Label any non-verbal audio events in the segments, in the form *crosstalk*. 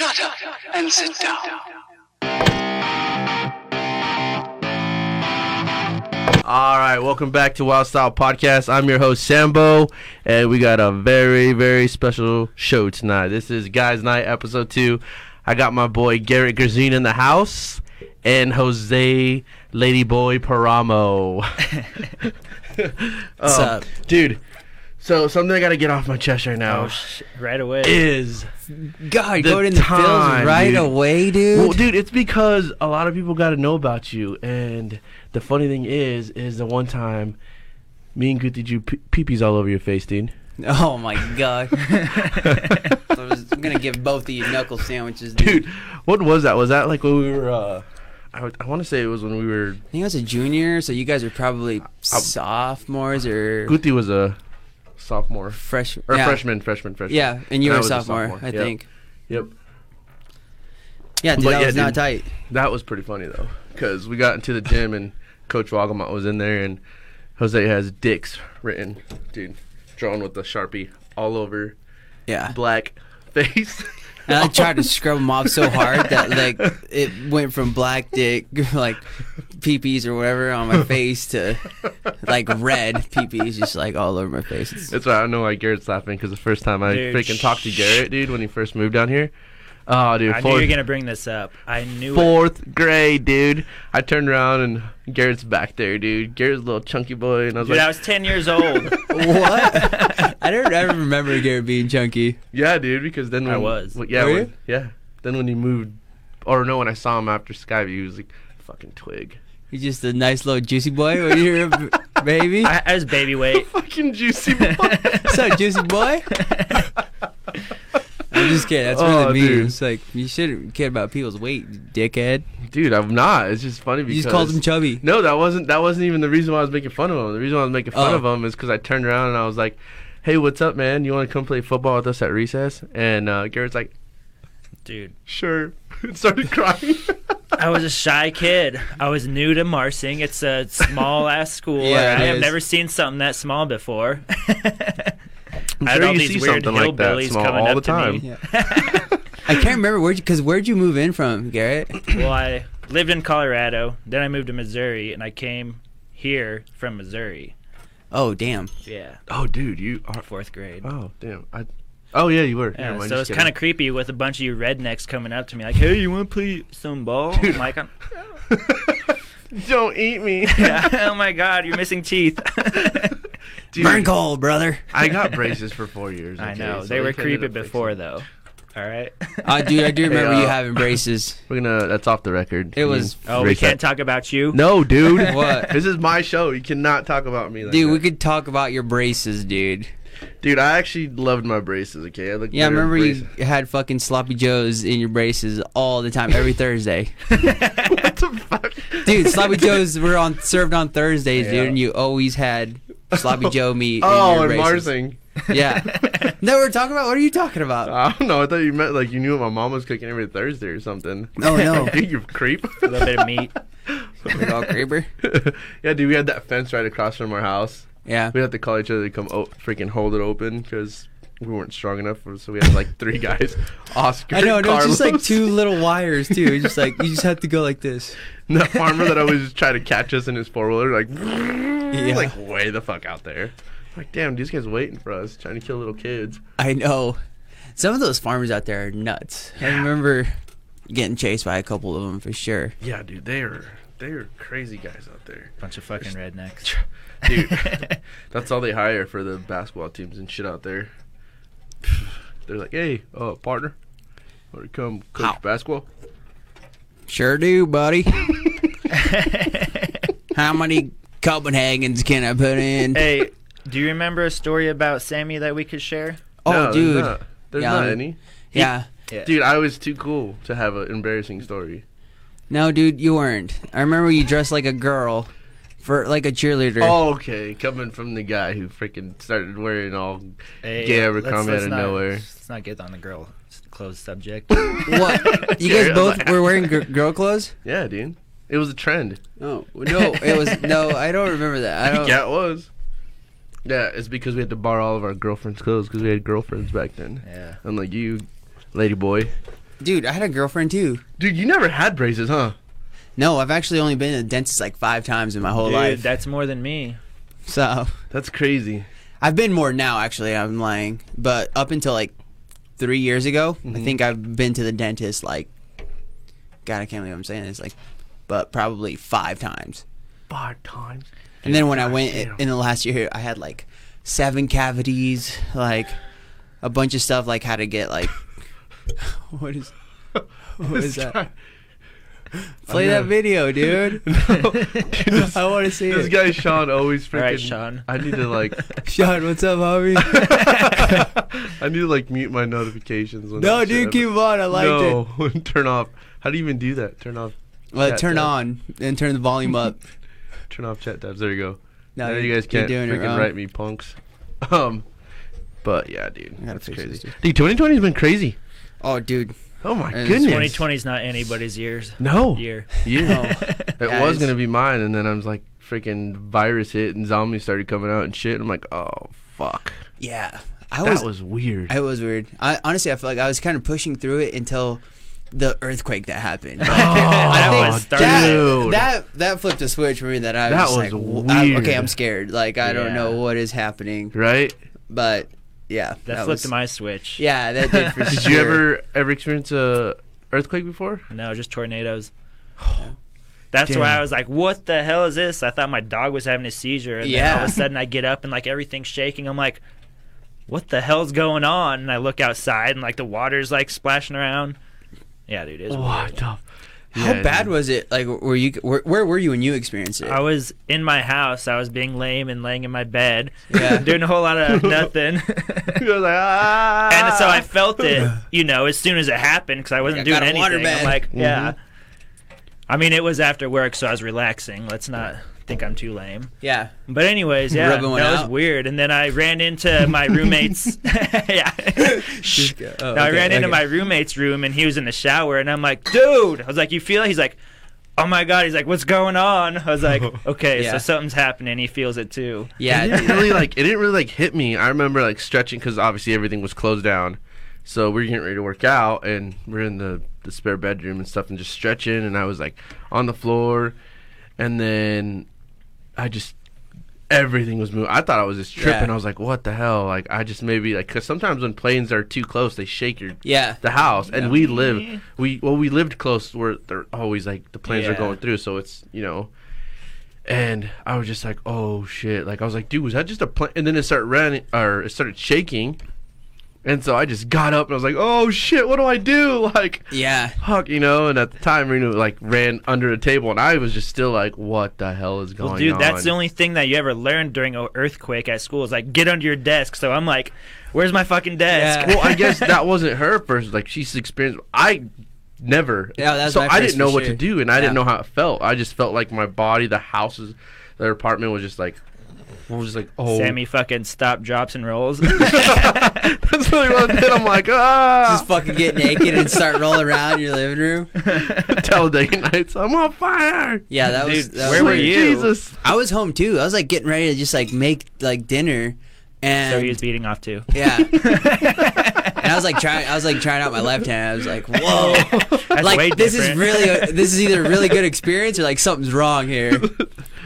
Shut up and sit down. All right, welcome back to Wild Style Podcast. I'm your host Sambo, and we got a very, very special show tonight. This is Guys Night, episode two. I got my boy Garrett Grzine in the house, and Jose Ladyboy Paramo. What's *laughs* *laughs* Um, up? dude? So something I got to get off my chest right now Oh, sh- right away. is God, The going in the time, fields right dude. away, dude. Well, dude, it's because a lot of people got to know about you, and the funny thing is, is the one time me and Guti drew pee- peepees all over your face, dude. *laughs* oh my god. *laughs* I was gonna give both of you knuckle sandwiches, dude. Dude, what was that? Was that like when we were? uh I, I want to say it was when we were. I think I was a junior, so you guys are probably sophomores or Guti was a sophomore fresh or yeah. freshman, freshman, freshman. Yeah, and you And were a was a sophomore, sophomore, I yep. think. Yep. Yeah, dude, But that yeah, was not tight. That was pretty funny though, because we got into the gym and Coach Wagamont was in there, and Jose has dicks written, dude, drawn with the sharpie all over Yeah. black *laughs* face. And I tried to *laughs* scrub them off so hard that like it went from black dick *laughs* like peepees or whatever on my face to like red peepees just like all over my face. It's- That's why I know why Garrett's laughing because the first time I Dude, freaking talked to. Garrett, dude, when he first moved down here. Oh, dude, I knew you were gonna bring this up. I knew it. fourth grade, dude. I turned around and Garrett's back there, dude. Garrett's a little chunky boy, and I was Dude, like, I was ten years old. *laughs* what? I don't ever remember Garrett being chunky. yeah, dude, because then I when, was. when- yeah, Were when- you? yeah. Then when he moved, or no, when I saw him after Skyview, he was like, fucking twig, He's just a nice little juicy boy. What you're a b- baby? I, I was baby weight. *laughs* fucking juicy boy. What's up, juicy boy? *laughs* I'm just kidding. That's really Oh, mean. dude. It's like you shouldn't care about people's weight, dickhead. dude, I'm not. It's just funny because You just called him chubby. No, that wasn't that wasn't even the reason why I was making fun of him. The reason why I was making fun Oh. of him is because I turned around and I was like, "Hey, what's up, man? You want to come play football with us at recess?" And uh, Garrett's like, Dude, "Sure." *laughs* and started crying. I was a shy kid. I was new to Marsing. It's a small ass *laughs* school. Yeah, I have is. never seen something that small before. *laughs* I'm I had sure all you these see weird something like that hillbillies small coming all up the to time. me. Yeah. *laughs* I can't remember where you because where'd you move in from, Garrett? well, I lived in Colorado. Then I moved to Missouri, and I came here from Missouri. Oh damn. Yeah, Oh, dude, you are. fourth grade. Oh, damn. I. Oh yeah, you were. Yeah, Never mind, so just it's kind of creepy with a bunch of you rednecks coming up to me like, "Hey, you want to play some ball?" I'm like, I'm, *laughs* Don't eat me. *laughs* yeah, "Oh my God, you're missing teeth." *laughs* Dude, Burn cold, brother. I got braces for four years. I okay, know so they were creepy before, though. All right. Uh, dude, I do remember Hey, you uh, having braces. We're gonna. That's off the record. It was- Oh, we can't talk about you. No, dude. What? This is my show. You cannot talk about me. Like Dude, that. we could talk about your braces, dude. Dude, I actually loved my braces. Okay, I look. Yeah, I better in remember you had fucking sloppy joes in your braces all the time, every Thursday. *laughs* what the fuck, Dude, sloppy joes were on served on Thursdays, Yeah. dude, and you always had sloppy *laughs* oh, joe meat. Oh, in your and braces. Marsing. Yeah. *laughs* No, we're talking about. What are you talking about? I don't know. I thought you meant like you knew what my mom was cooking every Thursday or something. Oh no, Dude, you creep. A little bit of meat. big old creeper. yeah, dude, we had that fence right across from our house. Yeah. We had to call each other to come o- freaking hold it open because we weren't strong enough. So we had like three *laughs* guys. Oscar, I know, it was just like two little wires too. It's just like you just have to go like this. *laughs* and that farmer that always try to catch us in his four wheeler, like, Yeah. like way the fuck out there. Like, damn, these guys waiting for us, trying to kill little kids. I know. Some of those farmers out there are nuts. I remember getting chased by a couple of them for sure. Yeah, dude, they are they are crazy guys out there. Bunch of fucking rednecks. Dude, *laughs* that's all they hire for the basketball teams and shit out there. *sighs* They're like, hey, uh, partner, want to come coach How? basketball? Sure do, buddy. *laughs* *laughs* How many Copenhagen's can I put in? hey, do you remember a story about Sammy that we could share? oh, No, there's dude. not. There's Yeah, not any. Yeah. Yeah. Dude, I was too cool to have an embarrassing story. No, dude, you weren't. I remember you dressed like a girl for like a cheerleader. Oh, okay. Coming from the guy who freaking started wearing all Hey, gay let's- out of not- nowhere. Let's not get on the girl clothes subject. What? *laughs* You guys *laughs* both were wearing *laughs* gr- girl clothes? Yeah, dude. It was a trend. No, no, it was no. I don't remember that. I don't. yeah, it was. Yeah, it's because we had to borrow all of our girlfriends' clothes because we had girlfriends back then. yeah. Unlike you, lady boy. Dude, I had a girlfriend too. Dude, you never had braces, huh? No, I've actually only been to the dentist like five times in my whole Dude, life. that's more than me. So That's crazy. I've been more now. Actually, I'm lying. But up until like three years ago, I Mhm. think I've been to the dentist like, God, I can't believe I'm saying this. Like, but probably five times. Five times. And then when I went damn. in the last year, I had like seven cavities, like a bunch of stuff, like how to get like *laughs* what is *laughs* what is that? Play that video, dude. *laughs* Dude, I want to see This it. guy Sean always freaking. All right, Sean. I need to like. Sean, what's up, homie? I need to like mute my notifications. When no, that shit dude, keep on. I liked it. no, turn off. How do you even do that? Turn off. Well, turn tab. on and turn the volume up. Turn off chat tabs. There you go. No, now you're- you guys you're can't doing it freaking wrong. write me, punks. Um, but yeah, dude, that's crazy. this, dude. Dude, 2020 has been crazy. Oh, dude. Oh my And goodness. 2020 is not anybody's years. No. Year. Yeah. *laughs* It Yeah, was it's- gonna be mine, and then I was like, freaking virus hit, and zombies started coming out and shit. I'm like, oh fuck, Yeah, I was that was. was, weird. It was weird. I honestly, I feel like I was kind of pushing through it until the earthquake that happened. *laughs* *laughs* Oh, that oh, was started that, dude. that that flipped a switch for me that I was, That just was like, w- I- weird. okay, I'm scared. Like I don't Yeah. know what is happening, right? but yeah, That, flipped was, my switch. Yeah, that did for *laughs* Did sure. you ever ever experience a earthquake before? No, just tornadoes. *sighs* That's why I was like, "What the hell is this?" I thought my dog was having a seizure, and then all of a sudden I get up and like everything's shaking. I'm like, "What the hell's going on?" And I look outside and like the water's like splashing around. Yeah, dude, it is. What weird. the? How Yeah, bad dude. was it? Like, were you? Where, where were you when you experienced it? I was in my house. I was being lame and laying in my bed, Yeah. *laughs* doing a whole lot of *laughs* nothing. You like, ah. *laughs* and so I felt it, you know, as soon as it happened because I wasn't I doing got water anything. I'm like, yeah. Mhm. I mean, it was after work, so I was relaxing. Let's not think I'm too lame. yeah, But anyways, yeah, Rubbing one that was out? weird. And then I ran into my *laughs* roommate's. *laughs* yeah. Just oh, No, I okay, ran into okay. my roommate's room and he was in the shower and I'm like, dude. I was like, you feel it? He's like, oh my god. He's like, what's going on? I was like, *laughs* okay, Yeah. so something's happening. He feels it too. Yeah, it didn't really like it didn't really like hit me. I remember like stretching because obviously everything was closed down, so we are getting ready to work out, and we're in the the spare bedroom and stuff, and just stretching, and I was like on the floor, and then I just everything was moving. I thought I was just tripping. Yeah. I was like, what the hell? Like I just maybe like because sometimes when planes are too close, they shake your yeah. the house, and Yeah. we live we well we lived close where they're always like the planes are going through, so it's you know. And I was just like, oh shit! Like I was like, dude, was that just a plane? And then it started running, or it started shaking, and so I just got up and I was like, oh shit, what do I do? *laughs* Like, Yeah. fuck, you know. And at the time, Reno like ran under the table, and I was just still like, what the hell is going Well, dude, on? that's the only thing that you ever learned during an earthquake at school is like, get under your desk. So I'm like, where's my fucking desk? Yeah. well, I guess *laughs* that wasn't her first. Like she's experienced. I never. Yeah, so I didn't know what sure. to do, and I didn't know how it felt. I just felt like my body, the houses, their apartment was just like, was just like, oh. Sammy fucking stop, drops, and rolls. *laughs* That's really what I did. I'm like, ah. Just fucking get naked and start rolling around in your living room. *laughs* Talladega Nights. I'm on fire. Yeah, that was. Dude, that where was were you? Jesus. I was home too. I was like getting ready to just like make like dinner, and so he was beating off too. yeah. *laughs* I was like trying. I was like trying out my left hand. I was like, *laughs* whoa, That's like this is really a, this is either a really good *laughs* experience or like something's wrong here.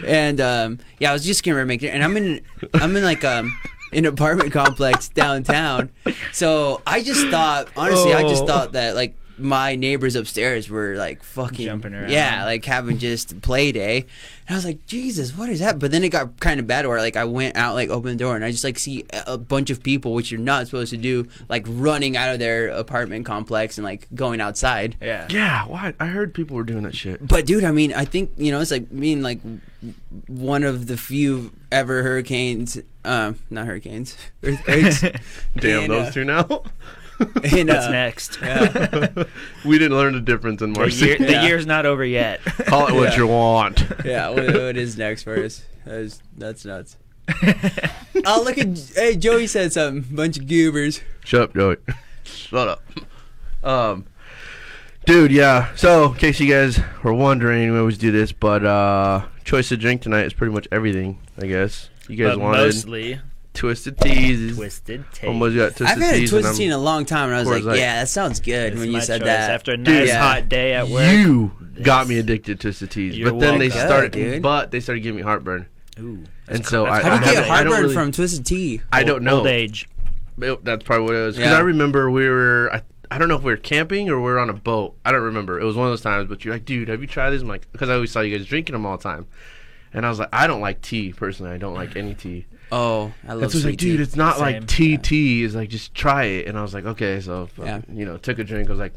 And um, yeah, I was just gonna make it. and I'm in I'm in like um an apartment complex downtown. So I just thought, honestly, I just Oh. thought that like my neighbors upstairs were like fucking Jumping around. Yeah, like having just play day. And I was like, Jesus, what is that? But then it got kind of bad where like I went out, like opened the door, and I just like see a- a bunch of people, which you're not supposed to do, like running out of their apartment complex and like going outside. Yeah. Yeah, why? I heard people were doing that shit. But dude, I mean, I think you know, it's like being like one of the few ever hurricanes, um, not hurricanes, *laughs* earthquakes. *laughs* Damn, in, those uh, two now. *laughs* in, *laughs* What's uh, next? *laughs* *laughs* we didn't learn the difference in The, Marcy. year, the Yeah. year's not over yet. Call it what Yeah. you want. Yeah, what, what is next for us? That is, that's nuts. oh, look at hey, Joey said something. Bunch of goobers. Shut up, Joey. Shut up. Um, dude, yeah. So, in case you guys were wondering, we always do this, but uh, choice of drink tonight is pretty much everything. I guess you guys but wanted. mostly, Twisted Teas. Twisted Tea. Almost got I've had a Teas. and twisted tea in I'm- a long time, and I was like, Coors Light. "Yeah, that sounds good." When you said choice. that, After a Dude, nice yeah. hot day at work. You got me addicted to Twisted Teas, You're but then they started, Good, but they started giving me heartburn, Ooh, and so I, how do you get I don't heartburn really- from twisted tea? I don't know. Old age. It- That's probably what it was. Because Yeah. I remember we were, I, I don't know if we were camping or we were on a boat. I don't remember. It was one of those times. But you're like, dude, have you tried this? I'm like, because I always saw you guys drinking them all the time. And I was like, I don't like tea personally. I don't like any tea. Oh, I love And so he's like, dude, tea. it's not Same. like tea. Tea is like just try it. And I was like, okay. So Yeah. you know, took a drink. I was like,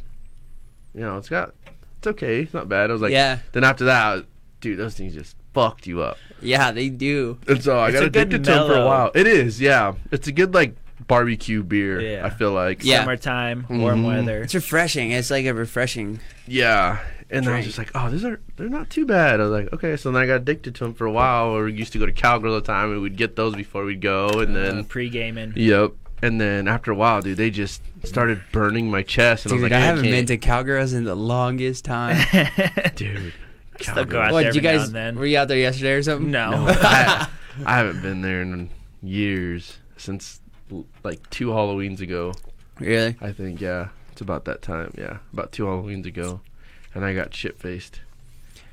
you know, it's got, it's okay. It's not bad. I was like, yeah, Then after that, was- dude, those things just fucked you up. yeah, they do. And so I It's got good addicted to them for a while. It is, yeah. It's a good like barbecue beer. Yeah. I feel like. Yeah. Summertime, warm Mhm. weather. It's refreshing. It's like a refreshing. Yeah. And I was just like, oh, these are they're not too bad. I was like, okay. So then I got addicted to them for a while. Or we used to go to Cowgirls all the time, and we'd get those before we'd go, and Uh, then pre-gaming. yep. And then after a while, dude, they just started burning my chest, and Dude, I was like, I like, haven't been can't- to Cowgirls in the longest time. *laughs* dude. Still go Cowgirls. out what, there did you every now guys? and then. Were you out there yesterday or something? No. No, I, *laughs* I haven't been there in years since like two Halloweens ago. really? I think yeah, it's about that time. Yeah, about two Halloweens ago, and I got shit faced.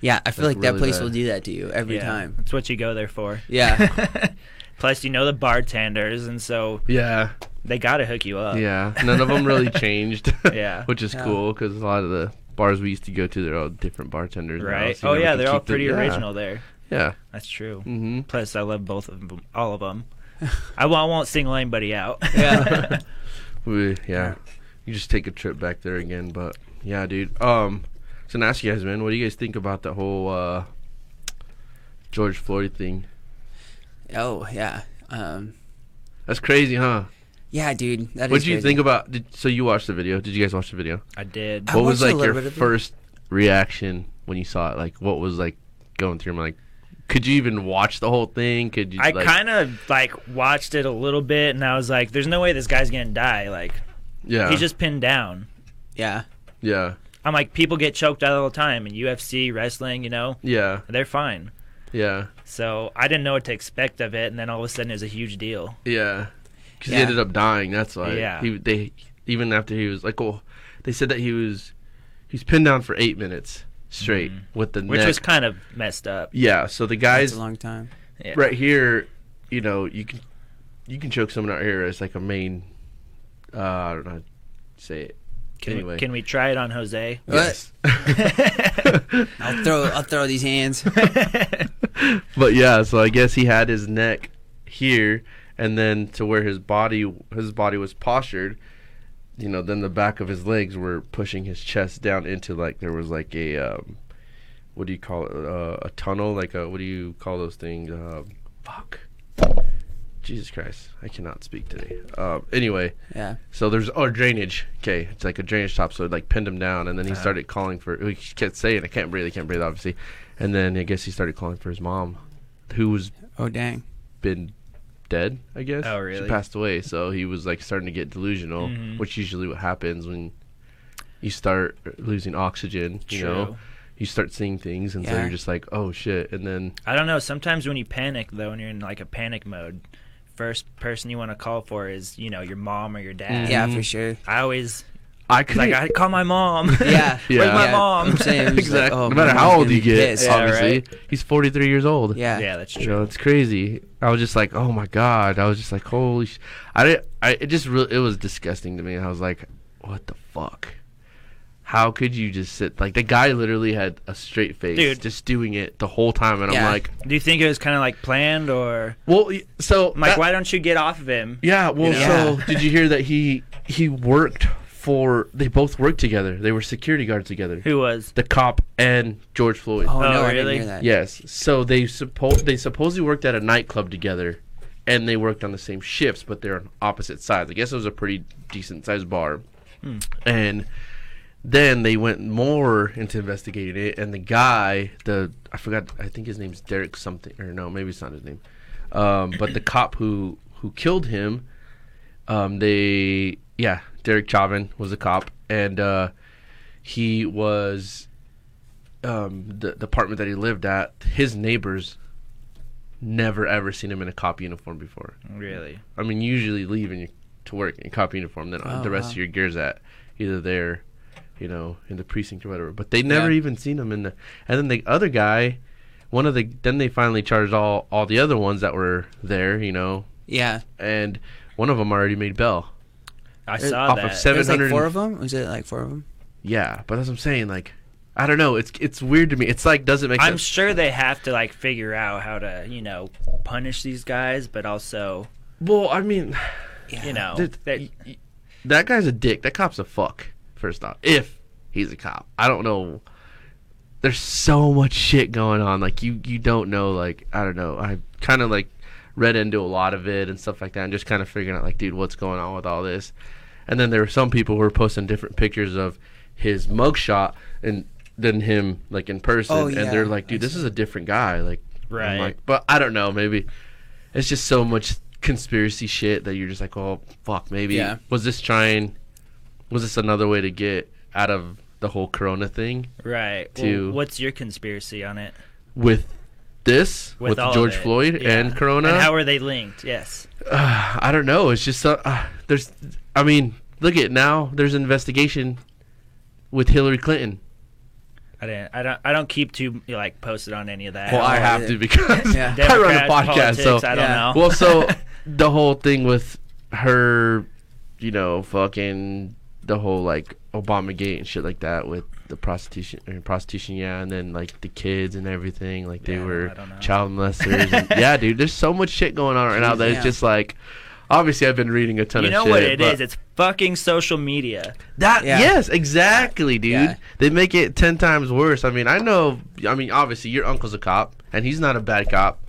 Yeah, I feel That's like that really place bad. will do that to you every yeah, time. That's what you go there for. Yeah. *laughs* *laughs* Plus, you know the bartenders, and so Yeah, they gotta hook you up. yeah. None of them really *laughs* changed. Yeah. which is Yeah. cool because a lot of the bars we used to go to, they're all different bartenders. now, Right. so you oh never yeah, can they're all keep the- pretty yeah, original there. Yeah. That's true. Mm-hmm. Plus, I love both of them, all of them. I won't, I won't single anybody out. Yeah. We, yeah. You just take a trip back there again, but yeah, dude. Um, so now ask you guys, man, what do you guys think about the whole uh George Floyd thing? oh yeah. Um. That's crazy, huh? Yeah, dude. That What is did you crazy. think about? Did, so you watched the video? Did you guys watch the video? I did. I what was watched a like little your bit of it. first reaction when you saw it? Like, what was like going through your mind? Like, could you even watch the whole thing? Could you? I like, kind of like watched it a little bit, and I was like, "There's no way this guy's gonna die. Like, yeah, he's just pinned down." Yeah. yeah, I'm like, people get choked out all the time in UFC, wrestling. You know, yeah, they're fine. yeah, So I didn't know what to expect of it, and then all of a sudden it was a huge deal. yeah. Because Yeah. he ended up dying. That's why. Yeah. He they even after he was like, oh, they said that he was he's pinned down for eight minutes straight Mhm. with the Which neck. was kind of messed up. yeah. So the That's guys a long time. Yeah. right here, you know, you can you can choke someone out here as like a main. Uh, I don't know how to say it. Can, anyway, we, can we try it on Jose? yes. *laughs* I'll throw. I'll throw these hands. *laughs* but yeah, so I guess he had his neck here, and then to where his body his body was postured. You know, then the back of his legs were pushing his chest down into like there was like a um, what do you call it? Uh, a tunnel, like a what do you call those things? Uh, fuck. Jesus Christ, I cannot speak today. Um, anyway, Yeah. so there's oh drainage. Okay, it's like a drainage top, so it like pinned him down, and then he Uh-huh. started calling for. He kept saying, "I can't breathe, I can't breathe," obviously, and then I guess he started calling for his mom, who was Oh dang. been dead. I guess. Oh, She really? passed away, so he was like starting to get delusional, Mhm. which usually what happens when you start losing oxygen. You True. know, you start seeing things, and so you're just like, "Oh shit!" And then I don't know. Sometimes when you panic, though, and you're in like a panic mode, first person you want to call for is you know your mom or your dad. Yeah, for sure. I always I could like I call my mom. *laughs* Yeah. *laughs* Yeah. Where's my Yeah, mom? I'm saying, it was *laughs* like, oh, no matter how old gonna you get, pissed. Yeah, obviously, right. he's 43 years old. Yeah. yeah, that's You know, true. it's crazy. I was just like, oh my god. I was just like, holy. Sh-. I didn't. I it just really. It was disgusting to me. I was like, what the fuck. How could you just sit like the guy literally had a straight face, Dude. just doing it the whole time, and Yeah. I'm like, Do you think it was kind of like planned, or well, so I'm like that- why don't you get off of him? Yeah, well, You so did you hear that he he worked for? They both worked together. They were security guards together. Who was? The cop and George Floyd. Oh, Oh, no, I didn't really? hear that. Yes. So they suppose they supposedly worked at a nightclub together, and they worked on the same shifts, but they're on opposite sides. I guess it was a pretty decent sized bar, Hmm. and then they went more into investigating it. And the guy, the I forgot, I think his name's Derek something, or no, maybe it's not his name. Um, but the cop who who killed him, um, they yeah, Derek Chauvin was a cop, and uh, he was um, the, the apartment that he lived at, his neighbors never ever seen him in a cop uniform before. Really? I mean, usually leaving to work in cop uniform, then Oh, the rest wow. of your gear's at either there, you know, in the precinct or whatever. But they never Yeah. even seen him in the. And then the other guy, one of the then they finally charged all all the other ones that were there, you know, Yeah. and one of them already made bail. I It- saw off that. of seven- There's like four of them. Was it like four of them? Yeah, but that's what I'm saying. Like, I don't know. It's it's weird to me. It's like doesn't make sense? I'm sense. sure they have to like figure out how to, you know, punish these guys, but also, well, I mean, Yeah. you know, *sighs* that- y- y- that guy's a dick. That cop's a fuck. First off, if he's a cop, I don't know. There's so much shit going on. Like you, you don't know. Like I don't know. I kind of like read into a lot of it and stuff like that, and just kind of figuring out like, dude, what's going on with all this? And then there were some people who were posting different pictures of his mugshot and than him like in person, Oh, and they're like, dude, this is a different guy. Like, Right. like, but I don't know. Maybe it's just so much conspiracy shit that you're just like, oh fuck, maybe Yeah. was this trying? Was this another way to get out of the whole Corona thing right. to- Well, what's your conspiracy on it? with this with, all of George? Floyd Yeah. and Corona? And how are they linked? Yes. uh, I don't know. It's just so, uh, there's. I mean, look at now. There's an investigation with Hillary Clinton. I didn't. I don't. I don't keep too like posted on any of that. Well, I have yeah. to because Yeah. *laughs* I run a podcast. politics, so I don't Yeah. know. well, so *laughs* the whole thing with her, you know, fucking the whole like Obama gate and shit like that with the prostitution or prostitution, yeah, and then like the kids and everything, like they Yeah, were I don't know. child molesters. and, *laughs* yeah, dude, there's so much shit going on right now that Yeah. it's just like. Obviously, I've been reading a ton you of know shit. what it but is? It's fucking social media. That Yeah. yes, exactly, dude. Yeah. They make it ten times worse. I mean, I know. I mean, obviously, your uncle's a cop, and he's not a bad cop.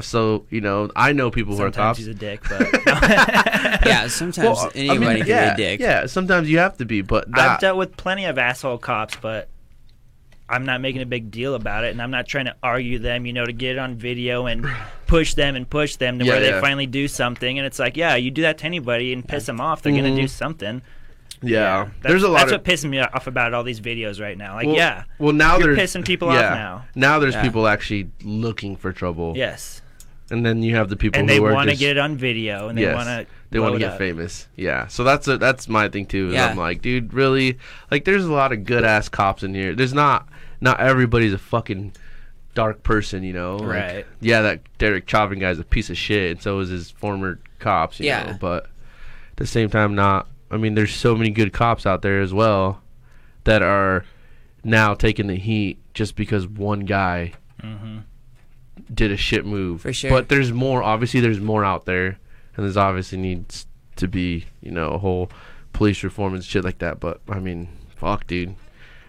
So you know, I know people who are Sometimes cops. he's a dick, but *laughs* *laughs* yeah. Sometimes Well, I anybody mean, can yeah, be a dick. Yeah, sometimes you have to be, but I've dealt with plenty of asshole cops, but I'm not making a big deal about it, and I'm not trying to argue them, you know, to get it on video and *sighs* push them and push them to Yeah, where yeah. they finally do something. And it's like, yeah, you do that to anybody and piss them off, they're Mhm. gonna do something. yeah, That's, there's a lot That's of what pisses me off about all these videos right now. Like, well, yeah, Well, now you're there's pissing people off now. Now there's Yeah. people actually looking for trouble. Yes, and then you have the people and who they want to get it on video, and they Yes. want to They want to get famous. Yeah. So that's a, that's my thing too. Yeah. I'm like, dude, really? Like, there's a lot of good ass cops in here. There's not not everybody's a fucking dark person, you know. Like, Right. yeah, that Derek Chauvin guy's a piece of shit, and so is his former cops. You Yeah. Know? But at the same time, not. I mean, there's so many good cops out there as well that are now taking the heat just because one guy hmm did a shit move. For sure. But there's more. Obviously, there's more out there, and there's obviously needs to be, you know, a whole police reform and shit like that. But I mean, fuck, dude.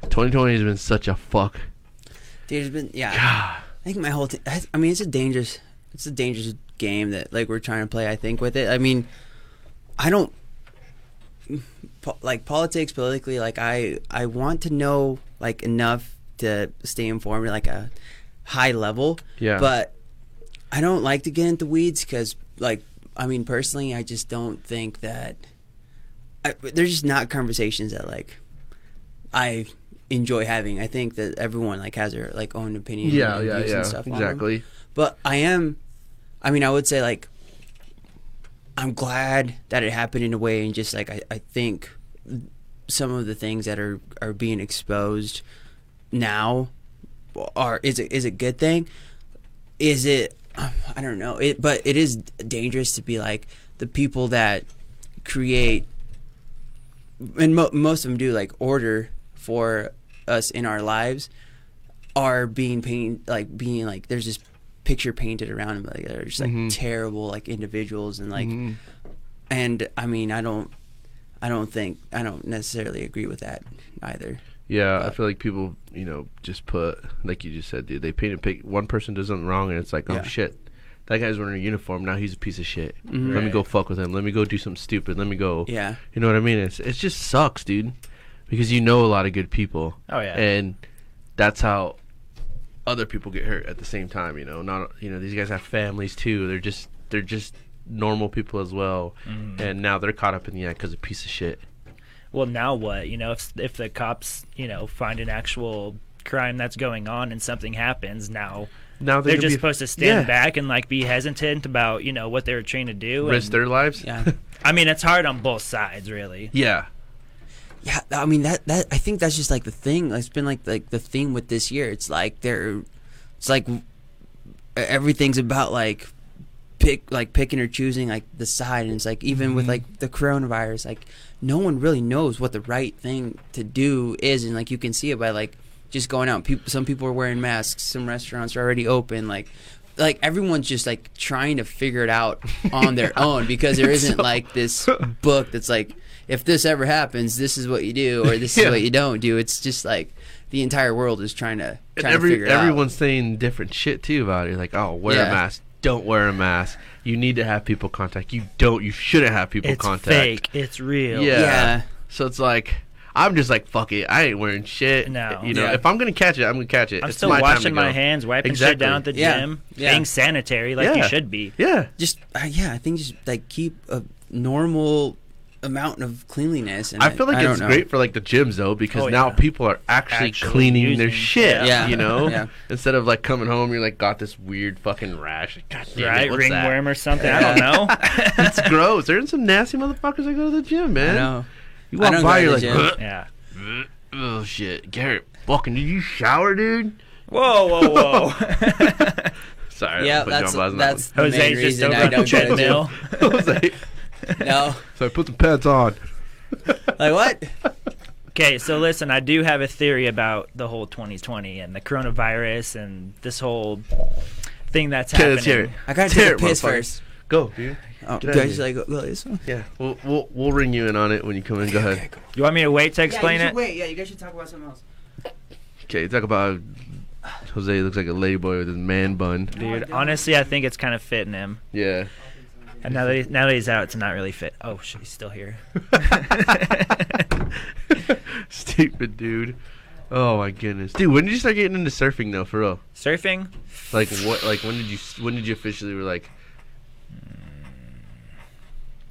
2020 has been such a fuck. There's been yeah. I think my whole thing. I mean, it's a dangerous. It's a dangerous game that like we're trying to play. I think with it. I mean, I don't po- like politics politically. Like I I want to know like enough to stay informed, like a high level. Yeah. But I don't like to get into weeds because like I mean personally, I just don't think that. I, there's just not conversations that like I enjoy having. I think that everyone like has their like own opinion. Yeah, and yeah, views yeah. And stuff. Exactly. But I am. I mean, I would say like. I'm glad that it happened in a way, and just like I, I think some of the things that are are being exposed now are is it is a good thing? Is it? I don't know. It but it is dangerous to be like the people that create and mo- most of them do like order for us in our lives are being painted like being like there's this picture painted around them like they're just like Mhm. terrible like individuals and like Mhm. and I mean I don't I don't think I don't necessarily agree with that either. Yeah, I feel like people, you know, just put like you just said, dude. They paint a pic. One person does something wrong, and it's like, oh Yeah. shit, that guy's wearing a uniform. Now he's a piece of shit. Mhm. Let me go fuck with him. Let me go do something stupid. Let me go. Yeah. You know what I mean? It's it just sucks, dude, because you know a lot of good people, Oh yeah. and that's how other people get hurt at the same time. You know, not you know these guys have families too. They're just they're just normal people as well, Mhm. and now they're caught up in the act because of a piece of shit. Well, now what? You know, if if the cops, you know, find an actual crime that's going on and something happens, now now they're just be- supposed to stand Yeah. back and like be hesitant about you know what they're trained to do. risk and- their lives. Yeah. *laughs* I mean, it's hard on both sides, really. Yeah. Yeah, I mean that that I think that's just like the thing. It's been like like the theme with this year. It's like they're, it's like everything's about like pick like picking or choosing like the side, and it's like even with Mhm. like the coronavirus, like no one really knows what the right thing to do is, and like you can see it by like just going out. People, some people are wearing masks. Some restaurants are already open. Like. Like everyone's just like trying to figure it out *laughs* on their own because there isn't like this book that's like if this ever happens, this is what you do, or this Yeah. is what you don't do. It's just like the entire world is trying to trying to figure it everyone's saying different shit too about it. Like, oh, wear a mask. Don't wear a mask. You need to have people contact. You don't. You shouldn't have people It's contact. fake. It's real. Yeah. Yeah, So it's like I'm just like fuck it. I ain't wearing shit. No. You know, Yeah. if I'm gonna catch it, I'm gonna catch it. I'm It's still my washing my hands, wiping Exactly. shit down at the Yeah. gym, Yeah. being sanitary like Yeah. you should be. Yeah. just uh, yeah. I think just like keep a normal amount of cleanliness. And I feel like don't it's great for like the gyms though because Oh, now yeah. people are actually, Actually cleaning their shit. Yeah. You know, Yeah. instead of like coming home, you're like got this weird fucking rash. Like, God damn right? it, what's that? Ringworm or something. I don't know. *laughs* It's gross. There's some nasty motherfuckers that go to the gym, I man. know. You I walk don't by, you're like, the yeah. ugh, oh shit, Garrett, fucking, did you shower, dude? Whoa, whoa, whoa. *laughs* Sorry, Yeah, I put that's John Boston that's the Jose's main just reason over I don't go to the treadmill. gym. *laughs* Jose. *laughs* No, So I put the pants on. like what? Okay, so listen, I do have a theory about the whole 2020 and the coronavirus and this whole thing that's Okay, happening. let's hear it. I gotta Tear take a piss first. Go, dude. Oh, do I just like go, go this one? Yeah, we'll we'll we'll ring you in on it when you come in. Go ahead. You want me to wait to explain it? Wait, yeah, you guys should talk about something else. Okay, talk about Jose looks like a ladyboy with his man bun. Dude, honestly, I think it's kind of fitting him. Yeah. And now that, he, now that he's out, it's not really fit. Oh, shit, he's still here. *laughs* Stupid dude. Oh my goodness, dude. When did you start getting into surfing though, for real? Surfing? Like what? Like when did you? When did you officially were like? Hmm.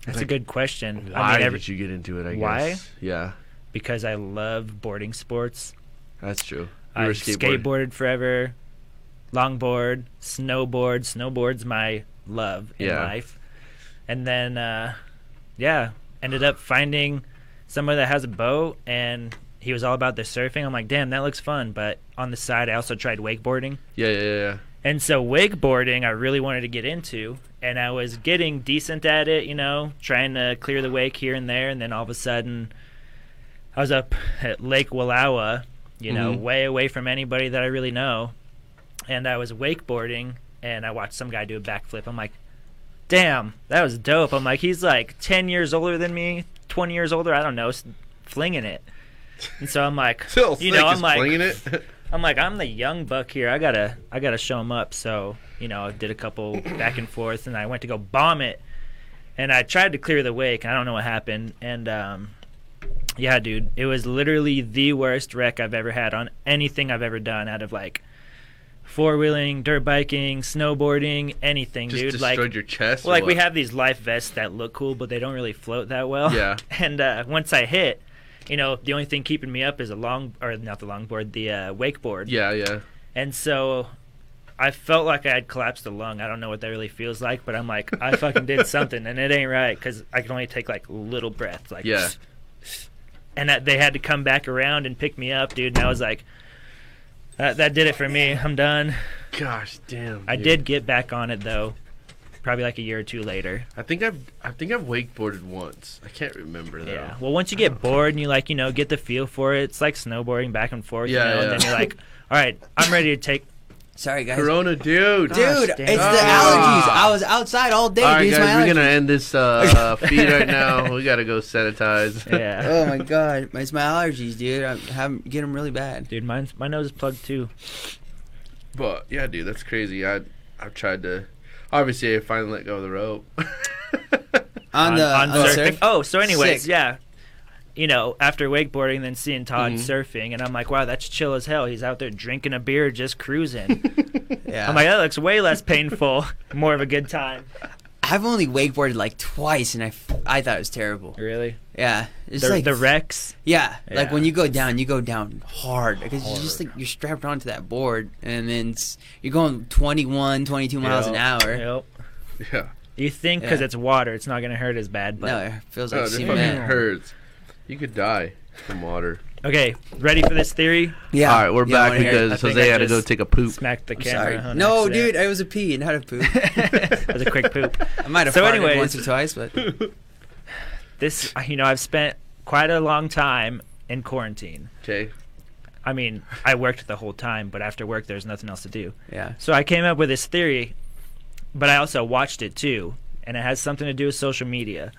That's Like, a good question. Why I mean, every, did you get into it? I Why? guess. Why? Yeah, because I love boarding sports. that's true. You I skateboarder. skateboarded forever, longboard, snowboard. Snowboard's my love in Yeah. life. And then, uh, yeah, ended up finding somebody that has a boat, and he was all about the surfing. I'm like, damn, that looks fun. But on the side, I also tried wakeboarding. Yeah, yeah, yeah, yeah. And so wakeboarding, I really wanted to get into, and I was getting decent at it, you know, trying to clear the wake here and there. And then all of a sudden, I was up at Lake Wallowa, you know, Mhm. way away from anybody that I really know, and I was wakeboarding, and I watched some guy do a backflip. I'm like, damn, that was dope. I'm like, he's like 10 years older than me, 20 years older, I don't know, flinging it. And so I'm like, *laughs* you know, I'm like, *laughs* I'm like, I'm the young buck here. I gotta, I gotta show him up. So, you know, I did a couple *coughs* back and forth, and I went to go bomb it, and I tried to clear the wake. I don't know what happened, and um, yeah, dude, it was literally the worst wreck I've ever had on anything I've ever done. Out of like four wheeling, dirt biking, snowboarding, anything, Just dude. Like, destroyed your chest. well, like we have these life vests that look cool, but they don't really float that well. Yeah. *laughs* And uh, once I hit, you know, the only thing keeping me up is a long, or not the longboard, the uh, wakeboard. Yeah, yeah. And so I felt like I had collapsed a lung. I don't know what that really feels like, but I'm like, I fucking did something, and it ain't right because I can only take like little breaths, like Yeah. *sniffs* *sniffs* And that they had to come back around and pick me up, dude. And I was like, that, that did it for me. I'm done. Gosh, damn. I dude. did get back on it though, probably like a year or two later. I think I've I think I've wakeboarded once. I can't remember though. Yeah. Well, once you get bored and you like, you know, get the feel for it, it's like snowboarding back and forth. Yeah, You know, yeah. And then you're like, *laughs* all right, I'm ready to take. Sorry, guys. Corona, dude. Dude, damn. it's the allergies. I was outside all day. All right, dude. My guys, we're gonna end this uh, *laughs* feed right now. We gotta go sanitize. *laughs* Yeah. Oh my god, it's my allergies, dude. I have get them really bad. Dude, mine's, my nose is plugged too. But yeah, dude, that's crazy. I I've tried to. Obviously, I finally let go of the rope. *laughs* On, the on, the surfing. surf. Oh, so anyways, Sick. yeah. You know, after wakeboarding, then seeing Todd Mhm. surfing, and I'm like, wow, that's chill as hell. He's out there drinking a beer, just cruising. *laughs* Yeah. I'm like, that looks way less painful, *laughs* more of a good time. I've only wakeboarded like twice, and I, I thought it was terrible. Really? Yeah, it's The, like the wrecks. Yeah, like when you go down, you go down hard because you just like you're strapped onto that board, and then it's, you're going 21, 22 miles an hour. Yep. Yeah. You think because Yeah. it's water, it's not going to hurt as bad. But No, it feels like this cement. fucking hurts. You could die from water. okay, ready for this theory? Yeah. All right, we're Yeah, back wanna hear it. I because think Jose I had to go just take a poop. Smacked the I'm camera. sorry. on No, accident. dude, I was a pee, not a poop. *laughs* it was a quick poop. I might have So farted anyways- once or twice, but *laughs* This, you know, I've spent quite a long time in quarantine. Okay. I mean, I worked the whole time, but after work, there's nothing else to do. yeah. So I came up with this theory, but I also watched it too, and it has something to do with social media.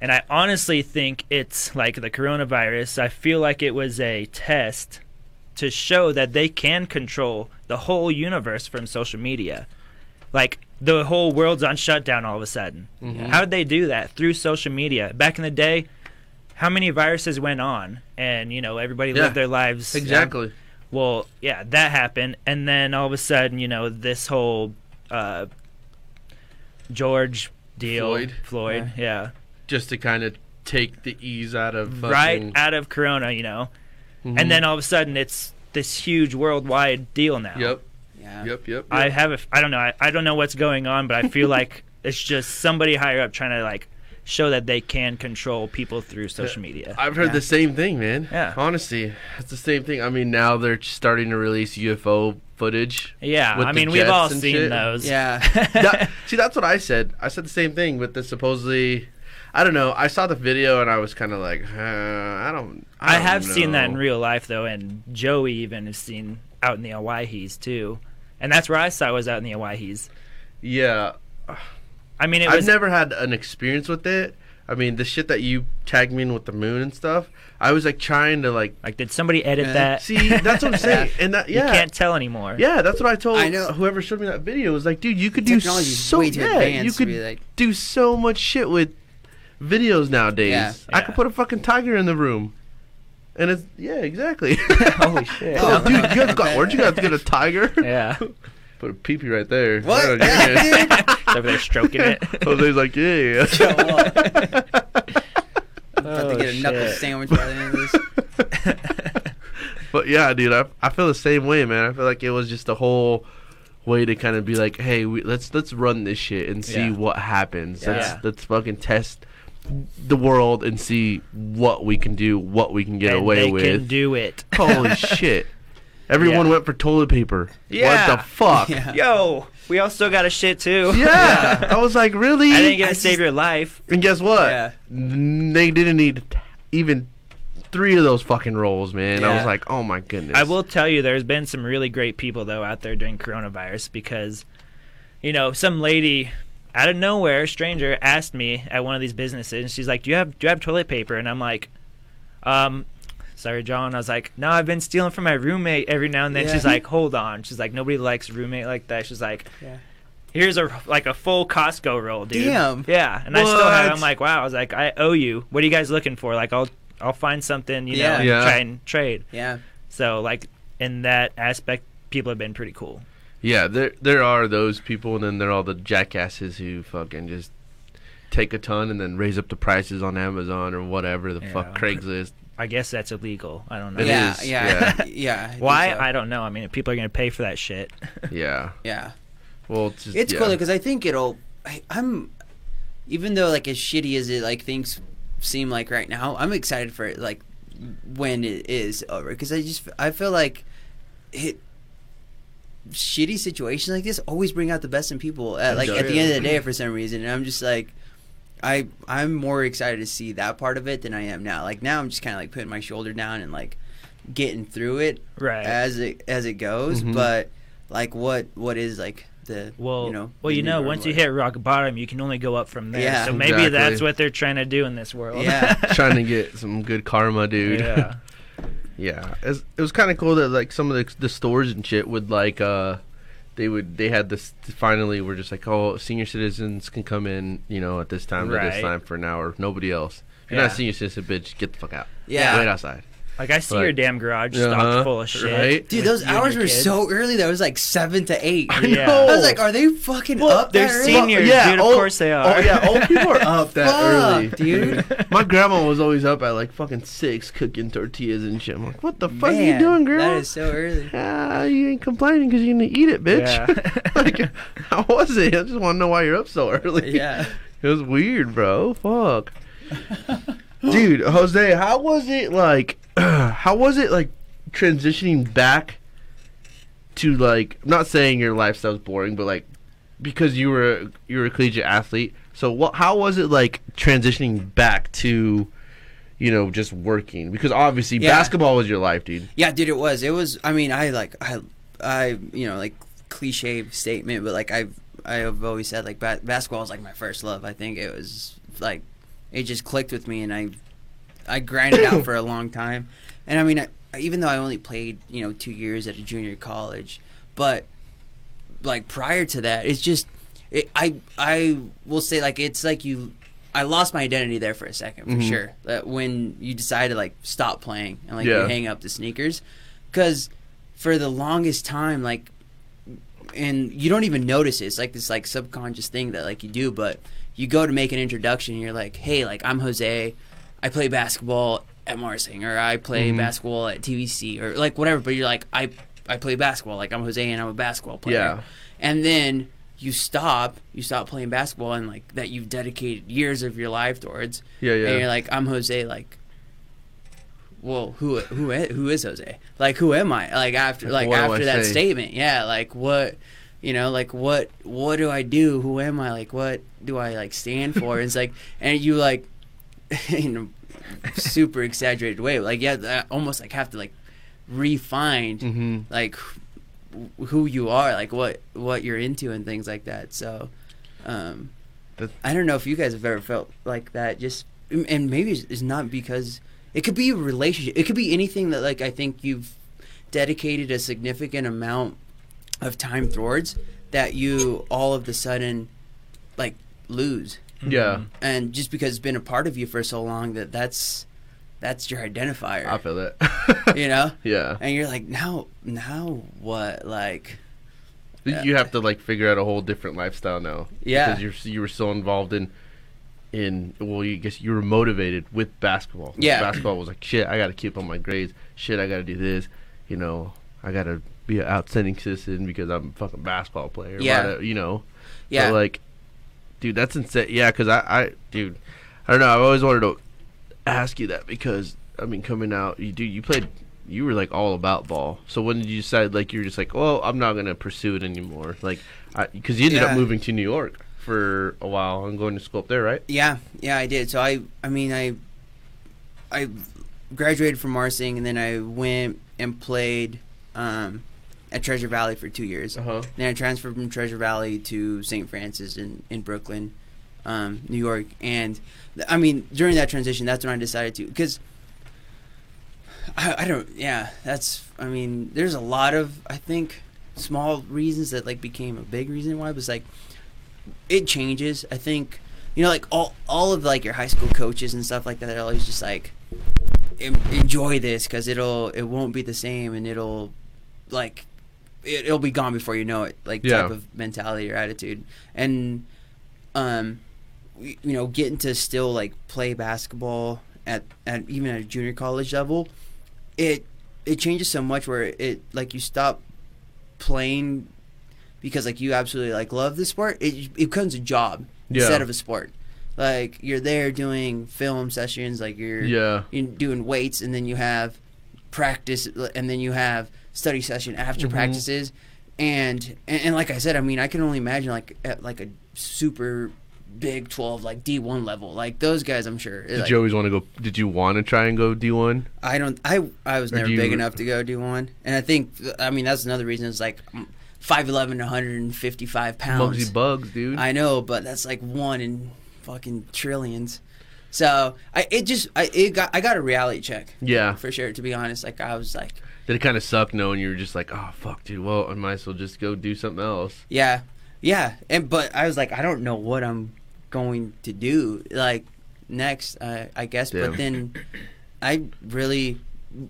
And I honestly think it's like the coronavirus. I feel like it was a test to show that they can control the whole universe from social media. Like the whole world's on shutdown all of a sudden. How did they do that? Through social media. Back in the day, how many viruses went on and you know everybody Yeah. lived their lives Exactly. well, yeah, that happened, and then all of a sudden, you know, this whole uh, George deal, Floyd. Floyd, yeah, Just to kind of take the ease out of right fucking- out of Corona, you know, Mhm. and then all of a sudden, it's this huge worldwide deal now. Yep. Yeah. Yep. Yep. I have, a, I don't know, I, I don't know what's going on, but I feel *laughs* like it's just somebody higher up trying to like show that they can control people through social media. I've heard Yeah. the same thing, man. Yeah. Honestly, it's the same thing. I mean, now they're starting to release UFO footage. yeah, I mean, we've all seen shit. those. Yeah. That- *laughs* see, that's what I said. I said the same thing with the supposedly. I don't know. I saw the video and I was kind of like, uh, I don't. I, I, don't have seen that in real life though, and Joey even has seen out in the Owyhees too, and that's where I saw it was out in the Owyhees. Yeah, I mean, it I've never had an experience with it. I mean, the shit that you tagged me in with the moon and stuff. I was like trying to like like, did somebody edit Yeah. that? see. That's what I'm saying. *laughs* And that you can't tell anymore. yeah. That's what I told I know. whoever showed me that video. Was like, dude, you could do so yeah, you could like- do so much shit with videos nowadays. Yeah. I could put a fucking tiger in the room. And it's yeah, exactly. *laughs* Holy shit! oh, dude, you guys got where'd you guys get a tiger? yeah, *laughs* Put a peepee right there. What? Oh, yeah. It's *laughs* over there stroking it. Jose's like, yeah. About to oh, get a knuckle sandwich by the end of this. but yeah, dude, I, I feel the same way, man. I feel like it was just a whole way to kind of be like, hey, we, let's let's run this shit and see Yeah. what happens. Let's let's fucking test the world and see what we can do, what we can get and away they with. can do it. Holy *laughs* shit! Everyone Yeah. went for toilet paper. Yeah. What the fuck? Yeah. Yo, we all still got a shit too. Yeah. I was like, really? I didn't get I to save just- your life. And guess what? Yeah. They didn't need even three of those fucking rolls, man. I was like, oh my goodness. I will tell you, there's been some really great people though out there during coronavirus because, you know, some lady out of nowhere, a stranger, asked me at one of these businesses, and she's like, "Do you have do you have toilet paper?" And I'm like, "Um, sorry, John." I was like, "No, I've been stealing from my roommate every now and then." Yeah. She's like, "Hold on." She's like, "Nobody likes roommate like that." She's like, Yeah. "Here's a like a full Costco roll, dude." Damn. Yeah, and I still have. I'm like, "Wow." I was like, "I owe you. What are you guys looking for? Like, I'll I'll find something, you know, Yeah. and Yeah. try and trade." Yeah. So like in that aspect, people have been pretty cool. Yeah, there there are those people, and then there are all the jackasses who fucking just take a ton and then raise up the prices on Amazon or whatever the fuck Yeah. Craigslist. I guess that's illegal. I don't know. It yeah, is, yeah, yeah, *laughs* I Why? so. I don't know. I mean, people are going to pay for that shit. *laughs* Yeah, Yeah. well, it's, just, It's yeah. cool because I think it'll. I, I'm, even though like as shitty as it like things seem like right now, I'm excited for it like when it is over because I just I feel like it. Shitty situations like this always bring out the best in people. At, like at the end of the day, for some reason, and I'm just like, I I'm more excited to see that part of it than I am now. Like now, I'm just kind of like putting my shoulder down and like getting through it Right. as it as it goes. Mhm. But like, what what is like the well, you know well, you know, once you hit rock bottom, you can only go up from there. Yeah. so maybe Exactly. that's what they're trying to do in this world. Yeah. *laughs* trying to get some good karma, dude. yeah. Yeah, it's, it was kind of cool that like some of the, the stores and shit would like uh they would they had this finally were just like oh senior citizens can come in you know at this time to this time for an hour nobody else. If you're not a senior citizen bitch get the fuck out. Yeah. wait outside Like I see Like, your damn garage Uh-huh, stocked full of shit. right? Dude, those hours were kids. so early. That was like seven to eight. I Yeah. know. I was like, are they fucking Well, up? they're that early? seniors. dude, of course they are. Oh yeah, old people are up that early, dude. *laughs* My grandma was always up at like fucking six cooking tortillas and shit. I'm like, what the fuck are you doing, girl? That is so early. *laughs* Ah, you ain't complaining because you didn't eat it, bitch. Yeah. *laughs* like, how was it? I just want to know why you're up so early. Yeah. It was weird, bro. Fuck. *gasps* Dude, Jose, how was it like *clears throat* how was it like transitioning back to like I'm not saying your lifestyle's boring, but like because you were you were a collegiate athlete. So what how was it like transitioning back to you know, just working? Because obviously Yeah. basketball was your life, dude. Yeah, dude, it was. It was. I mean, I like, I, I, you know, like cliche statement, but like I've, I've always said like ba- basketball was like my first love. I think it was like, it just clicked with me, and I, I grinded out for a *coughs* long time, and I mean, I, even though I only played, you know, two years at a junior college, but like prior to that, it's just, it, I, I will say like it's like you. I lost my identity there for a second, for Mhm. sure. That when you decide to like stop playing and like Yeah. you hang up the sneakers, because for the longest time, like, and you don't even notice it. It's like this like subconscious thing that like you do, but you go to make an introduction. And you're like, hey, like I'm Jose. I play basketball at Marsing, or I play Mhm. basketball at TVC, or like whatever. But you're like, I I play basketball. Like I'm Jose, and I'm a basketball player. Yeah. And then you stop, you stop playing basketball, and like that you've dedicated years of your life towards. Yeah, yeah. And you're like, I'm Jose. Like, well, who who who is Jose? Like, who am I? Like after like What after that say? statement, yeah. Like what, you know, like what what do I do? Who am I? Like what do I like stand for? it's like, *laughs* and you like, *laughs* in a super exaggerated way, like yeah, I almost like have to like refine mm-hmm. like wh- who you are, like what what you're into and things like that. So, um, That- I don't know if you guys have ever felt like that. Just and maybe it's, it's not because it could be a relationship. It could be anything that like I think you've dedicated a significant amount of time towards that you all of the sudden like lose Yeah. and just because it's been a part of you for so long that that's that's your identifier I feel it. you know *laughs* yeah. and you're like now now what like uh, You have to like figure out a whole different lifestyle now. Yeah. Because you're you were so involved in in well, you guess you were motivated with basketball. Yeah. Basketball was like shit. I got to keep on my grades. Shit, I got to do this. You know, I got to be an outstanding citizen because I'm a fucking basketball player. Yeah. Whatever, You know. yeah like, dude, that's insane. Yeah, because I, I, dude, I don't know. I've always wanted to ask you that because I mean, coming out, you dude, you played, you were like all about ball. So when did you decide like you were just like, well, I'm not gonna pursue it anymore? Like, because you ended Yeah. up moving to New York for a while and going to school up there, right? yeah yeah i did so i i mean i i graduated from marsing and then i went and played um at treasure valley for two years Uh-huh. Then I transferred from Treasure Valley to St. Francis in, in Brooklyn, um, New York. And I mean, during that transition, that's when I decided to, because I, I don't, yeah, that's, I mean, there's a lot of, I think, small reasons that like became a big reason why, but it's like, it changes. I think, you know, like all, all of like your high school coaches and stuff like that, they're always just like, "En- enjoy this because it'll, it won't be the same and it'll, like, it, it'll be gone before you know it like Yeah. type of mentality or attitude and um you know getting to still like play basketball at, at even at a junior college level it it changes so much where it like you stop playing because like you absolutely like love the sport it, it becomes a job Yeah. instead of a sport like you're there doing film sessions like you're Yeah. you're doing weights and then you have practice and then you have study session after Mhm. practices and, and and like I said I mean I can only imagine like at like a super big 12 like D1 level like those guys I'm sure Did like, you always want to go? Did you want to try and go D one? I don't I I was never you- big enough to go D1 and I think I mean that's another reason it's like 5'11 155 pounds Muggsy Bogues, dude. I know, but that's like one in fucking trillions. So I it just I it got I got a reality check yeah. for sure. To be honest, like I was like, Did it kind of suck knowing you were just like, oh fuck, dude. Well, I might as well just go do something else. yeah, yeah, and but I was like, I don't know what I'm going to do like next. Uh, I guess, Yeah. but then I really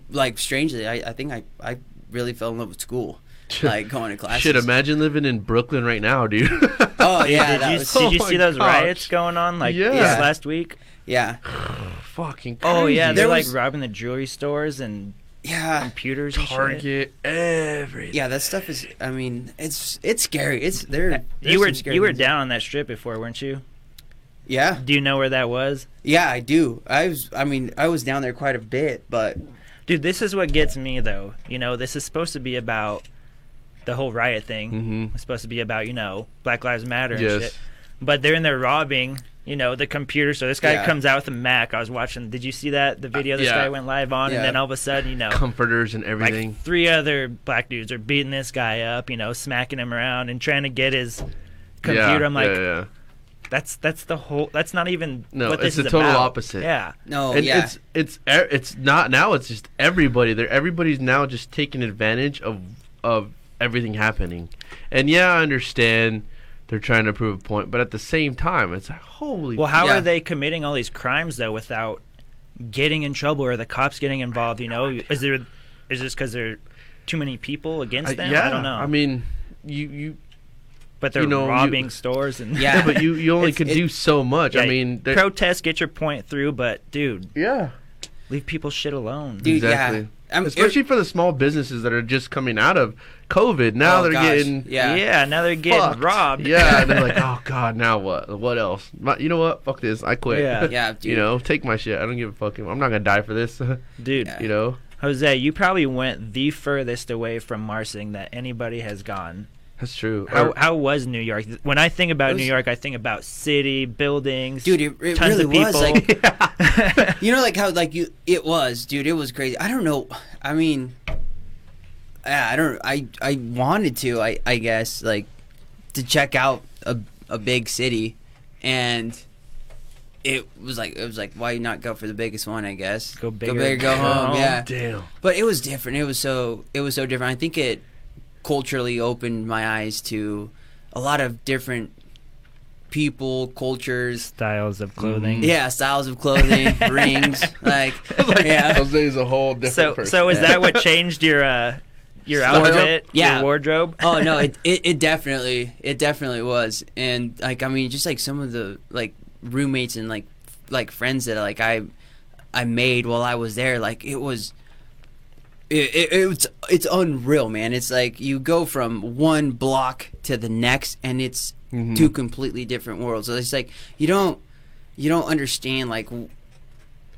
like strangely, I, I think I I really fell in love with school, like going to classes. Shit, imagine living in Brooklyn right now, dude. *laughs* Oh *laughs* yeah, did you, was, did you Oh see those gosh. riots going on like Yeah. this last week? yeah, *sighs* Fucking Oh yeah, they're There like robbing the jewelry stores and yeah, computers and shit. Target everything. yeah. That stuff is. I mean, it's it's scary. It's there. Uh, you were scary you were things. down on that strip before, weren't you? Yeah, Do you know where that was? yeah. I do. I was. I mean, I was down there quite a bit, but Dude, this is what gets me though. You know, this is supposed to be about the whole riot thing. Mm-hmm. It's supposed to be about, you know, Black Lives Matter and Yes. shit. But they're in there robbing, you know, the computer. So this guy Yeah. comes out with a Mac. I was watching. Did you see that? The video this yeah. guy went live on, Yeah. and then all of a sudden, you know, Comforters and everything. like three other black dudes are beating this guy up, you know, smacking him around and trying to get his computer. Yeah, I'm like, yeah, yeah. that's that's the whole. That's not even No, what this it's the is total about. opposite. Yeah. no, and yeah. it's it's it's not now. It's just everybody. They're everybody's now just taking advantage of of everything happening. And yeah, I understand they're trying to prove a point, but at the same time, it's like holy. Well, how Yeah. are they committing all these crimes though without getting in trouble or the cops getting involved? You know, is there is this because there are too many people against I- them? yeah, I don't know. I mean, you you but they're you know, you- robbing stores and Yeah. yeah, but you you only *laughs* It's- can it- do so much. I mean, they're- protest, get your point through, but dude, yeah, leave people shit alone. Dude, exactly. Yeah. I'm, Especially for the small businesses that are just coming out of COVID. Now Oh, they're gosh, getting yeah. yeah, now they're getting fucked. robbed. Yeah, and they're like, *laughs* oh god, now what? What else? My, you know what? Fuck this. I quit. Yeah. Yeah, *laughs* dude. you know, take my shit. I don't give a fuck. I'm not gonna die for this. *laughs* dude. Yeah. you know. Jose, you probably went the furthest away from Marsing that anybody has gone. That's true. How, Or- how was New York? When I think about was- New York, I think about city, buildings, dude, it, it tons really of was like *laughs* *laughs* you know, like how like you it was, dude. It was crazy. I don't know. I mean, yeah, I don't. I I wanted to. I I guess like to check out a a big city, and it was like it was like why not go for the biggest one? I guess Go go bigger, big, go go home. home. Yeah, Damn. but it was different. It was so it was so different. I think it culturally opened my eyes to a lot of different people, cultures, styles of clothing. yeah, styles of clothing, *laughs* rings, like, *laughs* yeah, Jose's a whole different So, person. so is that what changed your uh, your Wardrobe? outfit, Yeah. your wardrobe? oh no, *laughs* it, it it definitely it definitely was, and like I mean, just like some of the like roommates and like like friends that like I I made while I was there, like it was. It, it, it's it's unreal, man. It's like you go from one block to the next, and it's Mhm. two completely different worlds. So it's like you don't you don't understand like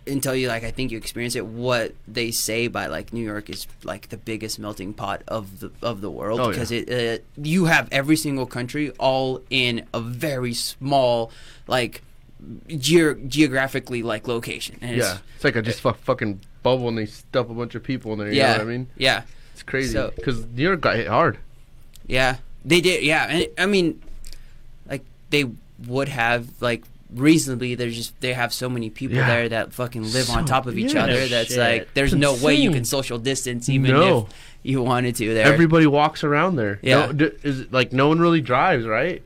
until you like I think you experience it what they say by like New York is like the biggest melting pot of the of the world Oh, yeah. because it uh, you have every single country all in a very small like ge- geographically like location. And yeah, it's, it's like a just fu- fucking bubble, and they stuff a bunch of people in there. You yeah, know what I mean? yeah, It's crazy So- because New York got hit hard. yeah. They did, yeah. And I mean, like they would have like reasonably. There's just they have so many people Yeah. there that fucking live on top of each yeah. other. That's shit. like there's It's no way you can social distance even No. if you wanted to. There, Everybody walks around there. Yeah. No, d- is it like no one really drives, right?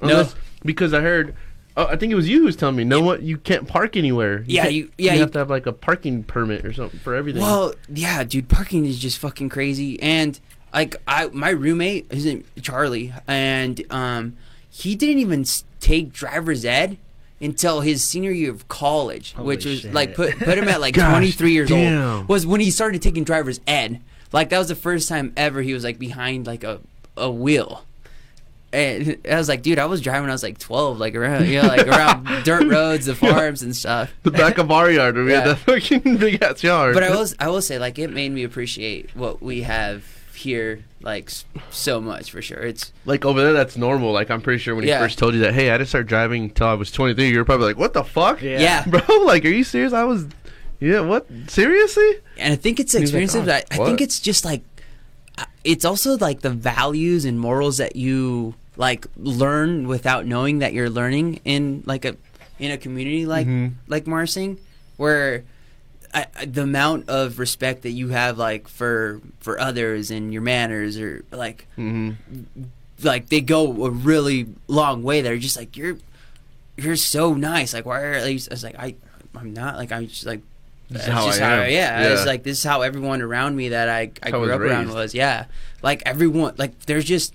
No. because I heard. Oh, I think it was you who was telling me. No what you can't park anywhere. Yeah, you- yeah, you you- have to have like a parking permit or something for everything. Well, yeah, dude, parking is just fucking crazy. And like, I my roommate, his name Charlie, and um, he didn't even take driver's ed until his senior year of college, Holy which was shit. like put put him at like *laughs* Gosh, 23 years damn. old. Was when he started taking driver's ed. Like that was the first time ever he was like behind like a a wheel. And I was like, dude, I was driving. when I was like 12, like around, you know, like around *laughs* dirt roads, the farms and stuff. the back of our yard, where we had Yeah. that fucking big ass yard. But I will, I will say, like, it made me appreciate what we have here, like, so much for sure. It's like over there, that's normal. Like I'm pretty sure when he first told you that, hey, I didn't start driving until I was 23. You're probably like, what the fuck, Yeah. yeah, *laughs* bro? Like, are you serious? I was, yeah, what? Seriously? and I think it's He's like, "Oh, I, I think it's just like, uh, it's also like the values and morals that you like learn without knowing that you're learning in like a in a community like Mhm. like Marsing, where. I, the amount of respect that you have like for for others and your manners or like Mm-hmm. like they go a really long way there just like you're you're so nice like why are like, I was like I I'm not like I'm just like This how just I how, am. yeah, it's like this is how everyone around me that I, I I grew up around was. Yeah, like everyone, like there's just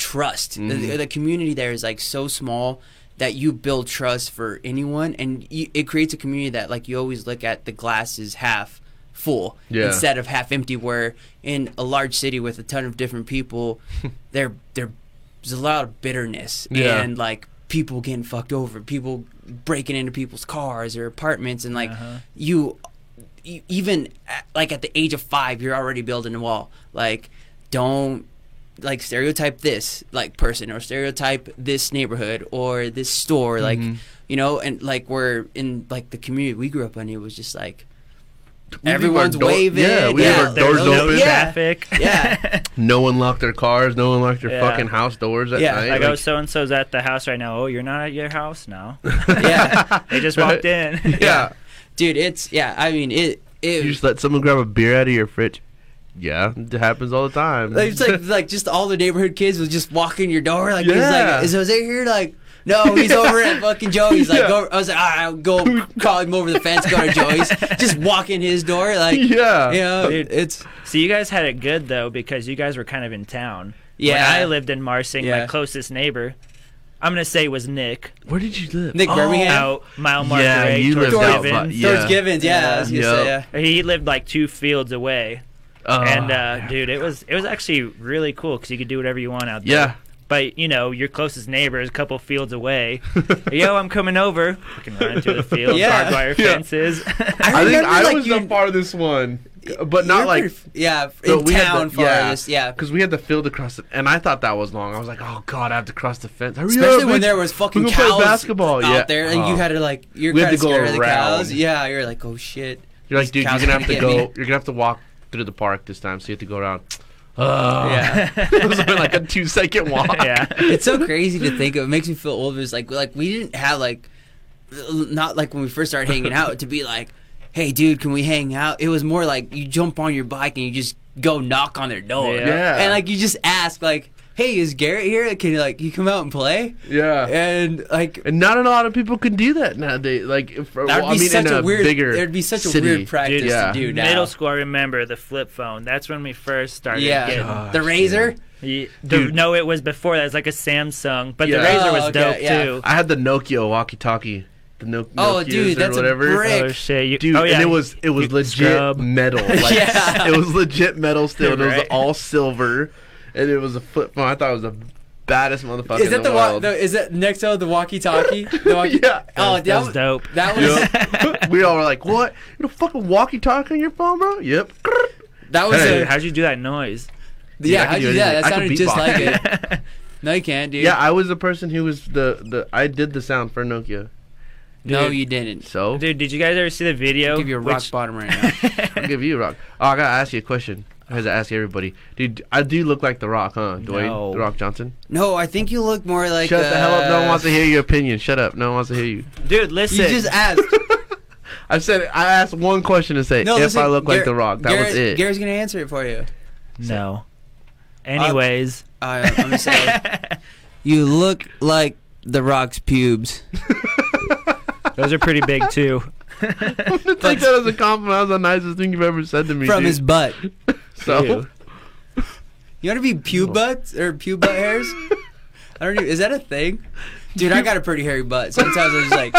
trust. The, Mhm. the community there is like so small that you build trust for anyone, and you, it creates a community that like you always look at the glass is half full Yeah. instead of half empty. Where in a large city with a ton of different people, *laughs* there there there's a lot of bitterness Yeah. and like people getting fucked over, people breaking into people's cars or apartments, and like Uh-huh. you, e- even at, like at the age of five, you're already building a wall. Like, don't like stereotype this like person or stereotype this neighborhood or this store. Like, Mhm. you know, and like we're in like the community we grew up in. It was just like leave everyone's door- waving. yeah, we have our doors there's open. Yeah, Traffic. yeah. *laughs* No one locked their cars. No one locked their Yeah. fucking house doors at Yeah. night. Like, Like, oh, so and so's at the house right now. Oh, you're not at your house now. *laughs* yeah. *laughs* They just walked in. yeah. dude. It's yeah. I mean it. It You just let someone grab a beer out of your fridge. Yeah, it happens all the time. Like, it's like *laughs* like just all the neighborhood kids would just walk in your door. Like, Yeah. like, is Jose here? Like, no, he's over at fucking Joey's. Like, Yeah. go, I was like, all right, I'll go call him over the fence, go to Joey's. *laughs* Just walk in his door. Like, yeah. you know, Dude. it's So you guys had it good though because you guys were kind of in town. Yeah. When I lived in Marsing, Yeah. my closest neighbor, I'm gonna say was Nick. Where did you live? Nick Birmingham? Out Mile Yeah, you towards lived out Givens. by- yeah. George Givens. Yeah, I was gonna say, yeah. He lived like two fields away, Oh, and uh, yeah. dude, it was it was actually really cool because you could do whatever you want out there. Yeah. But you know, your closest neighbor is a couple fields away. *laughs* Yo, I'm coming over. You can run into the field, Yeah. barbed wire Yeah. fences. I *laughs* think remember, I like, was you- the farthest one, but not like yeah, So in we had town the- farthest. Yeah, because we had the field across it, and I thought that was long. I was like, oh god, I have to cross the fence. Hurry Especially up, when bitch. there was fucking We're gonna cows play basketball. out yeah. there, and you Oh. had to like you're We had kind of to go scared of the cows. Yeah, you're like, oh shit. You're like, These dude, you're cows gonna are have to gonna go. me. You're gonna have to walk through the park this time, so you have to go around. Oh. Yeah. *laughs* it was like a two second *laughs* walk. yeah. it's so crazy to think of. It makes me feel old. It's like like we didn't have like not like when we first started hanging out to be like, hey dude, can we hang out? It was more like you jump on your bike and you just go knock on their door. Yeah. Yeah. And like you just ask like, hey, is Garrett here? Can you like you come out and play? Yeah. And like And not a lot of people can do that nowadays. Like, if, that would well, be I mean, such in a, weird. bigger There'd be such a city. weird practice Dude, yeah. to do now. Middle school, I remember the flip phone. That's when we first started Yeah. getting. Gosh, the Razr. Ye- Dude. the, no, it was before that. It was like a Samsung, but Yeah. the Razr Oh, was okay, dope yeah. too. I had the Nokia walkie-talkie. The no- Oh, Nokias dude, or that's a whatever. brick. Oh shit! You, Dude, oh yeah, and it was it was You legit scrub. metal. Like, *laughs* Yeah. it was legit metal still, and it was *laughs* all silver, and it was a flip phone. I thought it was the baddest motherfucker Is in that the, the, wa- the is that next to the walkie-talkie? *laughs* The walkie- Yeah. Oh, that that was was dope. That was Yep. *laughs* we all were like, "What? You know, fucking walkie-talkie on your phone, bro?" Yep. *laughs* that was Hey. a How'd you do that noise? I yeah. How'd you do that? anything. That I sounded just beatbox. like it. No, you can't, dude. Yeah, I was the person who was the the. I did the sound for Nokia. no, you didn't. So Dude, did you guys ever see the video? I'll give you a rock which- bottom right now. I'll give you a rock. Oh, I gotta ask you a question. I have to ask everybody, dude. I do look like the Rock, huh? Dwayne, No. the Rock Johnson. no, I think you look more like. Shut the hell up! No one uh, wants to hear your opinion. Shut up! No one wants to hear you. *laughs* Dude, listen. You just asked. *laughs* I said I asked one question to say No, if listen, I look like the Rock. That Garrett, was it. Gary's gonna answer it for you. no. Anyways, Uh, I'm gonna say *laughs* you look like the Rock's pubes. those are pretty big too. I'm gonna take that as a compliment. That was the nicest thing you've ever said to me. From dude. his butt. So Ew. You want to be pube butts or pube butt hairs? I don't even. Is that a thing? Dude, I got a pretty hairy butt. Sometimes I'm just like,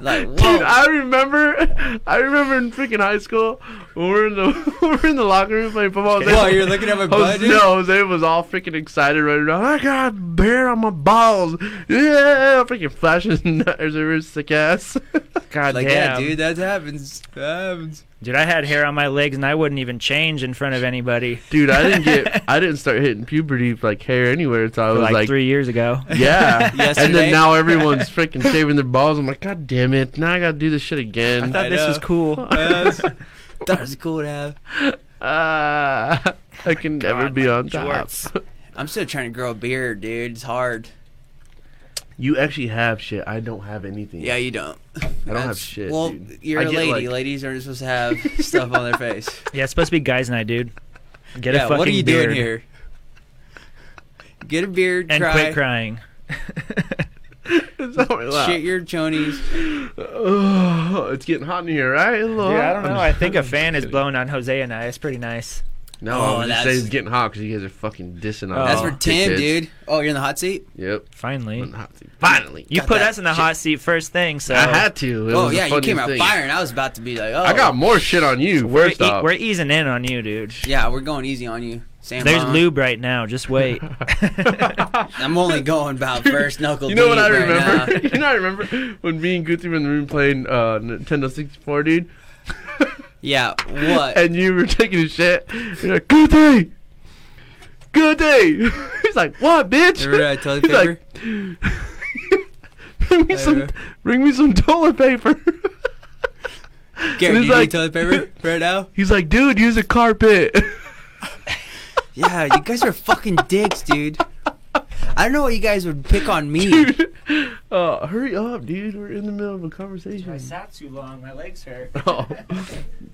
like whoa. Dude, I remember, I remember in freaking high school when we're in the *laughs* we're in the locker room playing football. Whoa, you're looking at my butt, Jose, dude? no, Jose was all freaking excited right around. I got hair on my balls. Yeah, freaking flashing his *laughs* his sick ass. *laughs* God like damn. yeah, dude, that happens. That happens. Dude, I had hair on my legs and I wouldn't even change in front of anybody Dude, I didn't get, *laughs* I didn't start hitting puberty like hair anywhere until I was like, like, three years ago. yeah. *laughs* and then now everyone's *laughs* freaking shaving their balls. I'm like, God damn it! Now I gotta do this shit again. I thought I this know. was cool. That's- that was cool to have. Ah, I can never God, be my on top. jorts. I'm still trying to grow a beard, dude. It's hard. You actually have shit. I don't have anything. Yeah, you don't. I don't have shit, Well, dude. you're I a get, lady. like- Ladies aren't supposed to have stuff on their *laughs* face. Yeah, it's supposed to be guys' night, dude. Get yeah, a fucking what are you beard doing here? Get a beard, and cry. quit crying. It's on my lap. Shit your chonies. Oh, *sighs* it's getting hot in here, right? Hello. Dude, I don't know. I think a fan is *laughs* blowing on Jose and I. It's pretty nice. No, Oh, I'm just that's- saying it's getting hot because you guys are fucking dissing on Oh. That's us, for Tim, dickheads. dude. Oh, you're in the hot seat? Yep. Finally. on the hot seat. Finally. You Got put that us in the shit. hot seat first thing, so I had to. It oh, was the yeah, you came funniest out thing. firing. I was about to be like, oh. I got more shit on you. we're, First e- off. we're easing in on you, dude. Yeah, we're going easy on you. Sam There's Bond. lube right now. Just wait. *laughs* *laughs* I'm only going about first knuckle You know what deep I right remember? now. *laughs* you know what I remember when me and Guthrie were in the room playing uh, Nintendo 64, dude. Yeah, what? and you were taking a shit. You're like, good day, good day. *laughs* He's like, what, bitch? Remember that toilet He's like, *laughs* bring me some, bring me some toilet paper. Gary, do like- need toilet paper *laughs* right now? He's like, dude, use a carpet. Yeah, you guys are fucking dicks, dude. I don't know why you guys would pick on me. *laughs* dude, uh, hurry up, dude. We're in the middle of a conversation. I sat too long. My legs hurt. *laughs* Oh,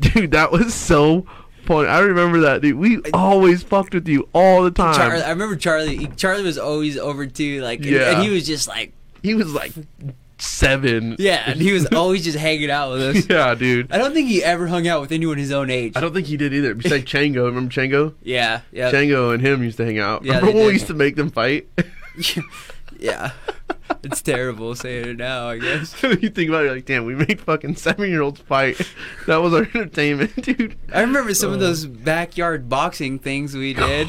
dude, that was so funny. I remember that, dude. We always fucked with you all the time. Charlie, I remember Charlie. Charlie was always over too, like, and, Yeah. and he was just like, he was like seven. yeah, and he was always just hanging out with us. *laughs* yeah, dude. I don't think he ever hung out with anyone his own age. I don't think he did either. Besides Chango, remember Chango? Yeah, yeah, Chango and him used to hang out. Yeah, remember they when we used to make them fight? *laughs* yeah. It's terrible saying it now, I guess. *laughs* you think about it, you're like, damn, we made fucking seven year olds fight. *laughs* That was our entertainment, dude. I remember some Uh. of those backyard boxing things we *sighs* did.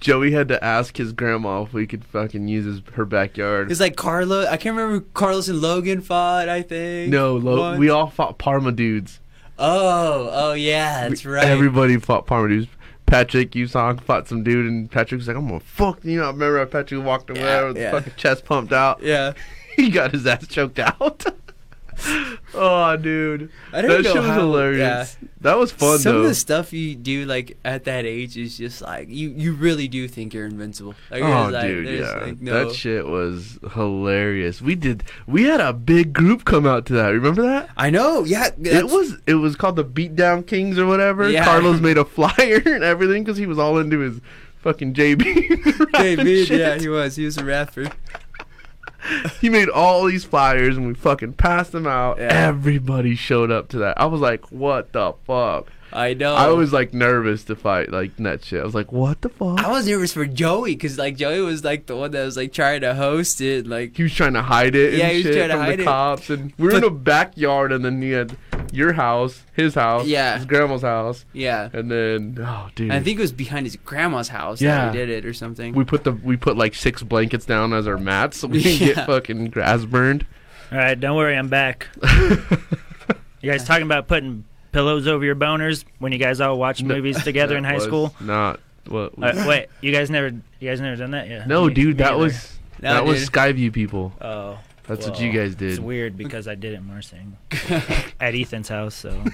Joey had to ask his grandma if we could fucking use his, her backyard. It's like Carlo. I can't remember Carlos and Logan fought. I think. no, lo- we all fought Parma dudes. Oh, oh yeah, that's right. Everybody fought Parma dudes. Patrick Usong fought some dude, and Patrick was like, "I'm gonna fuck." You know, I remember Patrick walked away Yeah, with yeah. his fucking chest pumped out. yeah. *laughs* he got his ass choked out. *laughs* *laughs* oh, dude, I don't that know shit was how- hilarious. That was fun Some though. of the stuff you do like at that age is just like you. You really do think you're invincible. Like, Oh, like, dude, yeah, like, no- that shit was hilarious. We did. We had a big group come out to that. Remember that? I know. Yeah. It was. It was called the Beatdown Kings or whatever. Yeah. Carlos made a *laughs* flyer and everything because he was all into his fucking JB. Hey, *laughs* rapping man, shit. yeah, he was. He was a rapper. *laughs* he made all these flyers and we fucking passed them out. Yeah. Everybody showed up to that. I was like, what the fuck? I know. I was like nervous to fight like that shit. I was like, what the fuck? I was nervous for Joey because like Joey was like the one that was like trying to host it. Like he was trying to hide it. Yeah, and he was shit trying to hide it. cops, and we were in a backyard, and then he had your house, his house, Yeah. his grandma's house, yeah. and then oh, dude, I think it was behind his grandma's house Yeah. that we did it or something. we put the we put like six blankets down as our mats, so we didn't *laughs* Yeah. get fucking grass burned. All right, don't worry, I'm back. *laughs* You guys talking about putting pillows over your boners when you guys all watch movies together in high was school? Not what. Uh, wait, you guys never, you guys never done that yet? no, Me- dude, me that either. was No, that was dude. Skyview people. Oh, That's what you guys did. It's weird because I did it in Marsing *laughs* at Ethan's house, so *laughs*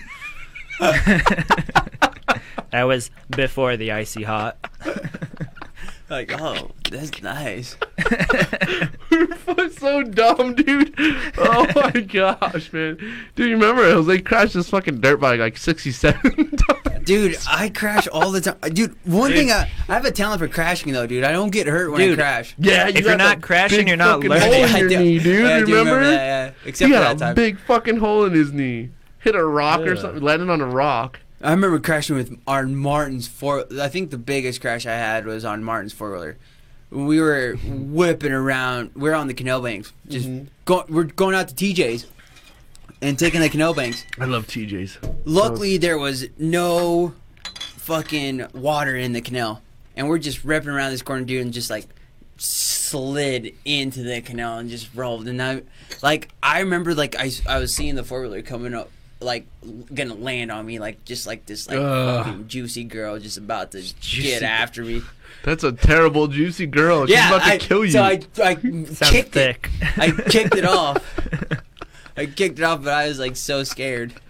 *laughs* that was before the icy hot. Like, oh, that's nice. *laughs* We're so dumb, dude. Oh my *laughs* gosh, man. Dude, you remember Jose crashed his fucking dirt bike like 67 *laughs* times? Dude, I crash all the time. Dude, one Dude. thing I, I have a talent for crashing though, dude. I don't get hurt when I crash. Yeah, If you you're not crashing, you're not fucking learning. Hole in I your do- knee, dude. yeah, I do remember? that, yeah. Except he for got that a time. big fucking hole in his knee. Hit a rock or something, landed on a rock. I remember crashing with our Martin's four. I think the biggest crash I had was on Martin's four wheeler. We were whipping around. We are on the canal banks. Just Mhm. go, we're going out to TJ's and taking the canal banks. I love TJ's. Luckily, there was no fucking water in the canal, and we're just ripping around this corner, dude, and just like slid into the canal and just rolled. And I, like, I remember like I, I was seeing the four wheeler coming up, like gonna land on me, like just like this like Ugh. fucking juicy girl just about to Juicy get after me. That's a terrible, juicy girl. She's yeah, about to I, kill you. So I, I *laughs* kicked thick. it. I kicked it off. *laughs* I kicked it off, but I was like so scared. *laughs*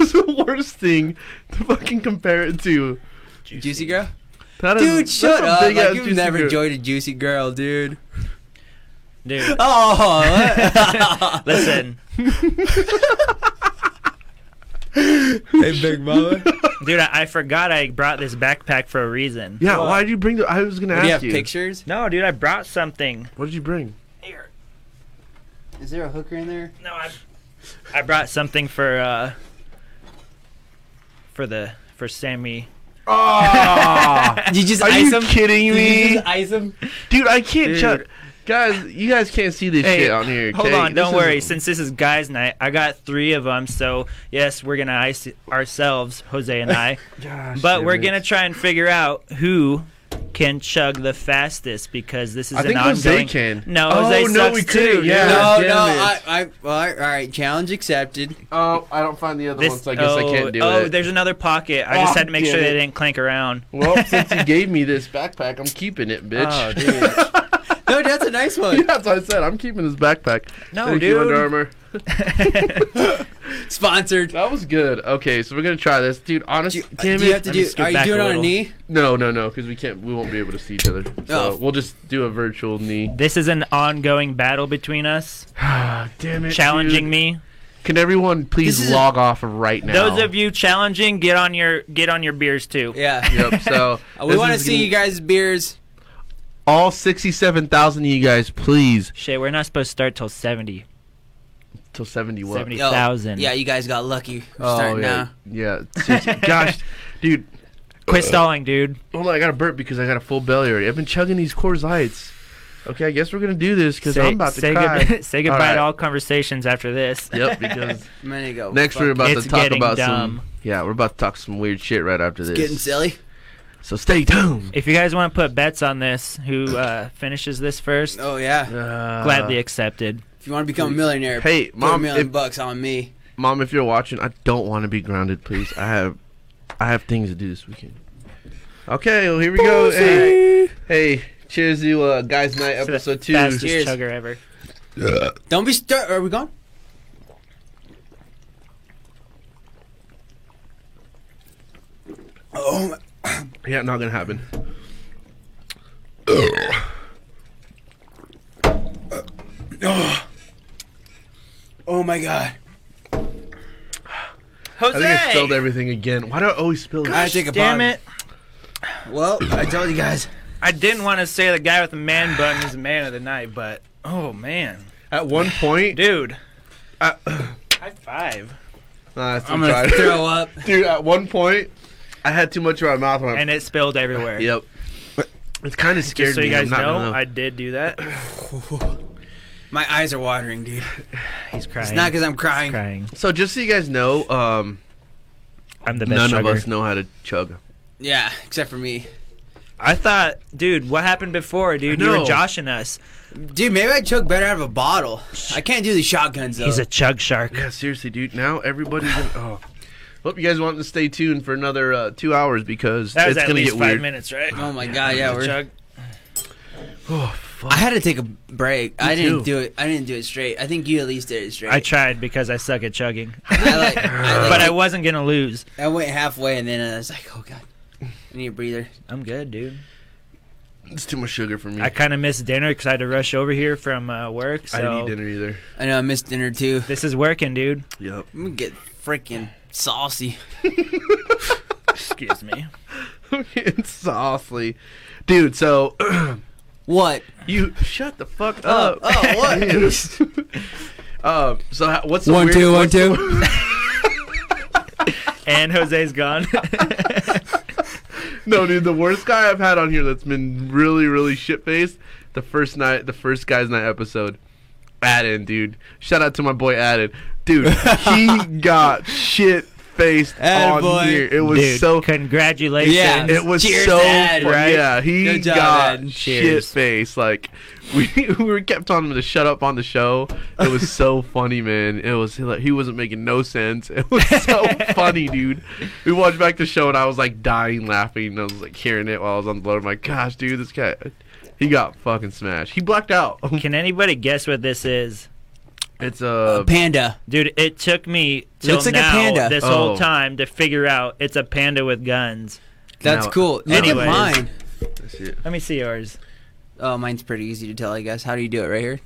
It's the worst thing to fucking compare it to. Juicy girl. That is- Dude, that's shut a up! Like you've never girl. enjoyed a juicy girl, dude. Dude, Oh, listen, *laughs* hey, big mama. dude, I, I forgot I brought this backpack for a reason. Yeah, why did you bring the? I was gonna Do ask you have you. pictures? No, dude, I brought something. What did you bring? Here. Is there a hooker in there? No, I I brought something for uh for the for Sammy. Oh, *laughs* You just are ice you him? kidding Did you me, just ice him? dude? I can't. Dude. Chug- guys, you guys can't see this Hey, shit on here. Hold okay? on, don't is- worry. Since this is guys' night, I got three of them. So yes, we're gonna ice ourselves, Jose and I. *laughs* Gosh, but we're it. gonna try and figure out who can chug the fastest because this is I an think Jose can. No, Oh, Jose no, we too. couldn't, yeah. No, damn no. I, I, well, all right. Challenge accepted. Oh, I don't find the other This, one, so I guess oh, I can't do oh, it. Oh, there's another pocket. I just Oh, had to make sure it. they didn't clank around. Well, since you *laughs* gave me this backpack, I'm keeping it, bitch. Oh, dude. *laughs* No, that's a nice one. yeah, one. that's what I said. I'm keeping this backpack. No, Thank you, dude. Under Armour. *laughs* Sponsored. That was good. Okay, so we're gonna try this, dude. Honestly, Do, damn do it. you have to Let me do? scoot Are you back doing a on a little. knee? No, no, no, because we can't. We won't be able to see each other. So Oh. we'll just do a virtual knee. this is an ongoing battle between us, *sighs* damn it! challenging dude. me. Can everyone please This is a- log off right now? Those of you challenging, get on your get on your beers too. Yeah. Yep. So *laughs* we this want to is see gonna- you guys' beers. All sixty-seven thousand of you guys, please, Shit, we're not supposed to start till 70. till seventy. What? 70. Oh, Thousand. Yeah, you guys got lucky. We're Oh starting yeah, now. yeah. Seriously. *laughs* Gosh, dude. Quit stalling, dude. Hold on, I got a burp because I got a full belly already. I've been chugging these Coors Lights. Okay, I guess we're gonna do this because Say, I'm about to say, cry. good- say goodbye All right. to all conversations after this. Yep, *laughs* because I'm go. next we're about It's to talk about dumb. some. Yeah, we're about to talk some weird shit right after this. getting silly. So stay tuned. If you guys want to put bets on this, who uh, finishes this first, Oh yeah. Uh, gladly accepted. If you want to become a millionaire, Hey, put a million if- bucks on me. Mom, if you're watching, I don't want to be grounded, please. I have, I have things to do this weekend. Okay, well here we go. Hey, hey, cheers to uh, guys' night To the episode two. fastest Cheers. chugger ever. Don't be start. Are we gone? Oh, my- *coughs* Yeah, not gonna happen. *coughs* oh my god. Jose! I think I spilled everything again. Why do I always spill? I it? take a Damn bong. it. Well, I told you guys. I didn't want to say the guy with the man bun is the man of the night, but oh man, At one point, dude, uh, *coughs* high five. nah, I'm too gonna throw up. *laughs* Dude, at one point, I had too much in my mouth. When I, And it spilled everywhere. yep. It's kind of scared Just so you me. I'm guys not know, gonna- I did do that. *sighs* My eyes are watering, dude. He's crying. It's not because I'm He's crying. crying. So just so you guys know, um, I'm the best none chugger. of us know how to chug. Yeah, except for me. I thought, dude, what happened before, dude? You were know. joshing us. Dude, maybe I chug better out of a bottle. I can't do the shotguns though. He's a chug shark. Yeah, seriously, dude. Now everybody's gonna. Oh, hope you guys want to stay tuned for another uh, two hours because That was it's at gonna least get five weird. minutes, right? oh my god, yeah, we're. chug. Oh, fuck. I had to take a break. I didn't too. do it. I didn't do it straight. I think you at least did it straight. I tried because I suck at chugging, *laughs* I like, I, like, *laughs* but I wasn't gonna lose. I went halfway and then I was like, oh god, I need a breather. I'm good, dude. It's too much sugar for me. I kind of missed dinner because I had to rush over here from uh, work. So I didn't eat dinner either. I know I missed dinner too. this is working, dude. Yep. I'm gonna get freaking saucy. Excuse me. it's saucy, dude. So *clears throat* What? you shut the fuck Oh, up. oh, what? *laughs* uh, so how- what's the One, weird, two, one, what's two. the- *laughs* And Jose's gone. no, dude. The worst guy I've had on here that's been really, really shit faced. The first night, the first guys' night episode. Adden, dude. Shout out to my boy Adden, dude. He *laughs* got shit faced on Attaboy. here. It was dude, so congratulations. Yeah. It was Cheers, so Ed, fun. right? Yeah, he Good job, got shit Cheers. face. Like *laughs* we we were kept telling him to shut up on the show. It was so *laughs* funny, man. It was like he wasn't making no sense. It was so funny, dude. We watched back the show and I was like dying laughing. I was like hearing it while I was on the load. I'm like, gosh, dude, this guy, he got fucking smashed. He blacked out. Can anybody guess what this is? It's A a panda. Dude, it took me till Looks like a now panda. this Oh. whole time to figure out it's a panda with guns. That's Now- cool. Look Anyways. at mine. Let me see yours. Oh, mine's pretty easy to tell, I guess. How do you do it right here?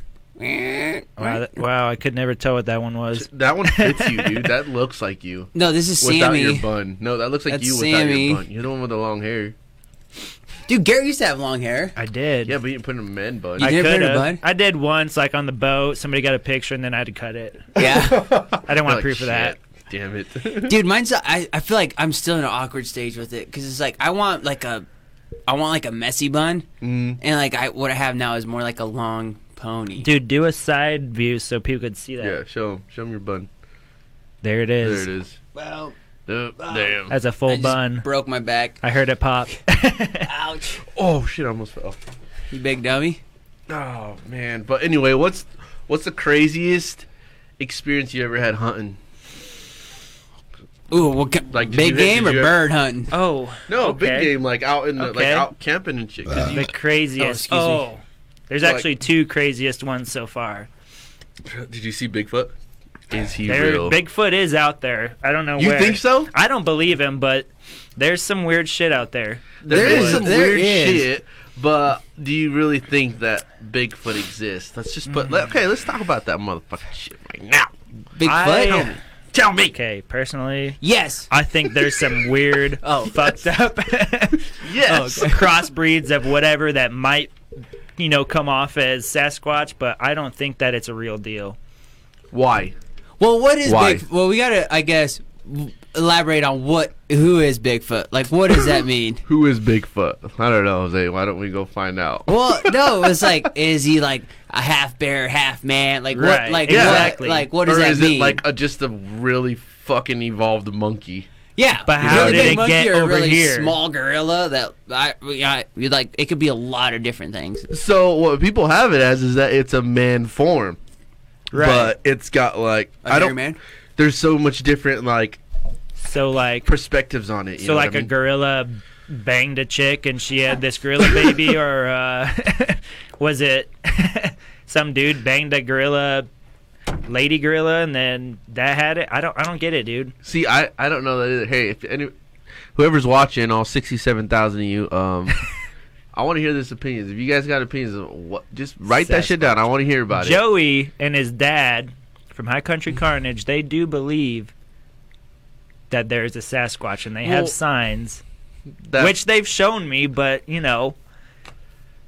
Wow, that- wow, I could never tell what that one was. That one fits you, dude. *laughs* That looks like you. No, this is Without your Sammy. bun. No, that looks like That's you without Sammy. your bun. You're the one with the long hair. Dude, Garrett used to have long hair. I did. Yeah, but you didn't put him in, bud. You I did put it in a coulda. bun? I did once, like on the boat. Somebody got a picture, and then I had to cut it. Yeah. *laughs* I didn't want Like, proof of that. shit, Damn it. *laughs* Dude, mine's I, I feel like I'm still in an awkward stage with it because it's like I want like a I want like a messy bun Mm. and like I what I have now is more like a long pony. Dude, do a side view so people could see that. Yeah, show him. Show him your bun. There it There is. it is. Well, Oh, damn. That's a full just bun. broke my back. I heard it pop. *laughs* Ouch. *laughs* Oh shit! I almost fell. You big dummy. Oh man. But anyway, what's what's the craziest experience you ever had hunting? Ooh, what ca- Like, big you- game or you- bird hunting? oh, No, big game, like out in the like out camping and shit. 'cause the craziest. Oh, excuse me. Oh, there's Like- actually two craziest ones so far. did you see Bigfoot? Is he There, real? Bigfoot is out there. I don't know you where. think so? I don't believe him, but there's some weird shit out there. There There is is- some there weird is. shit, but do you really think that Bigfoot exists? Let's just put. let- mm. okay, let's talk about that motherfucking shit right now. Bigfoot? I- Tell me. Okay, personally, Yes. I think there's some weird, *laughs* Oh. fucked up *laughs* Yes. Oh, crossbreeds of whatever that might, you know, come off as Sasquatch, but I don't think that it's a real deal. Why? Well, what is Why? big? Well, we gotta, I guess, elaborate on what who is Bigfoot. Like, what does that mean? *laughs* Who is Bigfoot? I don't know, Jose. Why don't we go find out? Well, *laughs* no, it was like, is he like a half bear, half man? Like what? Like exactly. what? Like what does or that is mean? it like a, just a really fucking evolved monkey? yeah, But how really did it get or over really here? Small gorilla that I, I, you like. It could be a lot of different things. So what people have it as is that it's a man form, but it's got like A I don't. man. There's so much different like So like, perspectives on it. You so know like I a mean? gorilla banged a chick and she had this gorilla baby, *laughs* or uh, *laughs* was it *laughs* some dude banged a gorilla, lady gorilla, and then that had it? I don't, I don't get it, dude. See, I I don't know that either. Hey, if any whoever's watching, all sixty-seven thousand of you, um. I want to hear this opinions. If you guys got opinions, what just write that shit down. I want to hear about it. Joey and his dad from High Country Carnage, they do believe that there is a Sasquatch, and they have signs, That- which they've shown me. But you know,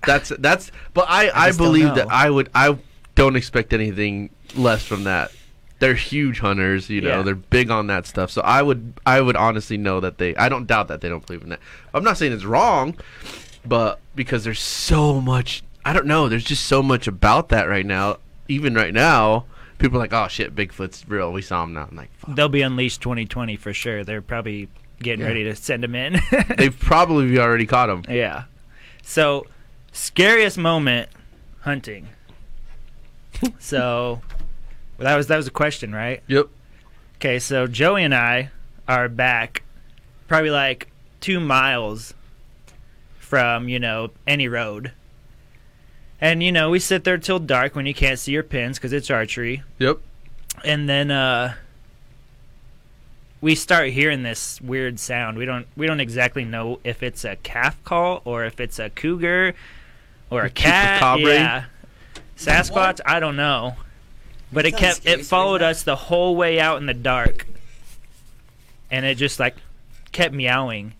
That's that's. But I I, don't believe that I would I don't expect anything less from that. They're huge hunters, you know. Yeah. They're big on that stuff. So I would I would honestly know that they. I don't doubt that they don't believe in that. I'm not saying it's wrong, but because there's so much. I don't know. There's just so much about that right now. Even right now, people are like, "Oh shit, Bigfoot's real. We saw him now." I'm like, fuck. they'll be unleashed 2020 for sure. They're probably getting Yeah. ready to send them in. *laughs* they've probably already caught him. yeah. So, scariest moment hunting. *laughs* so, well, that was that was a question, right? Yep. Okay, so Joey and I are back probably like two miles from, you know, any road. And, you know, we sit there till dark when you can't see your pins because it's archery. Yep. And then uh, we start hearing this weird sound. We don't we don't exactly know if it's a calf call or if it's a cougar or a cat. Chupacabra? Yeah. Sasquatch, I don't know. But it kept it followed us the whole way out in the dark. And it just like kept meowing.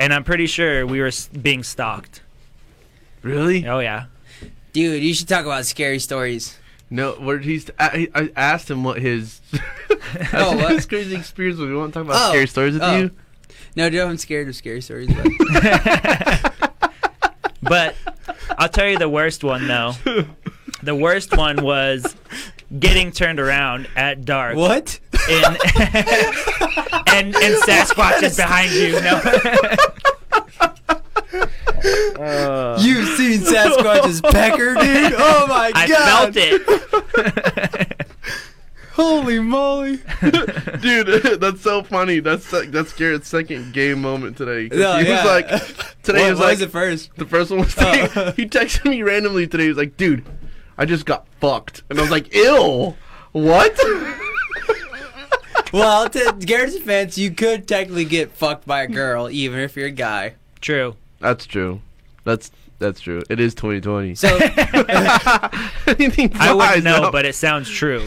And I'm pretty sure we were being stalked. Really? Oh yeah. Dude, you should talk about scary stories. No, what he's. I, I asked him what his. *laughs* Oh, *laughs* what? his crazy experience was. We want to talk about Oh, scary stories with oh. you. No, dude, I'm scared of scary stories. But *laughs* But I'll tell you the worst one though. The worst one was getting turned around at dark. what? In, *laughs* and and Sasquatch is behind you. No. Uh, *laughs* You've seen Sasquatch's pecker, dude? Oh my I god! I felt it. *laughs* Holy moly! Dude, that's so funny. That's that's Garrett's second game moment today. No, he yeah. was like, today what, was what like, was it first? the first one was Oh. he texted me randomly today. He was like, dude, I just got fucked, and I was like, ill. What? Well, to Garrett's defense, you could technically get fucked by a girl, even if you're a guy. True. that's true. That's that's true. It is 2020. So, *laughs* I flies wouldn't know, now. but it sounds true. *laughs*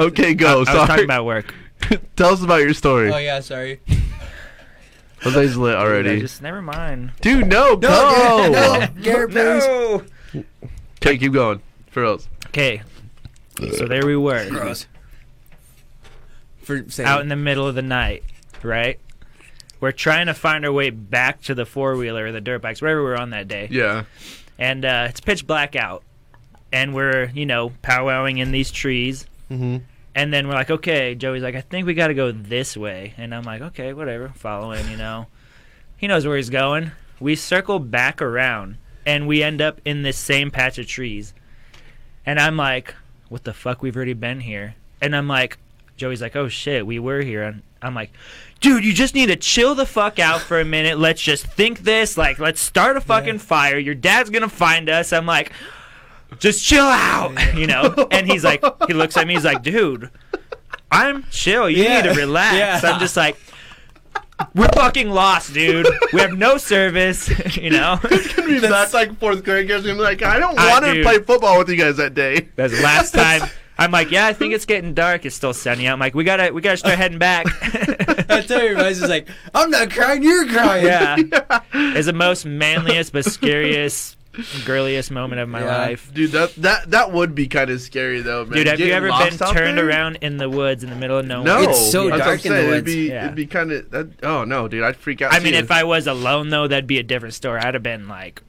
okay, go. I was Sorry. talking about work. *laughs* Tell us about your story. oh yeah, sorry. Jose's lit Dude, already. just never mind. Dude, no, go. no, Garrett, please. No. Okay, keep going. For else. Okay. So there we were, Gross. For saying, out in the middle of the night, right? We're trying to find our way back to the four wheeler or the dirt bikes, wherever we were on that day. Yeah. And uh, it's pitch black out. And we're, you know, powwowing in these trees. Mm-hmm. And then we're like, okay, Joey's like, I think we got to go this way. And I'm like, okay, whatever, following, you know. He knows where he's going. We circle back around and we end up in this same patch of trees. And I'm like, what the fuck? We've already been here. And I'm like, Joey's like, oh shit, we were here. And I'm like, dude, you just need to chill the fuck out for a minute. Let's just think this. Like, let's start a fucking fire. Your dad's going to find us. I'm like, just chill out, *laughs* you know? And he's like, he looks at me, he's like, dude, I'm chill. You Yeah. need to relax. Yeah. I'm just like, we're fucking lost, dude. We have no service, *laughs* you know? That's like fourth grade kids. I'm like, I don't want to play football with you guys that day. That's last *laughs* time. I'm like, yeah, I think it's getting dark. It's still sunny. I'm like, we gotta, we gotta start heading back. *laughs* I tell you, guys, is like, I'm not crying, you're crying. *laughs* yeah, it's the most manliest but scariest, girliest moment of my Yeah. life. Dude, that that that would be kind of scary though, man. Dude, have you ever lost been out turned there? around in the woods in the middle of nowhere? No, It's so That's dark in the saying. It'd woods. be, Yeah. it'd be kind of. Oh no, dude, I'd freak out. I mean, too. if I was alone though, that'd be a different story. I'd have been like,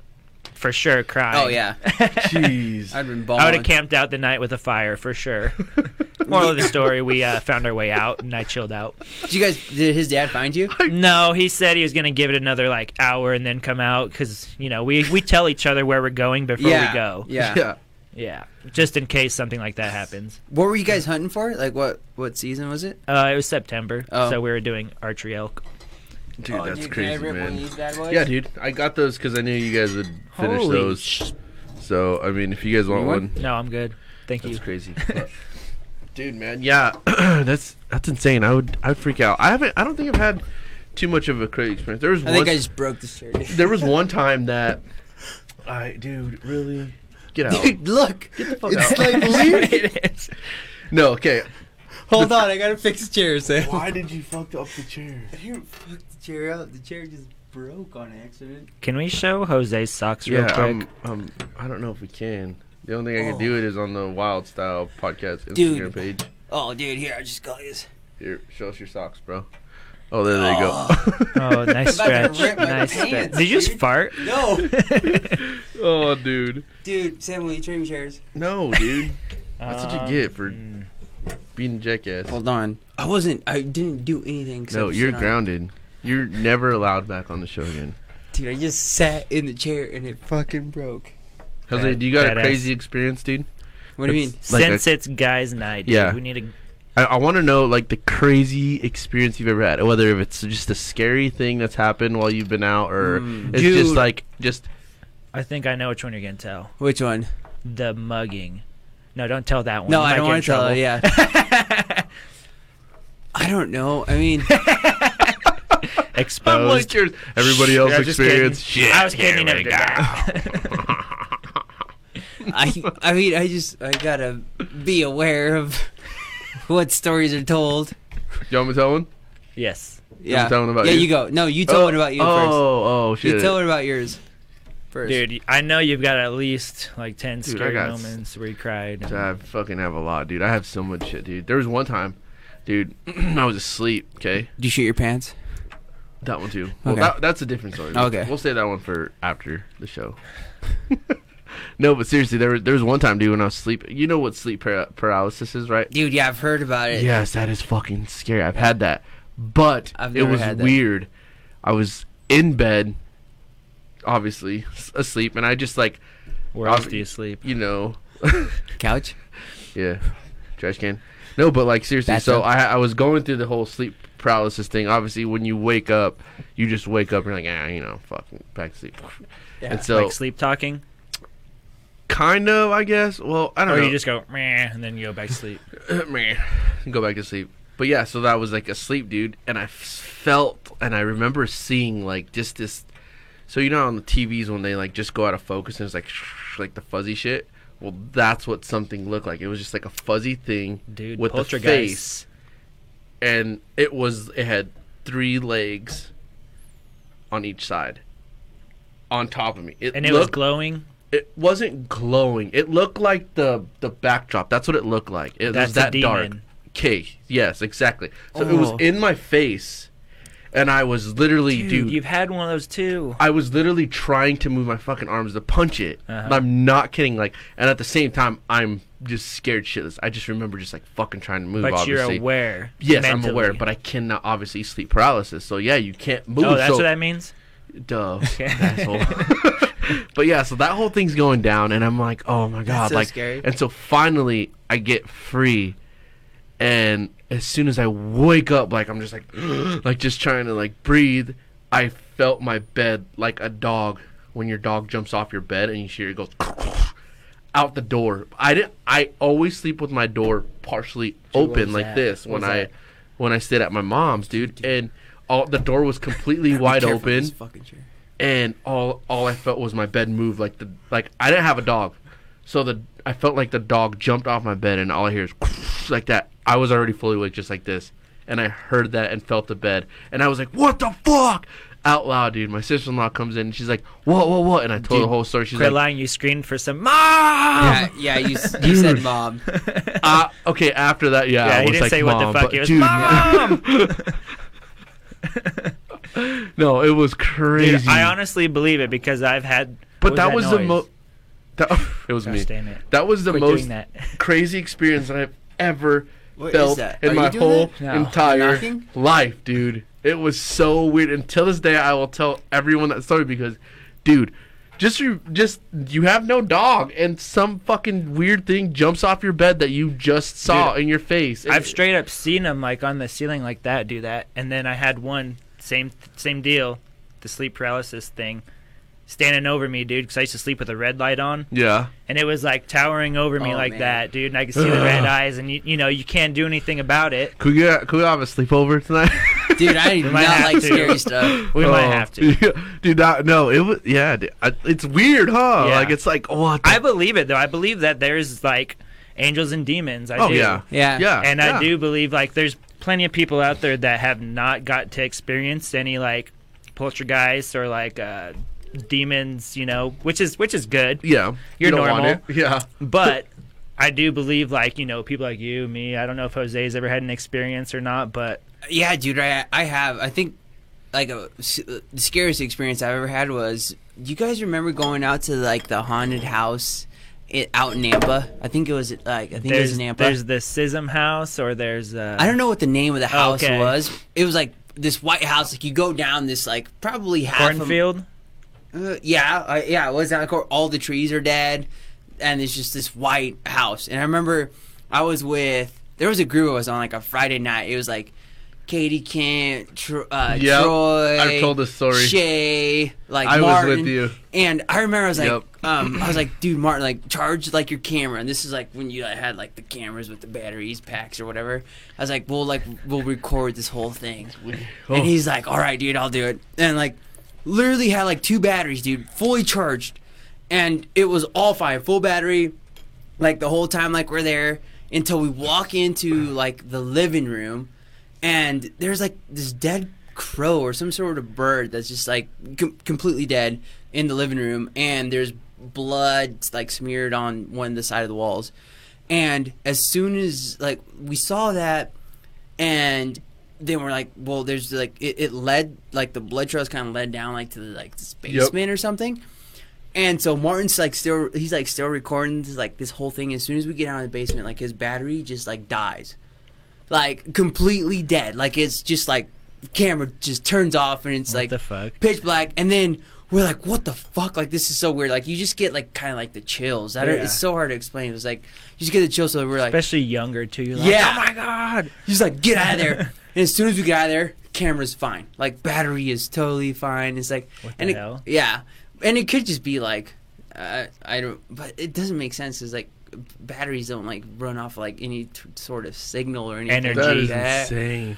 for sure, crying. Oh, yeah. *laughs* jeez, I'd been I would have camped out the night with a fire for sure. *laughs* Moral of the story: We uh, found our way out, and I chilled out. Did you guys? Did his dad find you? No, he said he was gonna give it another like hour and then come out because you know we we tell each other where we're going before yeah. we go. Yeah. yeah. Yeah, just in case something like that happens. What were you guys hunting for? Like what? What season was it? Uh, it was September, Oh. so we were doing archery elk. Dude, Oh, that's dude, crazy, rip one of man. bad boys? Yeah, dude, I got those because I knew you guys would finish Holy those. sh- So I mean, if you guys want You one, no, I'm good. Thank that's you. That's crazy. *laughs* Dude, man, yeah, *clears throat* that's that's insane. I would I would freak out. I haven't. I don't think I've had too much of a crazy experience. There was I one. think I just broke the shirt. *laughs* there was *laughs* one time that I, dude, really get out. Dude, look. fuck it's out. like leave. it is. no, okay. Hold on, I gotta fix the chair, Sam. Why did you fuck up the chair? *laughs* You fucked the chair out. The chair just broke on accident. Can we show Jose's socks real Yeah, quick? um, um, I don't know if we can. The only thing I can Oh. do it is on the Wild Style podcast Instagram Dude. page. Oh, dude, here I just got his. Here, show us your socks, bro. Oh, there they go. Oh, *laughs* nice I'm about to stretch. rip my Nice stretch. pants, Did you just dude. fart? No, *laughs* oh, dude. dude, Sam, will you trade me chairs? No, dude. That's what Um, you get for mm. Being a jackass. Hold on. I wasn't. I didn't do anything. except No, you're sit on- grounded. You're never allowed back on the show again. Dude, I just sat in the chair and it fucking broke. Jose, do you got a badass. crazy experience, dude? What do you mean? It's like Since a- it's guys' night, dude, Yeah. we need to. I, I want to know like the crazy experience you've ever had, whether if it's just a scary thing that's happened while you've been out, or Mm. it's just like just I think I know which one you're gonna tell. Which one? The mugging. No, don't tell that one. No, I don't want to tell. trouble. her, Yeah. *laughs* I don't know. I mean, Exposed. *laughs* I'm like yours. Everybody else Yeah, just experience. Shit, I was kidding. here we go. *laughs* I I mean, I just I gotta be aware of what stories are told. You want me to tell one? yes. Yeah. tell one about yeah, you? you go. No, you tell oh. one about you oh, first. Oh, shit. You tell one about yours first. Dude, I know you've got at least like 10 Dude, scary got moments where you cried. I fucking have a lot, dude. I have so much shit, dude. There was one time, dude, *clears throat* I was asleep, okay? Did you shoot your pants? That one too. Well, Okay. that, that's a different story. Okay. We'll say that one for after the show. *laughs* no, but seriously, there, was- there was one time, dude, when I was asleep. You know what sleep para- paralysis is, right? Dude, yeah, I've heard about it. Yes, that is fucking scary. I've had that. But I've it was had that. weird. I was in bed, obviously, asleep, and I just like, Where I'll- else do you sleep? you know, *laughs* Couch. yeah, trash can. No, but like seriously, so Bathtub. I I was going through the whole sleep paralysis thing. Obviously, when you wake up, you just wake up and you're like, ah, you know, fucking back to sleep. Yeah. And so, like sleep talking? kind of, I guess. Well, I don't Or know. you just go, meh, and then you go back to sleep. *laughs* Meh. go back to sleep. But yeah, so that was like a sleep, dude, and I f- felt and I remember seeing like just this. So you know on the TVs when they like just go out of focus and it's like *laughs* like the fuzzy shit. Well, that's what something looked like. It was just like a fuzzy thing Dude, with the face, and it was it had three legs, on each side, on top of me. It And it was glowing. it wasn't glowing. It looked like the the backdrop. That's what it looked like. It That's was that dark. Okay, yes, exactly. So it was Oh. in my face, and I was literally, Dude, dude. you've had one of those too. I was literally trying to move my fucking arms to punch it. Uh-huh. I'm not kidding. Like, and at the same time, I'm just scared shitless. I just remember just like fucking trying to move. But obviously. you're aware. Yes, I'm aware, but I cannot obviously sleep paralysis. So yeah, you can't move. Oh, that's so, what that means. Duh, *laughs* *laughs* asshole. *laughs* but yeah, so that whole thing's going down, and I'm like, oh my god, so like, scary. and so finally I get free, and as soon as I wake up, like I'm just like, *gasps* like just trying to like breathe. I felt my bed like a dog when your dog jumps off your bed and you hear it goes *sniffs* out the door. I didn't. I always sleep with my door partially open like that? this when I that? when I stayed at my mom's, dude, and all the door was completely wide open and all all I felt was my bed move like the like I didn't have a dog, so the I felt like the dog jumped off my bed and all I hear is *sniffs* like that. I was already fully awake just like this, and I heard that and felt the bed, and I was like, "What the fuck?" Out loud, dude. My sister in law comes in and she's like, "What? What? What?" And I told Dude, the whole story. She's like, lying. You screamed for some mom. Yeah, yeah. You, you said mom. *laughs* uh, "Okay." After that, yeah, Yeah, I he was didn't like, say what the fuck. but He was dude, mom. *laughs* *laughs* no, it was crazy. Dude, I honestly believe it because I've had. but what that was the noise? most. It was Gosh, me. damn it. That was the Quit most that. crazy experience that I've ever What is felt in Are my whole? No. entire Knocking? life, dude. It was so weird. Until this day, I will tell everyone that story because, dude, just re- just you have no dog, and some fucking weird thing jumps off your bed that you just saw Dude, in your face. I've And- straight up seen them like on the ceiling like that do that, and then I had one same same deal, the sleep paralysis thing, standing over me, dude. Because I used to sleep with a red light on, yeah. and it was like towering over me Oh, like man. that, dude. And I could see the *laughs* red eyes, and you, you know you can't do anything about it. Could we could we have a sleepover tonight? *laughs* Dude, I do not like to. scary stuff. We might Oh, have to. *laughs* dude. That, no, it was yeah. dude, I- It's weird, huh? Yeah. Like it's like what? the- I believe it though. I believe that there's like angels and demons. I oh do. yeah, Yeah. yeah, and yeah. I do believe like there's plenty of people out there that have not got to experience any like poltergeists or like uh, demons, you know, which is which is good. Yeah, You're you normal. *laughs* Yeah. But I do believe like you know people like you, me. I don't know if Jose's ever had an experience or not, but Yeah, dude, I I have. I think like a, the scariest experience I've ever had was. Do you guys remember going out to like the haunted house it, out in Nampa? I think it was like I think it there's was in Nampa. there's the Sism House or there's uh, I don't know what the name of the house Okay. was. It was like this white house. Like you go down this like probably half a- cornfield. Uh, yeah, uh, yeah, it was that like all the trees are dead, and it's just this white house. And I remember I was with there was a group I was on like a Friday night. It was like Katie Kent, Tro- uh, Yep, Troy, I've told this story. Shay, like I was with you. And I remember I was like, Yep. um, I was like, dude, Martin, like charge like your camera. And this is like when you like, had like the cameras with the batteries packs or whatever. I was like, we'll like we'll record this whole thing. Oh. And he's like, all right, dude, I'll do it. And like, literally had like two batteries, dude, fully charged, and it was all fine, full battery, like the whole time, like we're there until we walk into like the living room, and there's like this dead crow or some sort of bird that's just like com- completely dead in the living room, and there's blood like smeared on one of the side of the walls. And as soon as like we saw that, and then we're like, well, there's like it, it led like the blood trails kind of led down like to the like this basement or something. And so Martin's like still he's like still recording this, like this whole thing. As soon as we get out of the basement, like his battery just like dies, like completely dead. Like it's just like camera just turns off and it's What like the fuck? pitch black. And then we're like, what the fuck? Like this is so weird. Like you just get like kind of like the chills. I don't, Yeah. It's so hard to explain. It was like you just get the chills. So we're like, Especially younger too. You're like, Yeah. Oh my god. He's like, get out of there. *laughs* and as soon as we get out of there, camera's fine. Like battery is totally fine. It's like, What and the it, hell? yeah, and it could just be like, uh, I don't, but it doesn't make sense. It's like batteries don't like run off like any t- sort of signal or anything. Energy. that like is that. insane.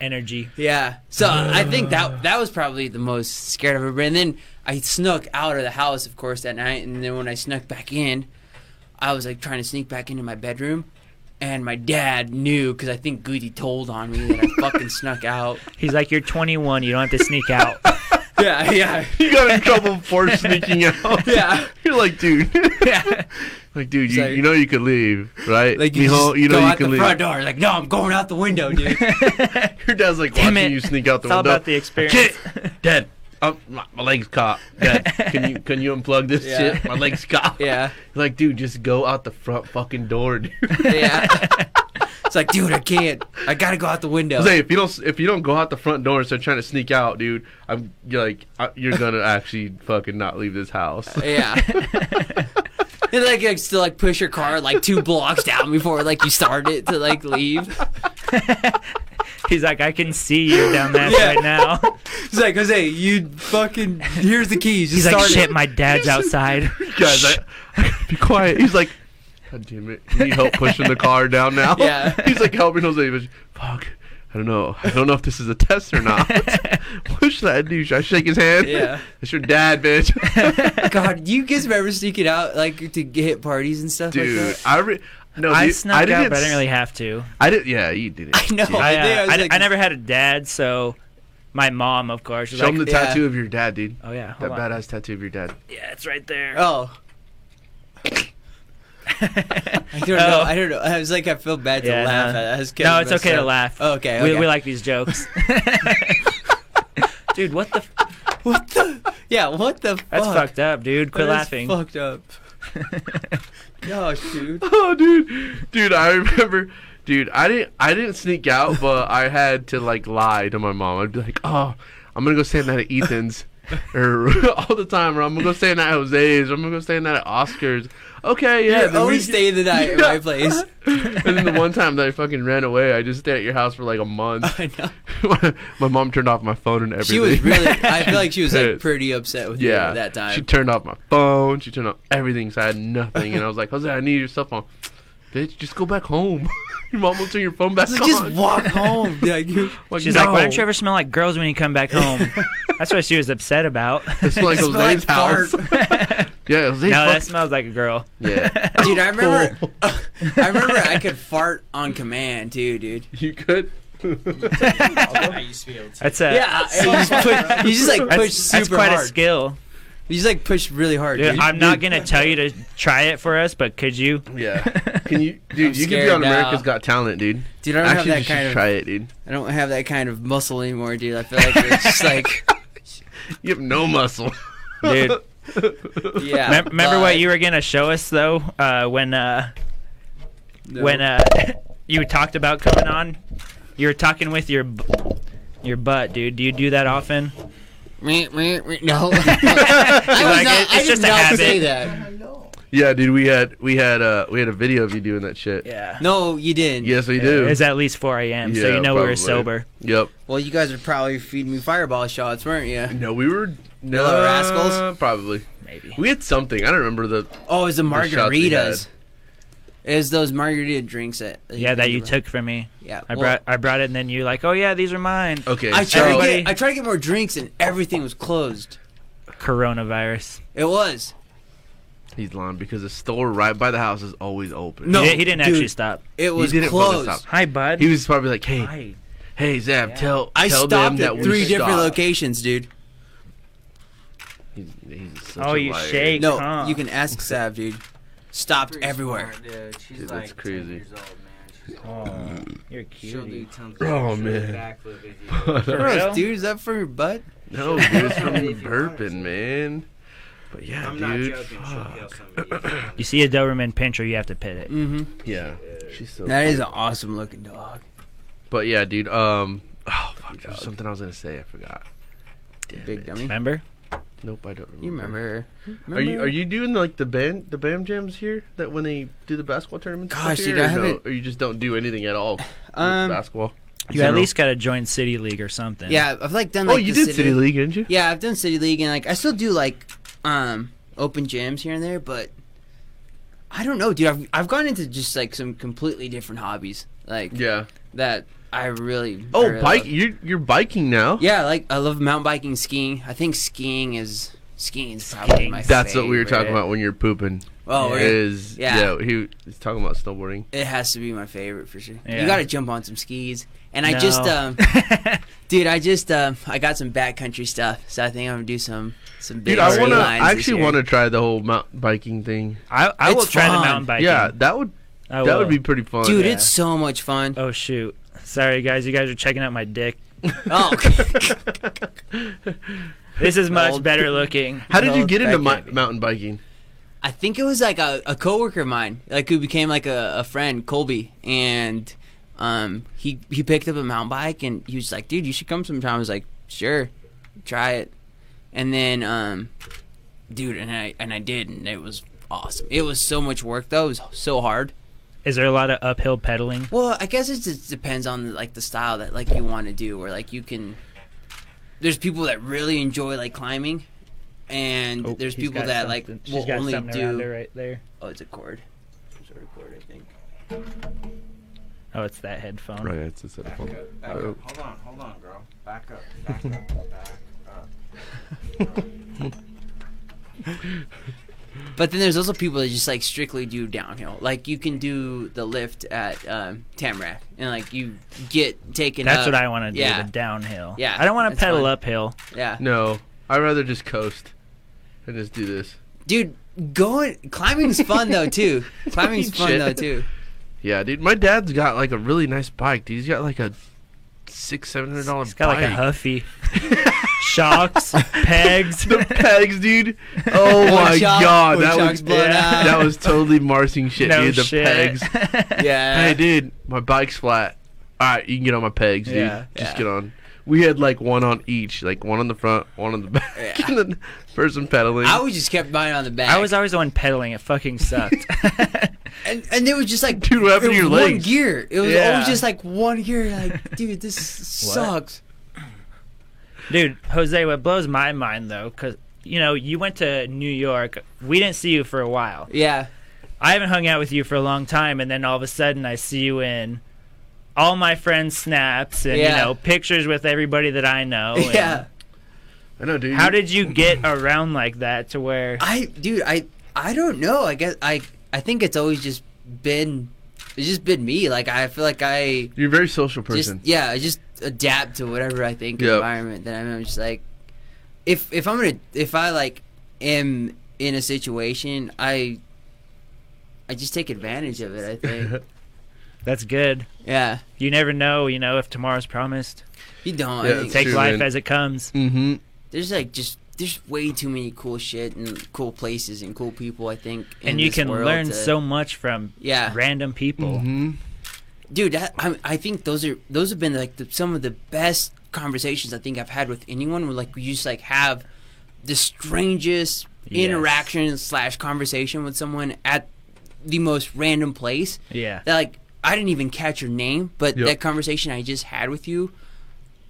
Energy. Yeah. So I think that that was probably the most scared I've ever been. And then I snuck out of the house, of course, that night. And then when I snuck back in, I was like trying to sneak back into my bedroom. And my dad knew because I think Goody told on me that I fucking *laughs* snuck out. He's like, you're 21. You don't have to sneak out. *laughs* Yeah, yeah, *laughs* You got in trouble for sneaking out. yeah. You're like, dude. Yeah. Like, dude, you, like- you know you could leave, right? Like you, Mijo, just you know go you out can the leave. front door. Like, no, I'm going out the window, dude. *laughs* Your dad's like *laughs* Damn watching it. you sneak out the It's all window. about the experience. Kid, *laughs* Dad, um, my, my leg's caught. Dad, can you can you unplug this Yeah. shit? My leg's caught. yeah, Like, dude, just go out the front fucking door, dude. yeah. it's like, dude, I can't. I gotta go out the window. Say if you don't if you don't go out the front door and start trying to sneak out, dude, I'm you're like uh, you're gonna actually fucking not leave this house. Yeah. And like, like still like push your car like two blocks down before like you start it to like leave. *laughs* He's like, I can see you down there Yeah. right now. *laughs* He's like, Jose, you fucking here's the keys. Just He's like, start shit, it. my dad's *laughs* outside. Guys, I, I be quiet. He's like, God damn it, you need help pushing the car down now. Yeah. He's like helping Jose, but fuck. I don't know. I don't know if this is a test or not. *laughs* Push that dude. Should I shake his hand? Yeah. That's your dad, bitch. *laughs* God, you guys remember sneaking out like to hit parties and stuff dude, like that? I re- no, I dude, snuck out, didn't but I didn't really have to. I didn't. Yeah, you didn't. I know. Yeah. I, I think I uh, I, like- I never had a dad, so my mom, of course, was Show like, him the Yeah. tattoo of your dad, dude. "Oh yeah, That on. badass tattoo of your dad. yeah, it's right there." Oh, I *laughs* don't know. Oh. I don't know. I was like, I feel bad to Yeah, laugh no. I was no, it's okay to laugh. Oh, okay, We, okay. we like these jokes. *laughs* dude, what the? F- What the? Yeah, what the fuck? that's fucked up, dude. Quit laughing. Fucked up. *laughs* Gosh, dude. Oh, dude, dude, I remember, dude, I didn't, I didn't sneak out, but I had to like lie to my mom. I'd be like, oh, I'm gonna go the night at Ethan's, or *laughs* er, *laughs* all the time, or I'm gonna go stay in that at Jose's, or I'm gonna go stay in that at Oscar's. Okay, yeah. You're then we always staying the night at my place. *laughs* and then the one time that I fucking ran away, I just stayed at your house for like a month. I know. my, mom turned off my phone and everything. She was really. I feel like she was like pretty upset with yeah. that time. She turned off my phone. She turned off everything, so I had nothing. And I was like, Jose, I need your cell phone. Bitch, just go back home. Your mom will turn your phone back Like, on. just walk home. *laughs* Yeah, you, Like, She's like, "Why no. don't you ever smell like girls when you come back home?" *laughs* That's what she was upset about. *laughs* It's like Smell Jose's like house. yeah, Jose's no, that smells like a girl. Yeah. dude, I remember. I remember I could fart on command too, dude. you could. I used to be able to. That's a Yeah, you just, push, you just like that's, push super that's quite hard. a skill. You just like push really hard, Dude, dude. I'm not gonna tell you to try it for us, but could you? Yeah. *laughs* Can you, dude? I'm you could be on now. America's Got Talent, dude. dude, I don't Actually, have that kind of. try it, dude. I don't have that kind of muscle anymore, dude. I feel like it's just like, *laughs* You have no muscle, Dude. *laughs* yeah. Mem- remember but- what you were gonna show us though, uh, when uh, No. when uh, you talked about coming on? You were talking with your b- your butt, dude. Do you do that often? Meh, meh, meh. No, *laughs* *laughs* I, was Like, not, it- I it's did just a not habit. say that. Yeah, dude. We had we had uh we had a video of you doing that shit. Yeah. No, you didn't. Yes, we do. It's at least 4 a.m., so Yeah, you know we were probably. sober. Yep. Well, you guys were probably feeding me fireball shots, weren't you? No, we were no Yellow Rascals? Probably. Maybe. We had something. I don't remember the. Oh, it was the The shots we margaritas. It was those margarita drinks that. Yeah, that you took from me. Yeah, I well, brought I brought it, and then you like, oh yeah, these are mine. Okay. I so, tried, to get, I tried to get more drinks and everything was closed. Coronavirus. It was. He's lying because the store right by the house is always open. No, he, he didn't dude. actually stop. It was didn't closed. stop. Hi, bud. He was probably like, "Hey, Hi. hey, Zab, Yeah. tell I tell them stopped that at we three different stopped." locations, dude. He's, he's such Oh, a you liar. shake. No, huh? you can ask Sav, dude. Stopped everywhere. Dude, she's Dude, like that's 10 crazy. years old, man. She's Oh, you're She'll do cute. tons Oh, of man. backflip if you For real? dude, is that for your butt? No, dude, it's *laughs* from If burping, man. But yeah, I'm not dude. joking. She'll fuck. kill somebody. You see a Doberman pinscher, you have to pit it. Mm-hmm. Yeah, she's so. That is an awesome looking dog. But yeah, dude. Um. Oh fuck. There was something I was gonna say. I forgot. Damn Big it. dummy. Remember? Nope, I don't remember. You remember her? Are you are you doing like the band the bam jams here that when they do the basketball tournaments? Gosh, here, dude, I or haven't- Or you just don't do anything at all *sighs* with Um, basketball. You at least got to join City League or something. Yeah, I've like done. Oh, you the did City League, didn't you? Yeah, I've done city league and like I still do like um open gyms here and there, but I don't know, dude. I've I've gone into just like some completely different hobbies, like Yeah. that I really. I Oh, really bike! love. You're you're biking now. Yeah, like I love mountain biking, skiing. I think skiing is skiing is probably Skiing. my. That's what we were talking about when you're pooping. Oh, Yeah. Is Yeah. yeah. he was talking about snowboarding. It has to be my favorite for sure. Yeah. You got to jump on some skis, and I No. just um *laughs* Dude, I just uh, I got some backcountry stuff, so I think I'm gonna do some some big Dude, I wanna. lines I actually want to try the whole mountain biking thing. I, I will It's try the mountain biking. Yeah, that would I that will. would be pretty fun. Dude, yeah. it's so much fun. Oh shoot! Sorry guys, you guys are checking out my dick. Oh, *laughs* This is much Old- better looking. How did you get into mi- mountain biking? I think it was like a, a coworker of mine, like who became like a, a friend, Colby, and um, he he picked up a mountain bike and he was like, "Dude, you should come sometime." I was like, "Sure, try it," and then um, dude, and I and I did, and it was awesome. It was so much work though; it was so hard. Is there a lot of uphill pedaling? Well, I guess it just depends on like the style that like you want to do, or like you can. There's people that really enjoy like climbing, and Oh, there's people got that like will she's got only something around her do. right there. Oh, it's a cord. It's a record, I think. Oh, it's that headphone. Right, it's a set Back up, back Oh. up. Hold on, hold on, girl. Back up, back up, back up. *laughs* *laughs* But then there's also people that just like strictly do downhill. Like you can do the lift at um, Tamarack, and like you get taken. That's up. what I want to do. Yeah. The downhill. Yeah, I don't want to pedal fun. uphill. Yeah, No, I'd rather just coast and just do this. dude, going *laughs* climbing's fun though too. Climbing's fun Shit. though too. Yeah, dude. My dad's got like a really nice bike. Dude. He's got like a six, seven hundred dollar It's got like a. Huffy. *laughs* Shocks, pegs. *laughs* the pegs, dude. Oh my shock, god, that was blown yeah. *laughs* that was totally Marsing shit, no dude. The shit. pegs. *laughs* yeah. Hey, dude, my bike's flat. All right, you can get on my pegs, dude. Yeah. Just Yeah. get on. We had like one on each, like one on the front, one on the back, Yeah. and then person pedaling. I was just kept mine on the back. I was always the one pedaling. It fucking sucked. and and it was just like Dude, what happened it to was your one gear. It was Yeah. always just like one gear. Like, dude, this sucks. Dude, Jose, what blows my mind though, because you know you went to New York. We didn't see you for a while. Yeah, I haven't hung out with you for a long time, and then all of a sudden I see you in all my friends' snaps and you know pictures with everybody that I know. *laughs* yeah. I know, dude. How did you get around like that to where? I, dude, I, I don't know. I guess I, I think it's always just been, it's just been me. Like I feel like I You're a very social just, person. yeah, I just adapt to whatever I think Yep. environment that I'm in. I'm just like, if if I'm gonna, if I like am in a situation, I, I just take advantage of it. I think. *laughs* That's good. yeah, You never know, you know, if tomorrow's promised. you don't. Yeah, I think Take true, life man. as it comes. mm-hmm. there's like just there's way too many cool shit and cool places and cool people. I think, in And you this can world learn to- so much from Yeah, random people. Mm-hmm. Dude that I, I think those are those have been like the, some of the best conversations i think i've had with anyone where like you just like have the strangest Yes. interaction slash conversation with someone at the most random place Yeah. that like i didn't even catch your name but Yep. that conversation i just had with you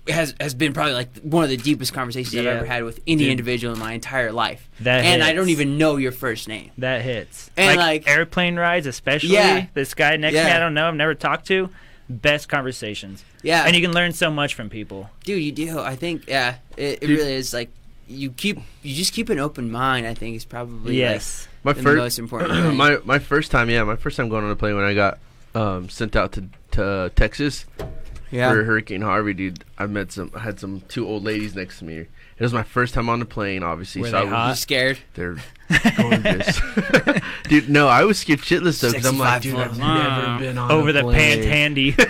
has has been probably like one of the deepest conversations i've Yeah. ever had with any Dude. individual in my entire life That and i hits. don't even know your first name That hits. And, like, like- airplane rides, especially. Yeah. This guy next to me, Yeah. I don't know, I've never talked to. Best conversations. yeah And you can learn so much from people. dude you do i think yeah it, it Dude. really is like you keep you just keep an open mind i think is probably yes. My like, the first, most important *clears throat* thing. my my first time, yeah, my first time going on a plane when I got um, sent out to to Texas yeah for Hurricane Harvey, dude. I met some, I had some two old ladies next to me. It was my first time on the plane, obviously. Were so they I hot? you scared They're *laughs* gorgeous, *laughs* dude. No, I was scared shitless though because I'm like, 65 dude, I've foot. never been on Over a the plane. pant handy. *laughs*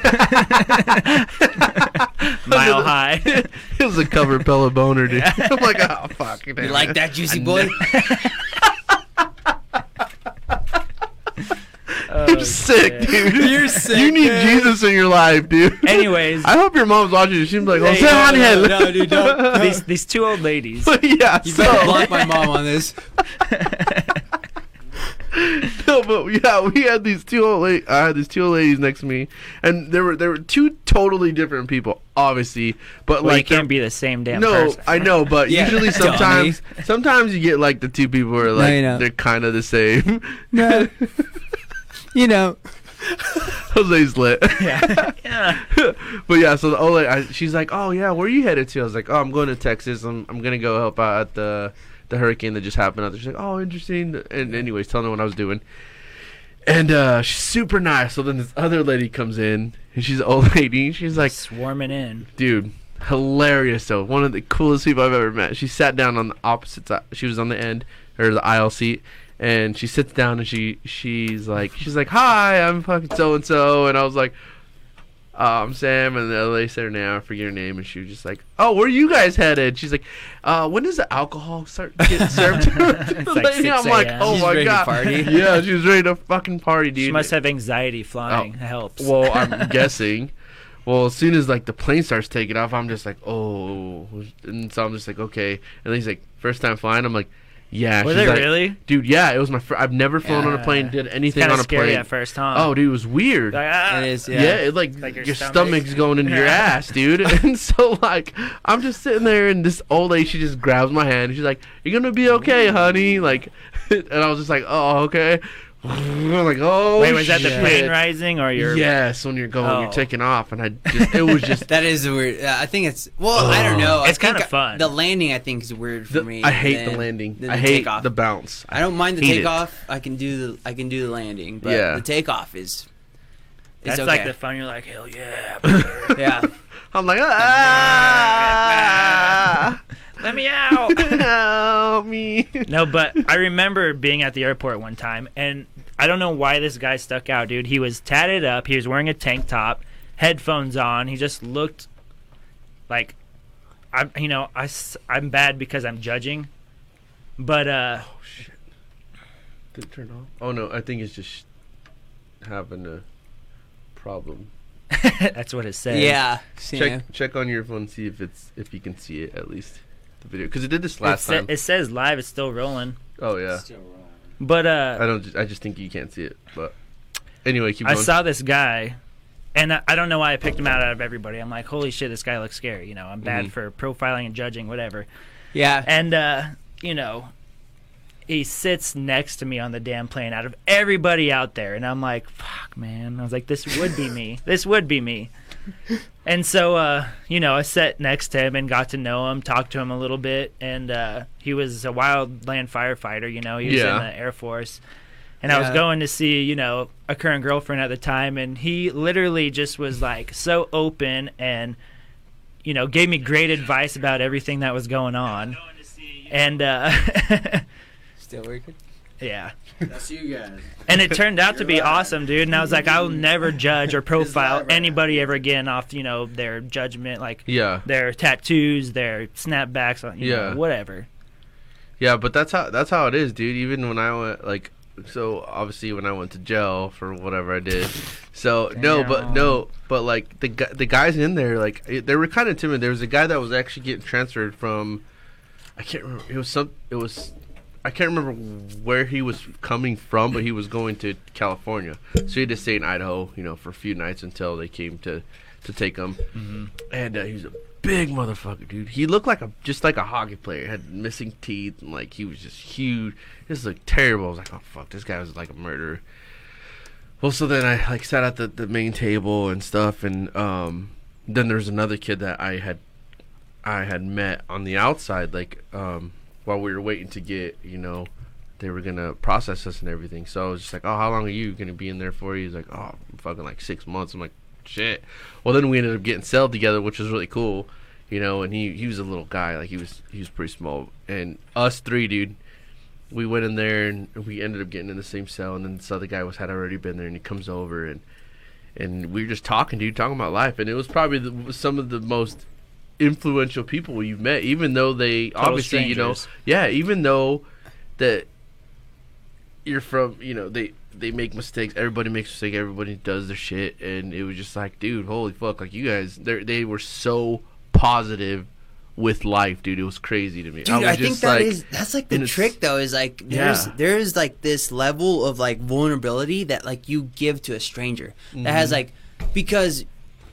Mile high. it was a covered pillow boner, dude. I'm like, oh fuck, you like that juicy boy Oh, You're sick, dude. *laughs* You're sick, You need dude. Jesus in your life, dude. Anyways, *laughs* I hope your mom's watching. She's like, oh, Hey, no, on no, hell. no, dude, don't. *laughs* these these two old ladies. yeah, you so, better block my mom on this no, but yeah, we had these two old la- I had these two old ladies next to me, and there were there were two totally different people, obviously, but Well, like they're- can't be the same damn no, person. I know, but Yeah, usually sometimes sometimes you get like the two people who are like you know. they're kind of the same. no you know *laughs* Jose's lit. Yeah. *laughs* yeah. but yeah, so the old I, she's like, "Oh yeah, where are you headed to?" I was like, "Oh, I'm going to Texas. I'm I'm gonna go help out at the the hurricane that just happened out there." She's like, "Oh, interesting." And anyways, telling her what I was doing, and uh, she's super nice. So then this other lady comes in, and she's an old *laughs* lady. and She's like, Swarming in. "Dude, hilarious though. One of the coolest people I've ever met. She sat down on the opposite side. She was on the end or the aisle seat, and she sits down and she she's like she's like, "Hi, I'm fucking so and so," and I was like. Uh, I'm Sam, and the lady said her name. I forget her name, and she was just like, "Oh, where are you guys headed?" She's like, uh, "When does the alcohol start getting *laughs* served?" like? *laughs* I'm like, "Oh She's my ready to god!" party. *laughs* yeah, she was ready to fucking party, dude. She must have anxiety flying. Oh. Helps. Well, I'm guessing. Well, as soon as like the plane starts taking off, I'm just like, oh, and so I'm just like, okay. And then he's like, first time flying. I'm like, yeah. Was it like, really? Dude, yeah. It was my. Fr- I've never flown on a plane. Did It's anything kind on of a scary plane. at first, huh? Oh, dude, it was weird. Like, ah. It is, yeah. yeah. it like, Like your, your stomach's stomach. going into your *laughs* ass, dude. *laughs* and so like, I'm just sitting there, and this old lady, she just grabs my hand. And she's like, "You're gonna be okay, honey." Like, *laughs* and I was just like, "Oh, okay." I'm like, "Oh." Wait, was that the shit. plane rising or your? Yes, when you're going, you're Oh. taking off, and I just, it was just *laughs* That is weird. Uh, I think it's well. I don't know. I It's kinda fun. The landing, I think, is weird for the- me. I hate the than- landing. than I hate takeoff. the bounce. I don't mind the hate it. takeoff. I can do the I can do the landing, but Yeah. the takeoff is. It's That's okay. like the fun. You're like, hell yeah. brother. *laughs* yeah. I'm like, *laughs* ah, Let me out. help me. No, but I remember being at the airport one time, and I don't know why this guy stuck out, dude. He was tatted up. He was wearing a tank top, headphones on. He just looked like I'm. You know, I I'm bad because I'm judging, but uh, Oh shit! Did it turn off? Oh no, I think it's just having a problem. *laughs* that's what it says. Yeah. Check yeah. check on your phone, see if it's if you can see it at least the video because it did this It, last sa- time. it says live. It's still rolling, oh yeah, but uh, I don't. I just think you can't see it. But anyway, keep I saw this guy, and I, I don't know why I picked him out out of everybody. I'm like, holy shit, this guy looks scary. You know, I'm bad Mhm. for profiling and judging, whatever. Yeah. And uh, you know, he sits next to me on the damn plane out of everybody out there, and I'm like, fuck, man. I was like, this would be me. *laughs* This would be me. *laughs* And so, uh, you know, I sat next to him and got to know him, talked to him a little bit, and uh, he was a wildland firefighter. You know, he was Yeah. in the Air Force. And I was going to see, you know, a current girlfriend at the time, and he literally just was like so open and, you know, gave me great advice about everything that was going on. And uh, *laughs* Still working. Yeah, That's you guys. and it turned out to be live. awesome, dude. And I was like, I'll never judge or *laughs* profile right anybody ever again off, you know, their judgment, like yeah, their tattoos, their snapbacks, on you Yeah. know, whatever. yeah, but that's how that's how it is, dude. Even when I went like. So obviously, when I went to jail for whatever I did, so no, but no, but like the the guys in there, like they were kind of timid. There was a guy that was actually getting transferred from, I can't remember. It was some. It was, I can't remember where he was coming from, but he was going to California. So he had to stay in Idaho, you know, for a few nights until they came to to take him. And uh, he was a big motherfucker, dude. He looked like a just like a hockey player. Had missing teeth and like he was just huge. This looked terrible. I was like, oh fuck, this guy was like a murderer. Well, so then I like sat at the, the main table and stuff, and um, then there's another kid that I had I had met on the outside, like um, while we were waiting to get, you know, they were gonna process us and everything. So I was just like, oh, how long are you gonna be in there for? He's like, oh, fucking like six months. I'm like, shit. Well, then we ended up getting celled together, which was really cool, you know. And he he was a little guy, like he was he was pretty small. And us three, dude, we went in there and we ended up getting in the same cell. And then this other guy was had already been there, and he comes over and and we were just talking, dude, talking about life. And it was probably the, some of the most influential people you've met, even though they obviously, you know, yeah, even though that you're from, you know, they they make mistakes. Everybody makes mistakes. Everybody does their shit, and it was just like, dude, holy fuck! Like you guys, they they were so positive with life, dude. It was crazy to me. Dude, was I, think just that like, is that's like the trick though. Is like there's Yeah. there's like this level of like vulnerability that like you give to a stranger that has Mm-hmm. like because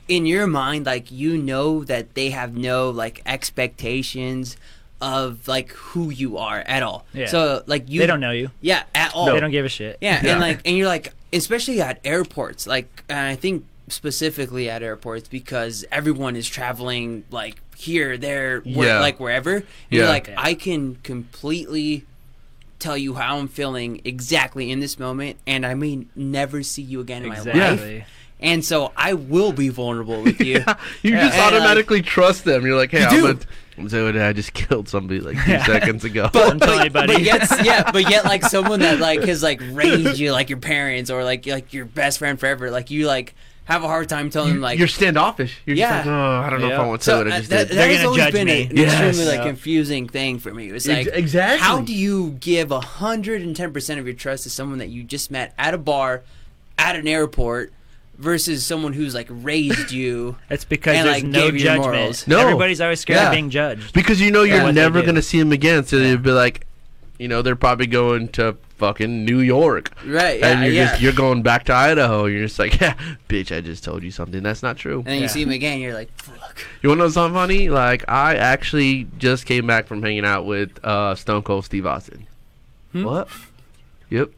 in your mind like you know that they have no like expectations of like who you are at all. Yeah. So like you they don't know you. Yeah, at all. They don't give a shit. Yeah, Yeah. and like, and you're like, especially at airports, like, and I think specifically at airports because everyone is traveling like here, there, where, Yeah. like wherever. And Yeah. You're like, Yeah. I can completely tell you how I'm feeling exactly in this moment, and I may never see you again in my life. Exactly. and so I will be vulnerable with you. *laughs* You just And, like- automatically trust them. You're like, hey, You I'm gonna. So I just killed somebody like two *laughs* Yeah. seconds ago. I'm telling you, buddy. But yet, yeah, but yet, like *laughs* someone that like has like raised you, like your parents or like like your best friend forever, like you like have a hard time telling them like. you're standoffish. You're Yeah. just like, oh, I don't know if I want to so say what I uh, just that, did. that They're has gonna always judge been me. an Yes. extremely like Yeah. confusing thing for me. It's was Ex- like exactly. how do you give hundred and ten percent of your trust to someone that you just met at a bar, at an airport, versus someone who's like raised you? *laughs* It's because And, there's like, no gave you your judgment. morals. No. Everybody's always scared Yeah. of being judged. Because you know you're what they never do. gonna see them again, so you'd be like, you know, they're probably going to fucking New York, Right? Yeah. and you're yeah. just you're going back to Idaho. You're just like, *laughs* yeah, bitch, I just told you something that's not true. and then you Yeah. see him again, you're like, fuck. You want to know something funny? Like, I actually just came back from hanging out with uh, Stone Cold Steve Austin. Hmm? What? Yep.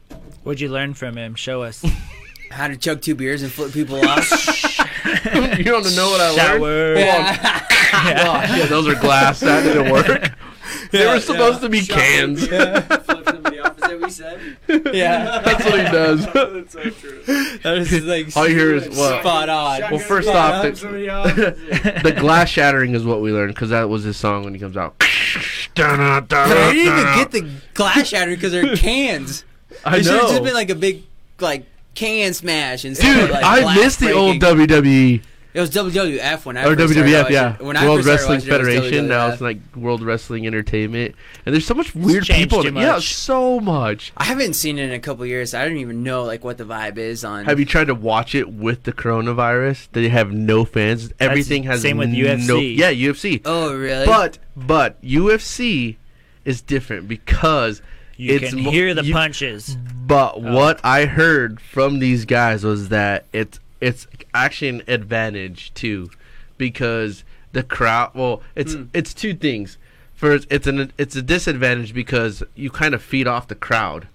What'd you learn from him? Show us. *laughs* How to chug two beers and flip people off? *laughs* you don't know what I learned? Shower. yeah. Oh, shit, *laughs* those are glass. That didn't work. they were supposed to be Shut up. cans. Flip somebody off. Is what you said? Yeah. That's what he does. *laughs* That's so true. That was like All you hear is what? spot on. Well, first Spot off, on. the, the glass shattering is what we learned because that was his song when he comes out. But I didn't even get the glass shattered because they're cans. I It should have just been like a big like can smash instead Dude, like I glass miss the old. WWE It was WWF when I or first WWF, watching- yeah, When I World first Wrestling watching it, it was Federation. Now it's like World Wrestling Entertainment, and there's so much weird changed people. too in it. Yeah, so much. I haven't seen it in a couple years. I don't even know like what the vibe is on. Have you tried to watch it with the coronavirus? They have no fans. Everything has same with no, UFC. Yeah, UFC. Oh really? But but UFC is different because You It's can mo- hear the you- punches. But what I heard from these guys was that it's it's actually an advantage too, because the crowd. Well, it's Hmm. it's two things. First, it's an it's a disadvantage because you kind of feed off the crowd.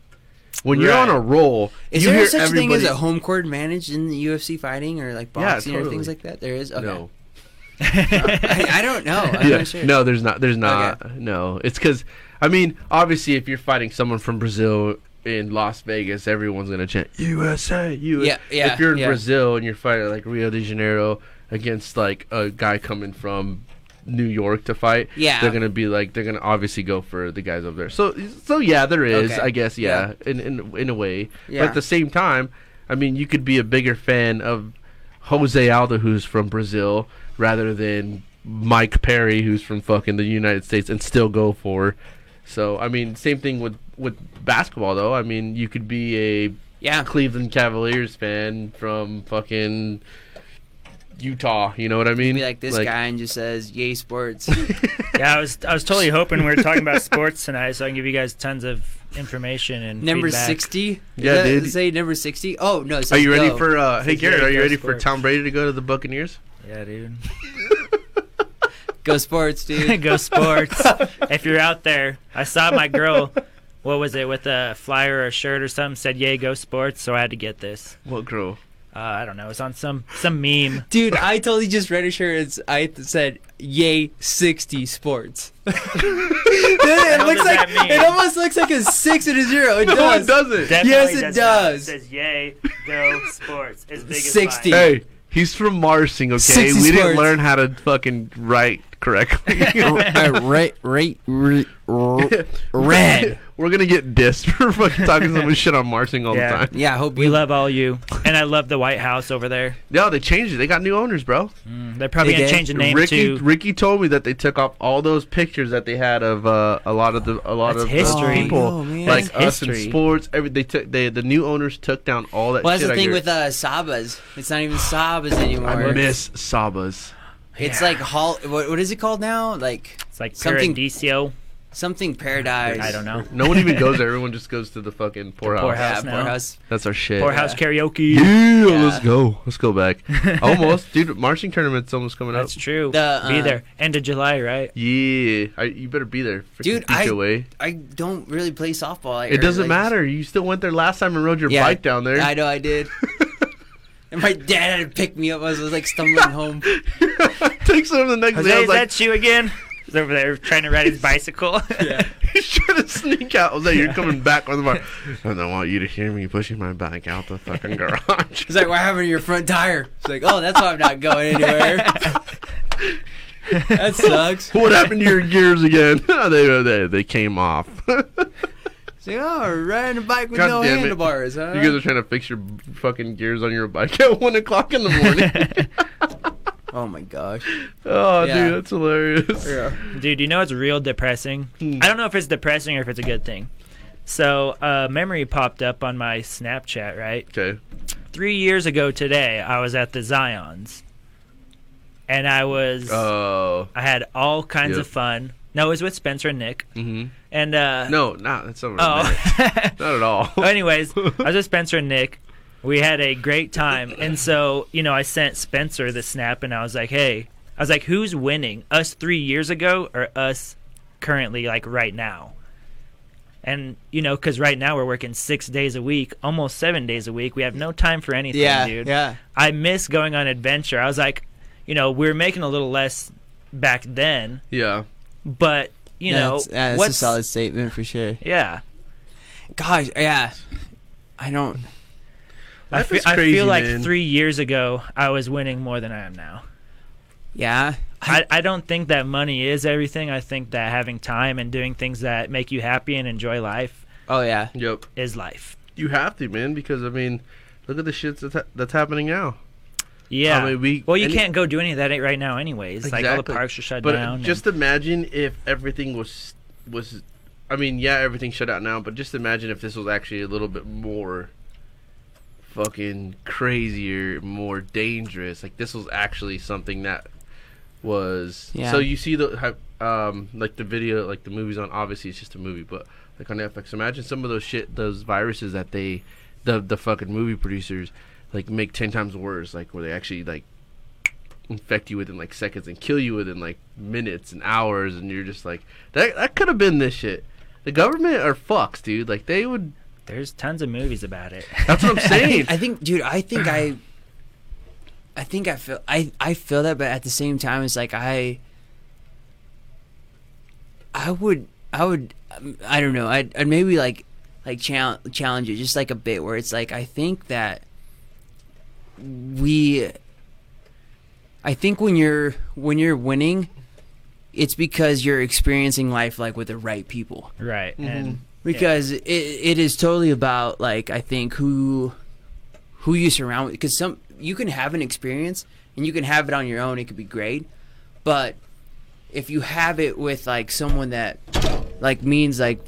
When you're on a roll, is you there hear such a thing as a home court advantage in the UFC fighting or like Yeah, boxing or things like that? There is. Okay. No, *laughs* I, I don't know. I'm yeah, not sure. no, there's not. There's not. No, it's because I mean, obviously, if you're fighting someone from Brazil in Las Vegas, everyone's gonna chant USA, USA. Yeah, yeah, If you're in yeah. Brazil and you're fighting like Rio de Janeiro against like a guy coming from New York to fight, Yeah. they're gonna be like they're gonna obviously go for the guys over there. So, so yeah, there is, Okay. I guess, yeah, in in in a way. Yeah. But at the same time, I mean, you could be a bigger fan of Jose Aldo, who's from Brazil, rather than Mike Perry, who's from fucking the United States, and still go for. So I mean, same thing with with basketball, though. I mean, you could be a Yeah. Cleveland Cavaliers fan from fucking Utah. You know what I mean? Be like this guy and just says "Yay sports." *laughs* Yeah, I was I was totally hoping we were talking about sports tonight, so I can give you guys tons of information and number sixty. Yeah, dude. Say number sixty. Oh no. Are you ready go. for? uh Hey Says Garrett, are you go ready for. Tom Brady to go to the Buccaneers? Yeah, dude. *laughs* go sports, dude? *laughs* Go sports. *laughs* if you're out there, I saw my girl. What was it with a flyer or a shirt or something? Said "Yay, go sports!" So I had to get this. What girl? Uh, I don't know. It's on some some meme. *laughs* Dude, I totally just read a shirt. It's I said "Yay 60 Sports." It looks like it almost looks like a six and a zero. It No, does. it doesn't. Definitely Yes, it not. does. It says "Yay, go sports!" As big as 60. life. Hey, he's from Marsing, okay? 60 We didn't learn how to fucking write correctly. *laughs* right, right, red. *laughs* We're gonna get dissed *laughs* for fucking talking so much shit on Marsing all Yeah. the time. Yeah, I hope We you love all you, and I love the White House over there. No, they changed it. They got new owners, bro. Mm, they're probably They gonna did? change the name Ricky to. Ricky told me that they took off all those pictures that they had of uh, a lot of the a lot That's of history. uh, people Oh, man. like That's us in history. sports. Every they took they the new owners took down all that. Well, that's shit the I thing hear. with uh, Sabas. It's not even Sabas *sighs* anymore. I miss Sabas. It's Yeah. like hall. What, what is it called now? Like It's like something- Paradiso. something paradise. I don't know. No one even goes there. *laughs* Everyone just goes to the fucking poorhouse. poorhouse. Yeah, House poorhouse. That's our shit. Poorhouse karaoke. Yeah, Yeah. let's go. Let's go back. *laughs* almost, dude. Marsing tournament's almost coming up. That's true. The, Be uh, there. End of July, right? Yeah, I, you better be there. Freaking Dude, I- away. I don't really play softball. I It or, doesn't like, matter. You still went there last time and rode your Yeah, bike down there. I know I did. *laughs* and my dad had to pick me up as I was like stumbling home. *laughs* Takes them the next Jose, day. I is like, that you again? He's over there trying to ride his bicycle. *laughs* yeah. *laughs* He's trying to sneak out. I was like, you're coming back with my. I don't want you to hear me pushing my bike out the fucking garage. He's like, what happened to your front tire? It's like, oh, that's why I'm not going anywhere. that sucks. what happened to your gears again? they, they they came off. You It's like, oh, riding a bike with God no damn handlebars, huh? You guys are trying to fix your fucking gears on your bike *laughs* at one o'clock in the morning. *laughs* oh my gosh. *laughs* oh, Yeah. dude, that's hilarious. Yeah. Dude, you know it's real depressing? Hmm. I don't know if it's depressing or if it's a good thing. So, a memory popped up on my Snapchat, right? Okay. Three years ago today, I was at the Zions. And I was. Oh. I had all kinds Yep. of fun. No, it was with Spencer and Nick. hmm And, uh. No, not that's over. Oh. *laughs* Not at all. Well, anyways, *laughs* I was with Spencer and Nick. We had a great time, and so you know, I sent Spencer the snap, and I was like, "Hey, I was like, who's winning? Us three years ago, or us currently, like right now?" And you know, because right now we're working six days a week, almost seven days a week. We have no time for anything, Yeah, dude. yeah. I miss going on adventure. I was like, you know, we were making a little less back then, yeah. But you know, that's, yeah, that's a solid statement for sure. yeah. Gosh, yeah. I don't. I Life feel, is I feel like man. three years ago I was winning more than I am now. Yeah. I, I don't think that money is everything. I think that having time and doing things that make you happy and enjoy life Oh yeah. Yep. is life. You have to, man, because I mean, look at the shit that's, ha- that's happening now. Yeah. I mean, we- well, you any- can't go do any of that right now, anyways. Exactly. Like all the parks are shut But down. just imagine if everything was was. I mean, yeah, everything's shut out now, but just imagine if this was actually a little bit more fucking crazier, more dangerous. Like this was actually something that was. Yeah. So you see the how- um like the video, like the movies on. Obviously, it's just a movie, but like on Netflix, imagine some of those shit, those viruses that they, the the fucking movie producers, like make ten times worse. Like where they actually like infect you within like seconds and kill you within like minutes and hours and you're just like that that could have been this shit. The government are fucks, dude. Like they would There's tons of movies about it. That's what I'm *laughs* saying. I think, dude. I think I. I think I feel I I feel that, but at the same time, it's like I. I would I would um, I don't know I'd, I'd maybe like like challenge challenge it just like a bit where it's like I think that we I think when you're when you're winning it's because you're experiencing life like with the right people right. Mm-hmm. And because it, it is totally about like I think who who you surround with because some you can have an experience and you can have it on your own it could be great but if you have it with like someone that like means like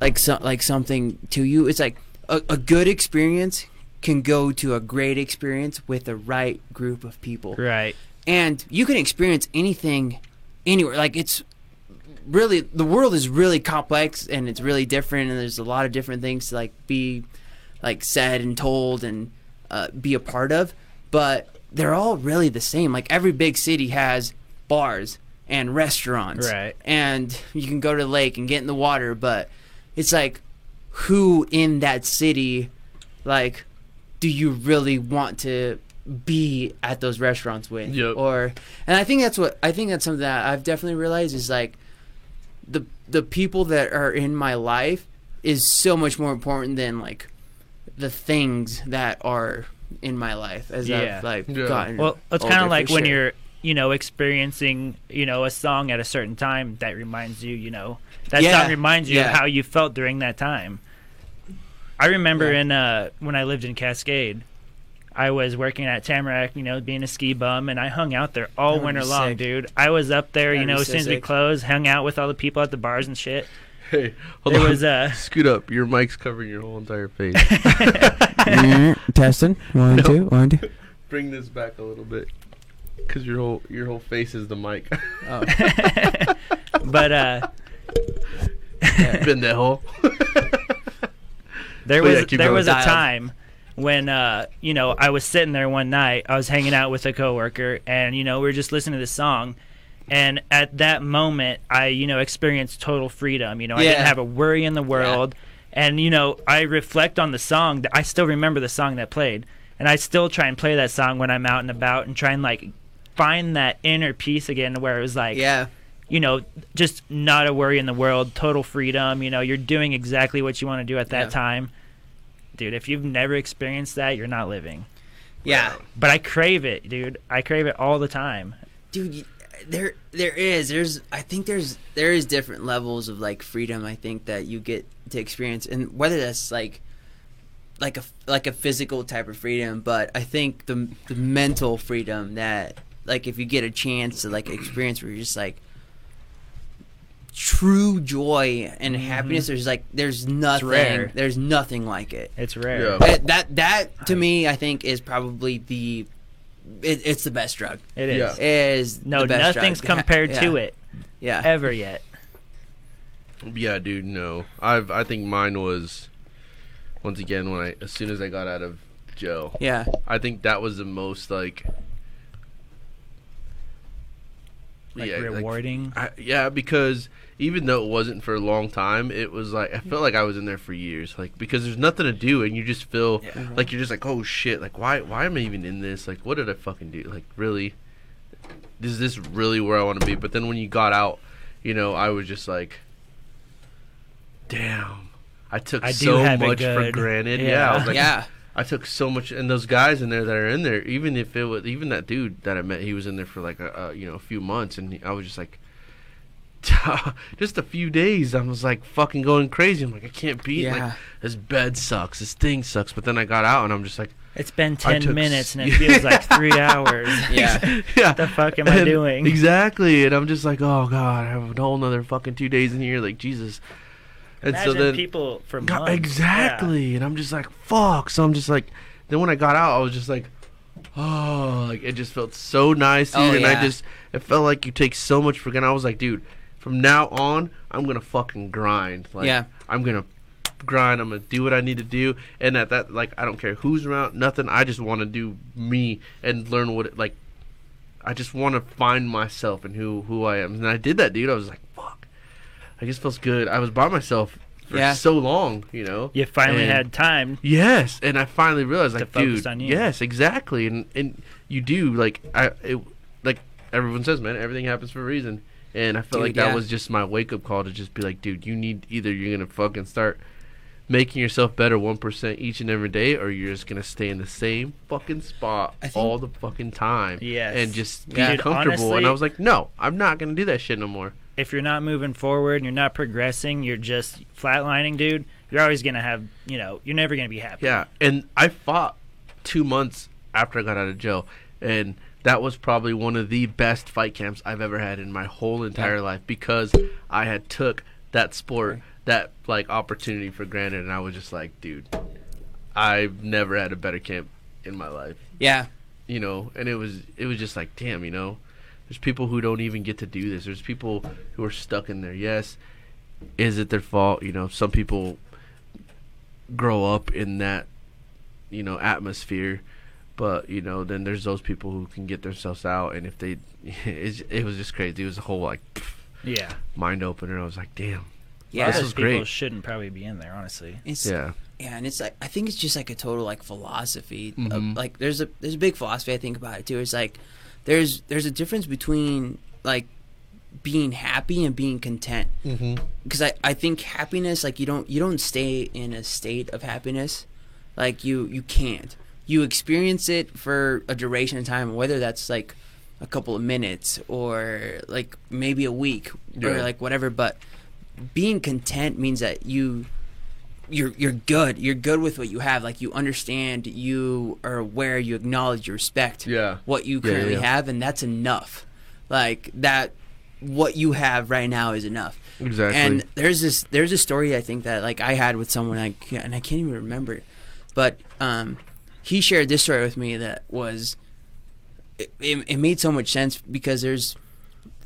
like so, like something to you it's like a, a good experience can go to a great experience with the right group of people right. and you can experience anything anywhere like it's really the world is really complex and it's really different and there's a lot of different things to like be like said and told and uh, be a part of but they're all really the same like every big city has bars and restaurants Right. and you can go to the lake and get in the water but it's like who in that city like do you really want to be at those restaurants with Yep. or and i think that's what i think that's something that i've definitely realized is like the the people that are in my life is so much more important than like the things that are in my life as Yeah. i've like Yeah. gotten Well, it's kind of like when sure. you're, you know, experiencing, you know, a song at a certain time that reminds you, you know, that Yeah, song reminds you yeah. of how you felt during that time. I remember Yeah. in uh when I lived in Cascade, I was working at Tamarack, you know, being a ski bum, and I hung out there all That would winter be long, dude. I was up there, you That'd know, be as so soon as we closed, hung out with all the people at the bars and shit. Hey, hold It on. was uh *laughs* Scoot up. Your mic's covering your whole entire face. *laughs* testing one No. two one two *laughs* Bring this back a little bit. Cause your whole your whole face is the mic. oh but uh Been that hole. There was yeah, there going. was a time when uh you know I was sitting there one night I was hanging out with a coworker and you know we were just listening to this song and at that moment I you know experienced total freedom you know I didn't have a worry in the world and you know I reflect on the song I still remember the song that played and I still try and play that song when I'm out and about and try and like find that inner peace again where it was like yeah you know, just not a worry in the world, total freedom. You know, you're doing exactly what you want to do at that Yeah. time. Dude, if you've never experienced that, you're not living. Yeah, But I crave it, dude. I crave it all the time. dude. There, there is. There's. I think there's. There is different levels of like freedom. I think that you get to experience, and whether that's like, like a like a physical type of freedom, but I think the the mental freedom that like if you get a chance to like experience, where you're just like true joy and mm-hmm. happiness. There's like there's nothing. There's nothing like it. It's rare. Yeah. That that, that to me, I think, is probably the. It, it's the best drug. It is. Yeah. Is No, the best nothing's drug. compared Yeah. to it Yeah. ever yet. Yeah, dude. No, I've I think mine was once again when I as soon as I got out of jail. Yeah. I think that was the most like. Like yeah, like, rewarding. I, yeah, because even though it wasn't for a long time, it was like I felt mm-hmm. like I was in there for years. Like because there's nothing to do, and you just feel Yeah. Mm-hmm. like you're just like, oh shit, like why why am I even in this? Like what did I fucking do? Like really, is this really where I want to be? But then when you got out, you know, I was just like, damn, I took I so have it much for granted. Yeah, Yeah. I was like, yeah. I took so much, and those guys in there that are in there, even if it was, even that dude that I met, he was in there for like a, a you know a few months, and he, I was just like, *laughs* just a few days, I was like fucking going crazy. I'm like, I can't beat. Yeah. like this bed sucks, this thing sucks. But then I got out, and I'm just like, It's been ten took minutes s- and it *laughs* feels like three hours. *laughs* Yeah. yeah, What the fuck am I doing? Exactly, and I'm just like, oh god, I have a whole another fucking two days in here, like Jesus. And Imagine so then people for Go- months. exactly, and I'm just like, fuck. So I'm just like, then when I got out, I was just like, oh, like it just felt so nice, dude. Oh, and I just, it felt like you take so much for granted. I was like, dude, from now on, I'm gonna fucking grind. Like, Yeah. I'm gonna grind. I'm gonna do what I need to do. And at that, like, I don't care who's around, nothing. I just want to do me and learn what it like. I just want to find myself and who who I am, and I did that, dude. I was like, fuck. I just feels good. I was by myself for Yeah. so long, you know. You finally And- had time. Yes, and I finally realized, To like, dude, on you. yes, exactly, and and you do like I, it, like everyone says, man, everything happens for a reason, and I felt like that yeah. was just my wake up call to just be like, dude, you need either you're gonna fucking start making yourself better one percent each and every day, or you're just gonna stay in the same fucking spot think- all the fucking time, Yes. and just be Yeah. Dude, comfortable. and I was like, no, I'm not gonna do that shit no more. If you're not moving forward and you're not progressing, you're just flatlining, dude. You're always gonna have, you know, you're never gonna be happy. Yeah, and I fought two months after I got out of jail, and that was probably one of the best fight camps I've ever had in my whole entire life because I had took that sport, that like opportunity for granted, and I was just like, dude, I've never had a better camp in my life, Yeah. you know. And it was it was just like, damn, you know, there's people who don't even get to do this. There's people who are stuck in there. Yes, is it their fault? You know, some people grow up in that you know atmosphere but you know then there's those people who can get themselves out and if they *laughs* it's, it was just crazy it was a whole like Yeah. mind opener i was like damn Yeah. This Those was people great. shouldn't probably be in there, honestly. It's, yeah Yeah, and it's like I think it's just like a total like philosophy. Mhm. Of, like there's a there's a big philosophy I think about it too. It's like there's there's a difference between like being happy and being content. mm-hmm. Because I, I think happiness like you don't you don't stay in a state of happiness, like you you can't. You experience it for a duration of time, whether that's like a couple of minutes or like maybe a week or like whatever. But being content means that you you're you're good. You're good with what you have. Like you understand, you are aware, you acknowledge, you respect Yeah. what you Yeah, currently yeah. have, and that's enough. Like that, what you have right now is enough. exactly And there's this there's a story I think that like I had with someone can't, and I can't even remember, but um, he shared this story with me that was it, it, it made so much sense because there's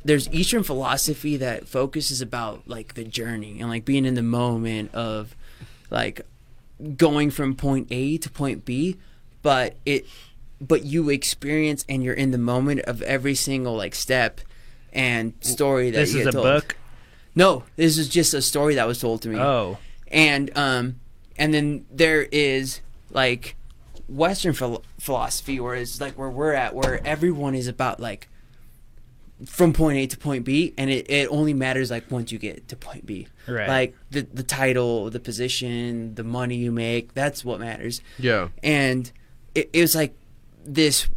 there's Eastern philosophy that focuses about like the journey and like being in the moment of like going from point A to point B, but it but you experience and you're in the moment of every single like step and story that This is a told. book. No, this is just a story that was told to me. Oh. And um and then there is like Western phil- philosophy where it's like where we're at where everyone is about like from point A to point B, and it, it only matters like once you get to point B. Right. Like the the title, the position, the money you make, that's what matters. Yeah. And it, it was like this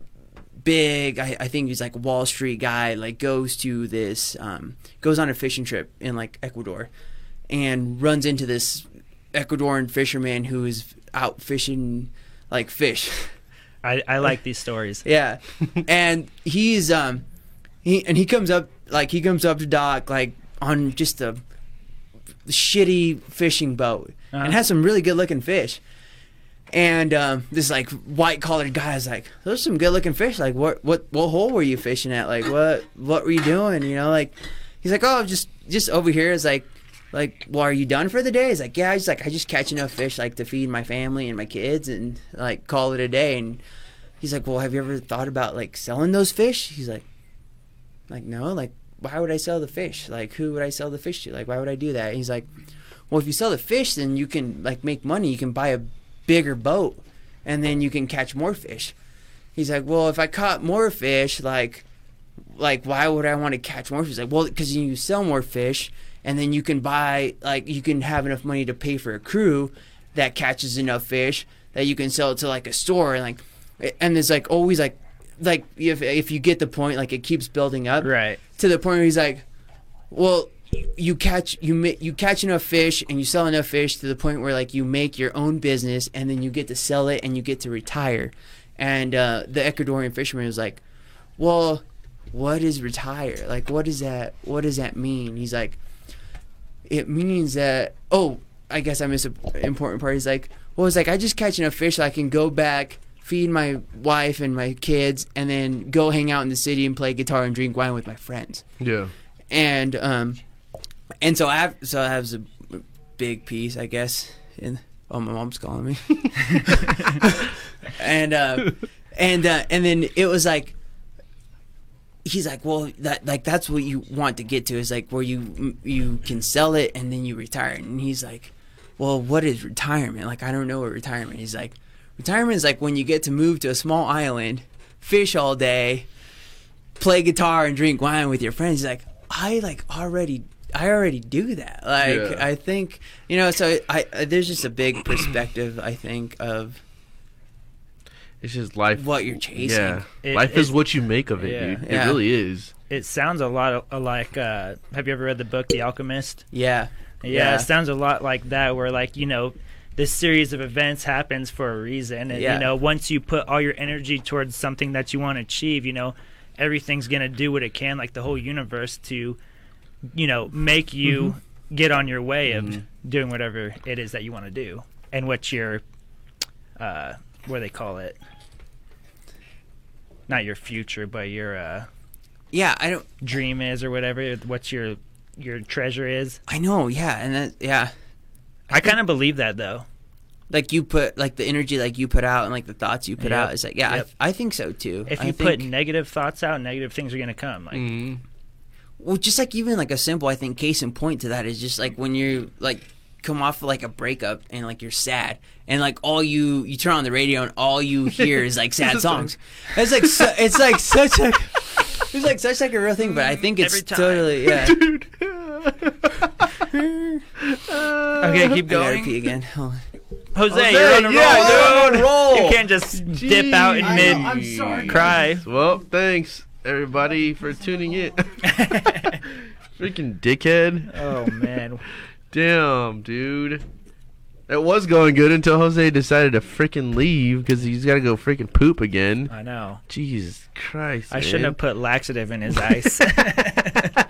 big I, I think he's like a Wall Street guy, like goes to this um goes on a fishing trip in like Ecuador and runs into this Ecuadorian fisherman who is out fishing like fish. I, I like these stories. *laughs* Yeah, and he's um, he and he comes up like he comes up to dock like on just a shitty fishing boat Uh-huh. and has some really good looking fish. And um, this like white collared guy is like, "Those are some good looking fish. Like, what what what hole were you fishing at? Like, what what were you doing? You know, like." He's like, "Oh, just just over here." Is like, like, well, are you done for the day? He's like, "Yeah." He's like, "I just catch enough fish like to feed my family and my kids and like call it a day." And he's like, "Well, have you ever thought about like selling those fish?" He's like, "Like no, like why would I sell the fish? Like who would I sell the fish to? Like why would I do that?" he's like, "Well, if you sell the fish, then you can like make money. You can buy a bigger boat, and then you can catch more fish." He's like, "Well, if I caught more fish, like like why would I want to catch more fish?" He's like, "Well, because you sell more fish." And then you can buy, like, you can have enough money to pay for a crew that catches enough fish that you can sell it to like a store and like and there's like always like like if if you get the point like it keeps building up Right. to the point where he's like well you catch you you catch enough fish and you sell enough fish to the point where like you make your own business and then you get to sell it and you get to retire. And uh, the Ecuadorian fisherman was like well what is retire? Like what does that what does that mean? He's like it means that oh i guess i missed an important part. He's like well it's like i just catch enough fish so i can go back feed my wife and my kids and then go hang out in the city and play guitar and drink wine with my friends. Yeah. and um and so i have so i have a big piece i guess in oh my mom's calling me. *laughs* *laughs* And uh and uh and then it was like he's like well that like that's what you want to get to is like where you you can sell it and then you retire. And he's like well what is retirement? Like i don't know what retirement. He's like retirement is like when you get to move to a small island fish all day play guitar and drink wine with your friends. He's like i like already i already do that. Like Yeah. i think you know so I, I there's just a big perspective i think of It's just life. what you're chasing Yeah. It- life is what you make of it, Yeah. dude. Yeah. It really is. It sounds a lot of, like. Uh, have you ever read the book The Alchemist? yeah Yeah, Yeah. it sounds a lot like that. Where like you know, this series of events happens for a reason, and Yeah. you know, once you put all your energy towards something that you want to achieve, you know, everything's gonna do what it can, like the whole universe, to you know, make you Mm-hmm. get on your way of doing whatever it is that you want to do, and what your, uh, what do they call it? Not your future, but your uh, yeah i don't dream is, or whatever. What your your treasure is. i know yeah and that yeah I kind of believe that though. like you put like the energy like you put out and like the thoughts you put Yep. out is like yeah Yep. I, I think so too If I you put think- negative thoughts out, negative things are gonna come. Like Mm. well just like even like a simple i think case in point to that is just like when you're like come off of like a breakup and like you're sad and like all you you turn on the radio and all you hear is like *laughs* sad songs it's like su- it's like *laughs* such a it's like such like a real thing but i think it's totally *laughs* yeah Dude. okay, keep I gotta going. pee again Hold on. Jose, Jose, you're on a yeah, roll. you're on a roll. You can't just dip out in Jeez. mid I'm sorry. cry. Well, thanks everybody for tuning in. Freaking dickhead. oh man, Damn, dude. It was going good until Jose decided to freaking leave because he's got to go freaking poop again. I know. Jesus Christ. I shouldn't have put laxative in his *laughs* ice. I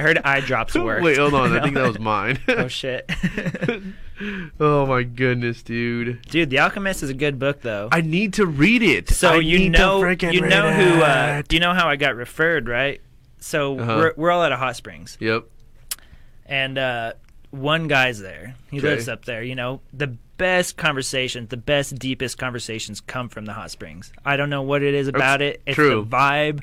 heard eye drops work. Wait, hold on. I think that was *laughs* mine. oh shit, *laughs* oh my goodness, dude. dude. The Alchemist is a good book though. I need to read it. So I you need know, you know who? Uh, you know how I got referred, right? So Uh-huh. we're we're all at a hot springs. Yep. and uh, one guy's there. He Okay. lives up there. You know, the best conversations, the best, deepest conversations come from the hot springs. I don't know what it is about it. It's true. the vibe,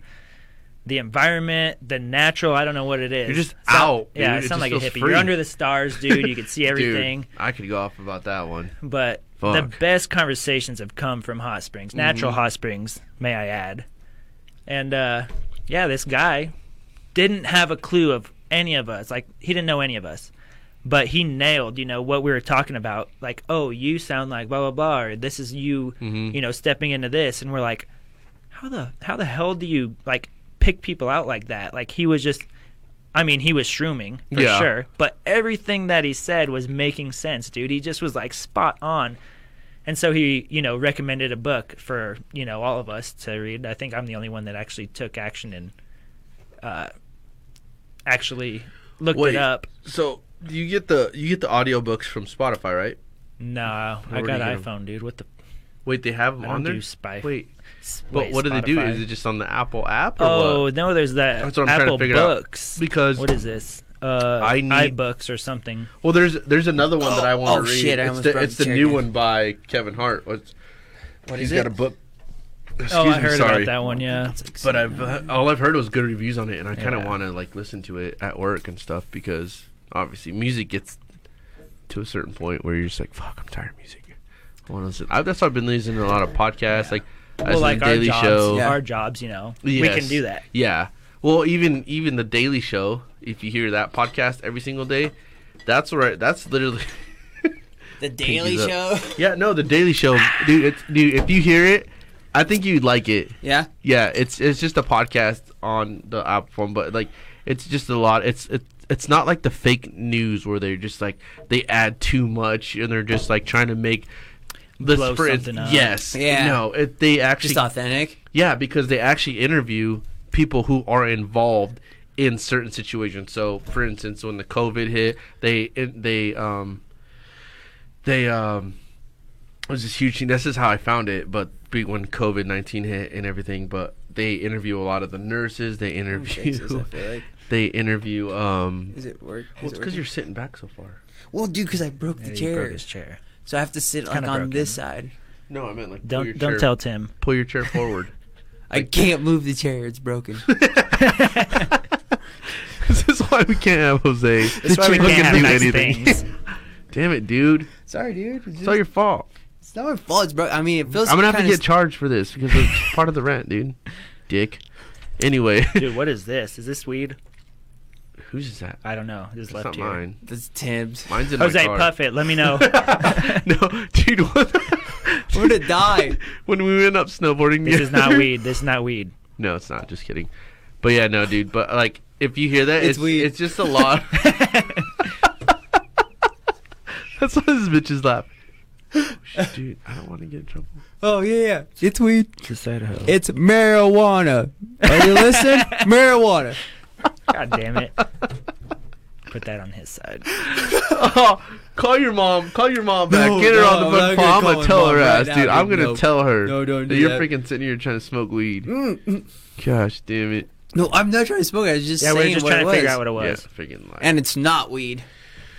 the environment, the natural. I don't know what it is. You're just Sound- out, Yeah, dude. it It sounds like a hippie. free. You're under the stars, dude. You can see *laughs* everything. Dude, I could go off about that one. But Fuck. the best conversations have come from hot springs, natural Mhm. hot springs, may I add. And uh, yeah, this guy, didn't have a clue of any of us. Like he didn't know any of us. But he nailed, you know, what we were talking about. Like, oh, you sound like blah blah blah, or this is you, Mhm. you know, stepping into this, and we're like, how the how the hell do you like pick people out like that? Like he was just, I mean, he was shrooming for Yeah. sure, but everything that he said was making sense, dude. He just was like spot on. And so he, you know, recommended a book for you know all of us to read. I think I'm the only one that actually took action and uh, actually looked Wait. it up. So you get the you get the audiobooks from Spotify, right? No, I Where do got you get 'em? iPhone, dude. What the? Wait, they have them I on don't there. do spy. Wait, s- but wait, what do they do? Is it just on the Apple app or Oh what? no, there's that That's what I'm trying to Apple figure out. Books. Because what is this? Uh, I need- iBooks or something. well, there's there's another one that I want to Oh, read. shit, I it's almost the, it's the the new one by Kevin Hart. What's, What he's is got it? a book. Excuse oh, I me, heard sorry. about that one. Yeah. Like But. I've uh, all I've heard was good reviews on it, and I kind of Yeah. want to like listen to it at work and stuff because obviously music gets to a certain point where you're just like, "Fuck, I'm tired of music." I want to listen. I, that's why I've been listening to a lot of podcasts, like I Well, listen like to our Daily jobs, Show. Yeah. our jobs, you know, we can do that. Yeah. Well, even even the Daily Show, if you hear that podcast every single day, that's where that's literally. *laughs* the Daily Show. *laughs* yeah, no, the Daily Show, ah. dude. It's, dude, if you hear it, I think you'd like it. yeah. Yeah, it's it's just a podcast on the app form, but like it's just a lot. It's it, it's not like the fake news where they're just like they add too much and they're just like trying to make the Blow for- something up. Yes. Yeah. No, it, they actually Just authentic. yeah because they actually interview people who are involved in certain situations. So, for instance, when the COVID hit, they they um they um it was this huge thing. This is how I found it, but be- when COVID nineteen hit and everything, but they interview a lot of the nurses. They interview. Texas, I feel like. They interview. Um, Is it work? well, it's because you're sitting back so far. Well, dude, because I broke Yeah, the chair, broke his chair. so I have to sit like kinda on broken. this side. No, I meant like pull your Don't don't chair, tell Tim. pull your chair forward. *laughs* I can't move the chair; it's broken. *laughs* this is why we can't have Jose. That's why we Look can't have do nice anything. things. *laughs* Damn it, dude! Sorry, dude. It's, It's all your fault. it's not my fault. It's broken. I mean, it feels. I'm gonna have to kinda get charged for this because it's part of the rent, dude. Dick. Anyway, Dude, what is this? Is this weed? Whose is that? I don't know. This It's left not here. mine. That's Tim's. Mine's in Jose, my car. puff it. Let me know. *laughs* no, dude. What? I'm *laughs* gonna die. *laughs* when we went up snowboarding. this is not weed. This is not weed. No, it's not. Just kidding. But yeah, no, dude. But like, if you hear that, It's it's weed. it's just a lot. That's why this bitch is laughing. Dude, I don't want to get in trouble. Oh yeah, yeah. It's weed. Just Idaho. It's marijuana. Are you listening? marijuana. God damn it. Put that on his side. oh, *laughs* call your mom. Call your mom back. No, Get her no, on the phone. not call. gonna I'm gonna tell her ass, now, dude. I'm gonna No. tell her. No, don't that do you're that. freaking sitting here trying to smoke weed. Mm, Gosh, damn it. No, I'm not trying to smoke. it. I was just Yeah, we're saying just what trying it to figure was. out what it was. Yeah, freaking lie. And it's not weed,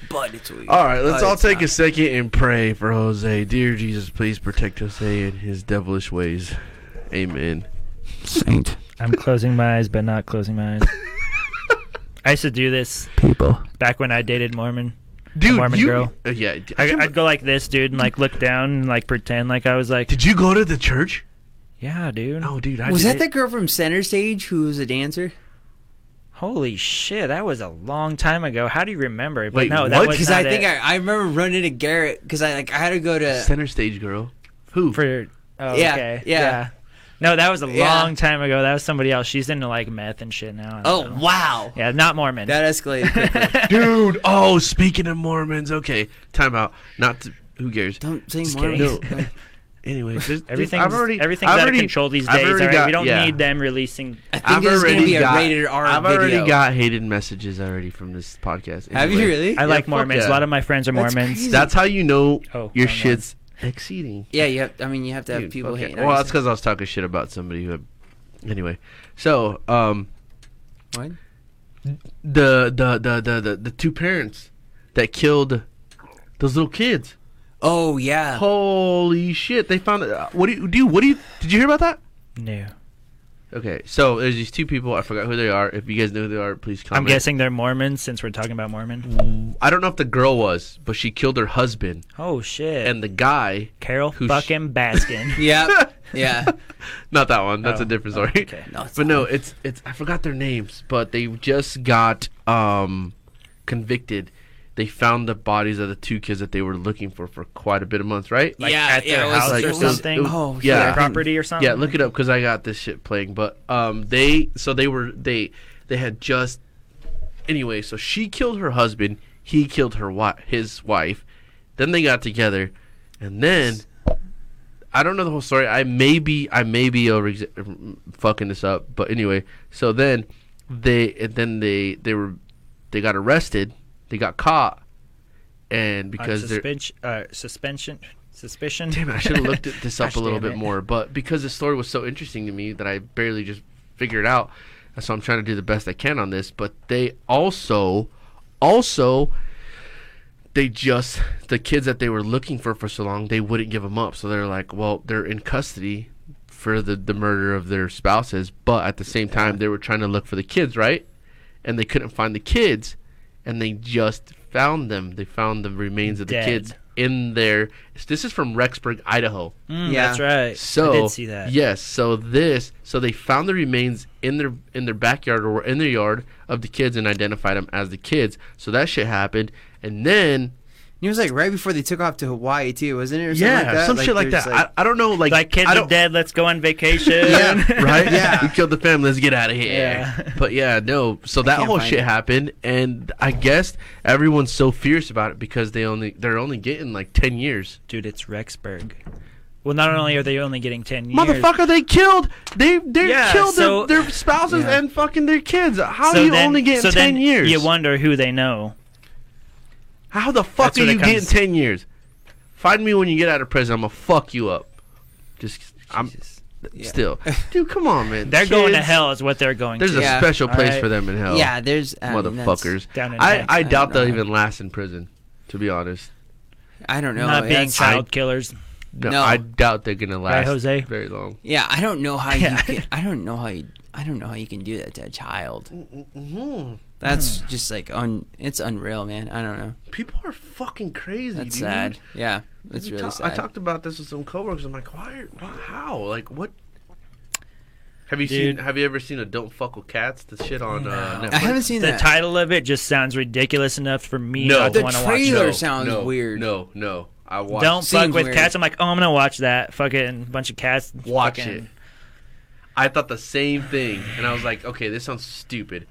but it's weed. All right, let's But all take not. a second and pray for Jose. Dear Jesus, please protect Jose and his devilish ways. Amen. saint. I'm closing my eyes, but not closing my eyes. *laughs* I used to do this People. back when I dated Mormon. Dude, Mormon you, girl. Uh, yeah. I'd go like this, dude, and like look down and like pretend like I was like, did you go to the church? yeah, dude. Oh, dude, I Was did. that the girl from Center Stage who was a dancer? Holy shit, that was a long time ago. How do you remember? But Wait, no, what? that was Because not I think. I, I remember running to Garrett because I like I had to go to. center stage girl? Who? for oh, Yeah, okay. yeah. No, that was a Yeah. long time ago. That was somebody else. She's into like meth and shit now. Oh know. wow, Yeah, not Mormon. that escalated. *laughs* Dude. Oh, speaking of Mormons. Okay, time out. Not to, who cares? Don't say Just Mormons. kidding. *laughs* Anyway, there's, there's- *laughs* Everything's, I've already, everything's I've out already, of control these I've days. already All right? got- we don't yeah. need them releasing. I think I've this is gonna already be a got- rated R I've video. already got hated messages already from this podcast. Have you really? I like Mormons. yeah. A lot of my friends are That's Mormons. crazy. That's how you know Oh, your wrong shit's exceeding. Yeah, you have. I mean, you have to have Dude, people fuck hating. Well, that's because I was talking shit about somebody who. Had, anyway, so um, What? the the the the the, the two parents that killed those little kids. Oh yeah. Holy shit! They found it. uh, What do you do? What do you? Did you hear about that? No. Okay, so there's these two people. I forgot who they are. If you guys know who they are, please comment. I'm guessing they're Mormons since we're talking about Mormon. I don't know if the girl was, but she killed her husband Oh shit. and the guy. Carole who sh- fucking Baskin. *laughs* yeah, Yeah. *laughs* Not that one. That's Oh, a different oh, story. okay. No, it's But no, it's it's I forgot their names, but they just got um convicted. They found the bodies of the two kids that they were looking for for quite a bit of months, right? Like yeah, at yeah, their it was house like- or something? was- Oh, yeah. Their property or something. Yeah, look it up because I got this shit playing. But um, they so they were they they had just anyway. So she killed her husband. He killed her wi- his wife. Then they got together, and then I don't know the whole story. I may be I may be over fucking this up, but anyway. So then they and then they they were they got arrested. They got caught, and because suspension, uh, suspension, suspicion. Damn I should have looked at *laughs* this up a little bit it. more. But because the story was so interesting to me that I barely just figured it out, so I'm trying to do the best I can on this. But they also, also, they just the kids that they were looking for for so long, they wouldn't give them up. So they're like, well, they're in custody for the the murder of their spouses, but at the same time, they were trying to look for the kids, right? And they couldn't find the kids, and they just found them. They found the remains of the Dead. kids in there. This is from Rexburg, Idaho. Mm, Yeah. That's right. So I did see that. Yes. So this. So they found the remains in their in their backyard or in their yard of the kids and identified them as the kids. So that shit happened, and then It was like right before they took off to Hawaii too, wasn't it? Or something yeah, like that? some shit like there's, that. I, I don't know. Like, Like kids I are dead. Let's go on vacation. Yeah. *laughs* right? Yeah. we killed the family. Let's get out of here. Yeah. But yeah, no. So that whole shit it. happened, and I guess everyone's so fierce about it because they only they're only getting like ten years. Dude, it's Rexburg. Well, not only are they only getting ten years, Motherfucker, they killed they they Yeah, killed so- their, their spouses Yeah. and fucking their kids. How so are you then- only getting so ten then years? You wonder who they know. How the fuck That's are you getting comes- ten years? Find me when you get out of prison. I'm gonna fuck you up. Just I'm Jesus. Yeah. still, *laughs* dude. Come on, man. They're going to hell, is what they're going to. There's to. a Yeah. special place Alright. for them in hell. Yeah, there's I motherfuckers. Down in I. I I doubt don't they'll know. even last in prison. To be honest, I don't know. not being that's- child killers. no, No. I doubt they're gonna last Jose? very long. Yeah, I don't know how Yeah. *laughs* you can. I don't know how you. I don't know how you can do that to a child. Mm-hmm. That's just like un. It's unreal, man. I don't know. People are fucking crazy. That's dude. sad. Yeah, it's really talk- sad. I talked about this with some coworkers. I'm like, why? Are, why how? Like, what? Have you Dude. seen? Have you ever seen a "Don't Fuck with Cats"? The shit on uh, No. Netflix. I haven't seen The that. title of it just sounds ridiculous enough for me No. The to want watch trailer sounds no, weird. No, no. I watched. Don't fuck with weird. cats. I'm like, oh, I'm gonna watch that. Fucking bunch of cats. watch fucking- it. I thought the same thing, and I was like, okay, this sounds stupid,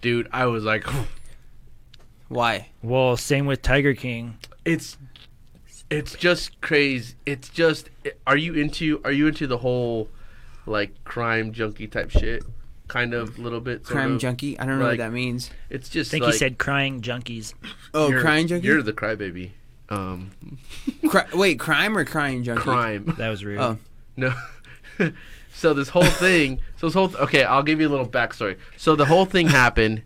dude. I was like, *sighs* Why? Well, same with Tiger King. it's, it's just crazy. It's just. Are you into? Are you into the whole, like crime junkie type shit? Kind of, little bit. sort Crime of? junkie? I don't know like- what that means. It's I just. think like, he said crying junkies. Oh, crying junkie. You're the crybaby. Um, Cri- wait, crime or crying junkie? crime. That was rude. Oh. No. *laughs* so this whole *laughs* thing. So this whole. okay, I'll give you a little backstory. So the whole thing happened.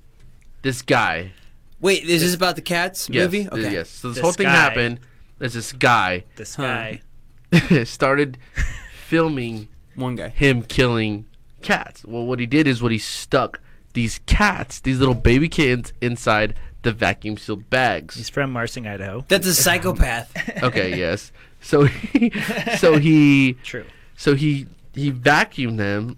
This guy. Wait, is this about the cats Yes. movie? th- Okay. Yes. So this, This whole thing guy. happened. There's this guy This Huh. guy. *laughs* started *laughs* filming One guy. him killing cats. Well, what he did is what he stuck these cats, these little baby kittens, inside the vacuum sealed bags. He's from Marsing, Idaho. That's a psychopath. Okay. yes. So he. So he. True. So he he vacuumed them,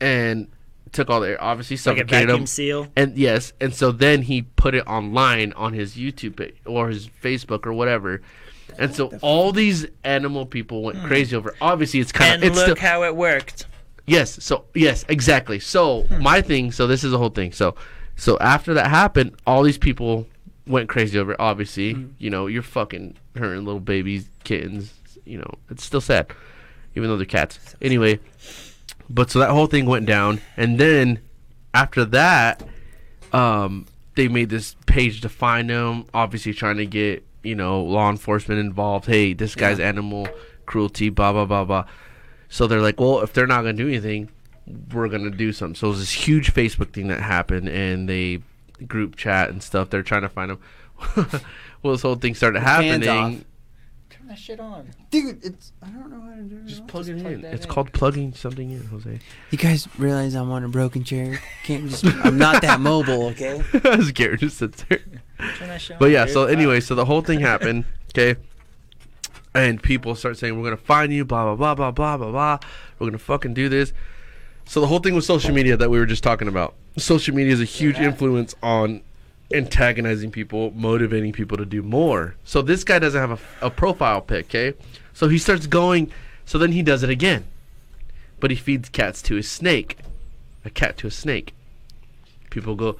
and took all the air. Obviously, Like a suffocated vacuum them. seal. And yes, and so then he put it online on his YouTube page or his Facebook or whatever. And so all these animal people went crazy over. it. Obviously, it's kind Hmm. And of it's look still how it worked. yes. So yes, exactly. So Hmm. my thing. So this is the whole thing. So so after that happened, all these people went crazy over. it. Obviously, Hmm. you know, you're fucking hurting little babies, kittens. You know, it's still sad, even though they're cats. Anyway, but so that whole thing went down, and then after that, um, they made this page to find him. Obviously, trying to get you know law enforcement involved. Hey, this guy's animal cruelty, blah blah blah blah. So they're like, well, if they're not gonna do anything, we're gonna do something. So it was this huge Facebook thing that happened, and they group chat and stuff. They're trying to find him. *laughs* well, this whole thing started happening. Off. Turn that shit on. Dude, it's I don't know how to do it. Just plug it plug in. It's in. called plugging something in, Jose. You guys realize I'm on a broken chair? Can't just I'm not that mobile, okay? *laughs* As Garrett just sits there. Turn that shit But yeah, dude. so anyway, so the whole thing happened. Okay. and people start saying we're gonna find you, blah blah blah blah blah blah blah. We're gonna fucking do this. So the whole thing with social media that we were just talking about. Social media is a huge influence on antagonizing people, motivating people to do more. So this guy doesn't have a, a profile pic, okay? So he starts going. So then he does it again, but he feeds cats to his snake, a cat to a snake. People go